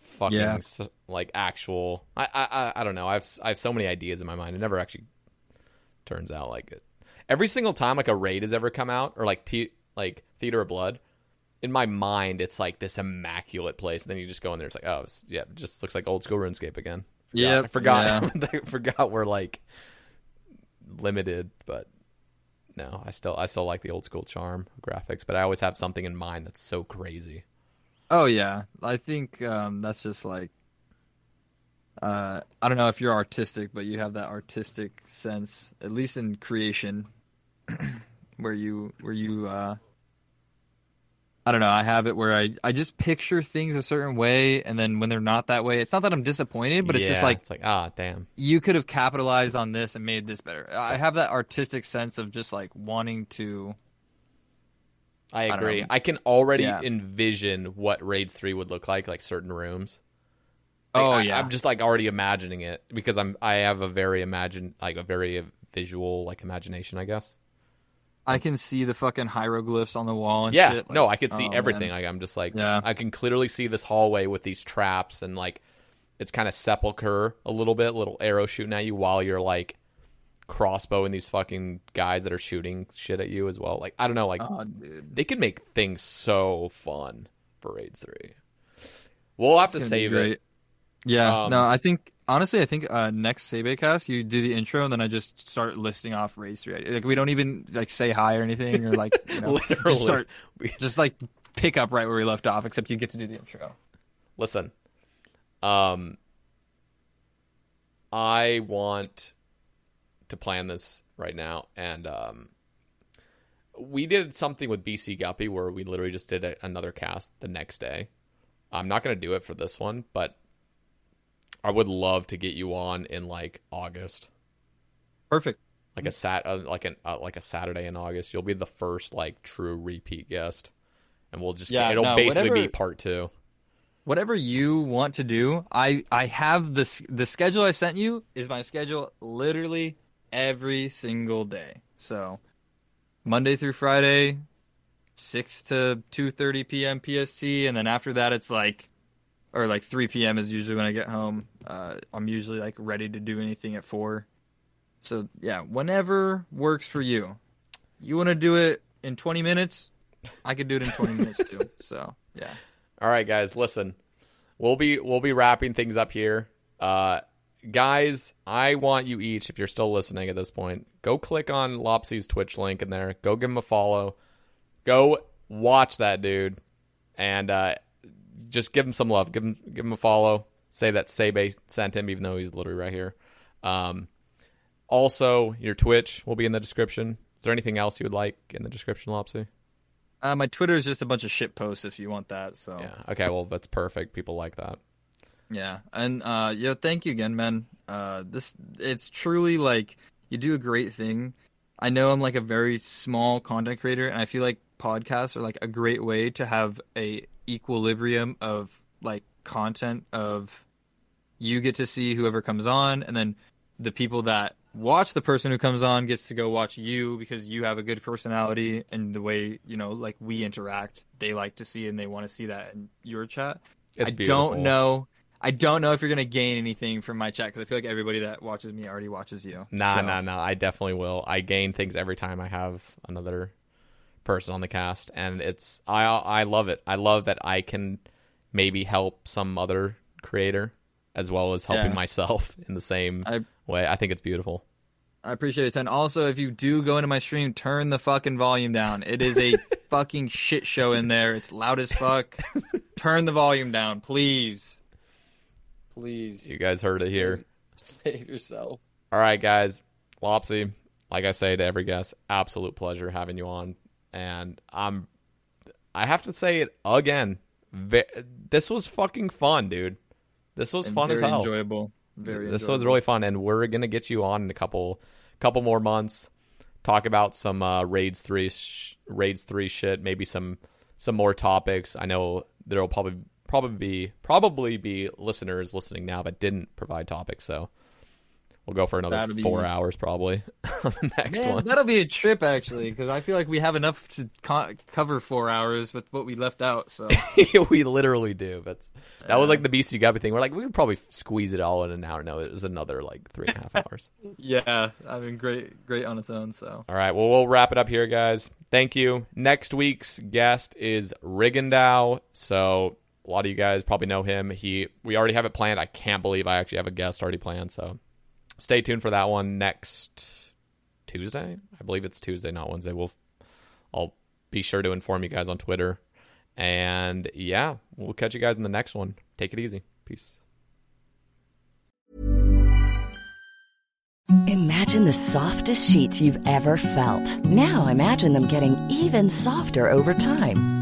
fucking Yeah. s- like actual. I, I I don't know. I have I have so many ideas in my mind. It never actually turns out like it. Every single time like a raid has ever come out or like t- like Theater of Blood. In my mind, it's like this immaculate place. And then you just go in there. It's like, oh, it's, yeah, it just looks like old school RuneScape again. Forgot- Yep, I forgot. I forgot we're like limited, but no, I still I still like the old school charm graphics, but I always have something in mind that's so crazy. Oh yeah, I think um, that's just like uh, I don't know if you're artistic, but you have that artistic sense, at least in creation, where you where you uh, I don't know. I have it where I I just picture things a certain way, and then when they're not that way, it's not that I'm disappointed, but it's just Yeah, like it's like ah damn. you could have capitalized on this and made this better. I have that artistic sense of just like wanting to. I don't agree. know. I, can already Yeah. envision what raids three would look like, like certain rooms. Like, Oh I, yeah, I'm just like already imagining it because I'm I have a very imagine like a very visual like imagination, I guess. I can see the fucking hieroglyphs on the wall and yeah, shit. no, I could see oh, everything. man. Like I'm just like Yeah. I can clearly see this hallway with these traps and like it's kind of sepulcher a little bit, little arrow shooting at you while you're like crossbowing these fucking guys that are shooting shit at you as well. Like I don't know, like Oh, they can make things so fun for raids three. We'll have to save it. Yeah, Um, no, I think honestly, I think uh, next Sebe cast you do the intro and then I just start listing off raids three. Like we don't even like say hi or anything or like you know, Literally. just start just like pick up right where we left off. Except you get to do the intro. listen um i want to plan this right now and um we did something with bc guppy where we literally just did a, another cast the next day I'm not gonna do it for this one, but I would love to get you on in like August, Perfect. like a sat, uh, like an uh, like a Saturday in August. You'll be the first like true repeat guest, and we'll just Yeah, it'll no, basically be part two. Whatever you want to do, I I have this the schedule I sent you is my schedule literally every single day. So Monday through Friday, six to two thirty p.m. PST, and then after that it's like, or like three p.m. is usually when I get home. Uh, I'm usually like ready to do anything at four. So yeah, whenever works for you. You want to do it in twenty minutes? I could do it in twenty minutes too. So yeah. All right, guys, listen. We'll be we'll be wrapping things up here. Uh guys, I want you each, if you're still listening at this point, go click on Lopsy's Twitch link in there. Go give him a follow. Go watch that dude. And uh just give him some love. Give him give him a follow. Say that Sebe sent him, even though he's literally right here. Um also your Twitch will be in the description. Is there anything else you would like in the description, Lopsy? Uh, my Twitter is just a bunch of shit posts if you want that. So Yeah. Okay, well that's perfect. People like that. Yeah, and uh, yo, thank you again, man. Uh, this it's truly like you do a great thing. I know I'm like a very small content creator, and I feel like podcasts are like a great way to have a equilibrium of like content of you get to see whoever comes on, and then the people that watch the person who comes on gets to go watch you because you have a good personality and the way you know like we interact they like to see and they want to see that in your chat It's I beautiful. don't know. I don't know if you're gonna gain anything from my chat because I feel like everybody that watches me already watches you. Nah, So, nah, nah. I definitely will. I gain things every time I have another person on the cast, and it's I I love it. I love that I can maybe help some other creator as well as helping Yeah. myself in the same I way. I think it's beautiful. I appreciate it. And also, if you do go into my stream, turn the fucking volume down. It is a fucking shit show in there. It's loud as fuck. turn the volume down, please. Please. You guys heard it here. Save yourself. All right, guys. Lopsy, like I say to every guest, absolute pleasure having you on, and I'm. I have to say it again. This was fucking fun, dude. This was And fun as hell. enjoyable. Very. this enjoyable. was really fun and we're gonna get you on in a couple couple more months talk about some uh, raids 3 sh- raids 3 shit maybe some some more topics i know there'll probably probably be probably be listeners listening now that didn't provide topics so we'll go for another be- four hours probably on the next Man, one that'll be a trip actually, because I feel like we have enough to co- cover four hours with what we left out. So we literally do but that was like the BC Guppy thing we're like we could probably squeeze it all in an hour no it was another like three and a half hours yeah, I mean, great, great on its own. So All right. Well, we'll wrap it up here, guys. Thank you. Next week's guest is Rigondow. So a lot of you guys probably know him. He we already have it planned. I can't believe I actually have a guest already planned. So stay tuned for that one next Tuesday. I believe it's Tuesday, not Wednesday. We'll I'll be sure to inform you guys on Twitter. And yeah, we'll catch you guys in the next one. Take it easy. Peace. Imagine the softest sheets you've ever felt. Now imagine them getting even softer over time.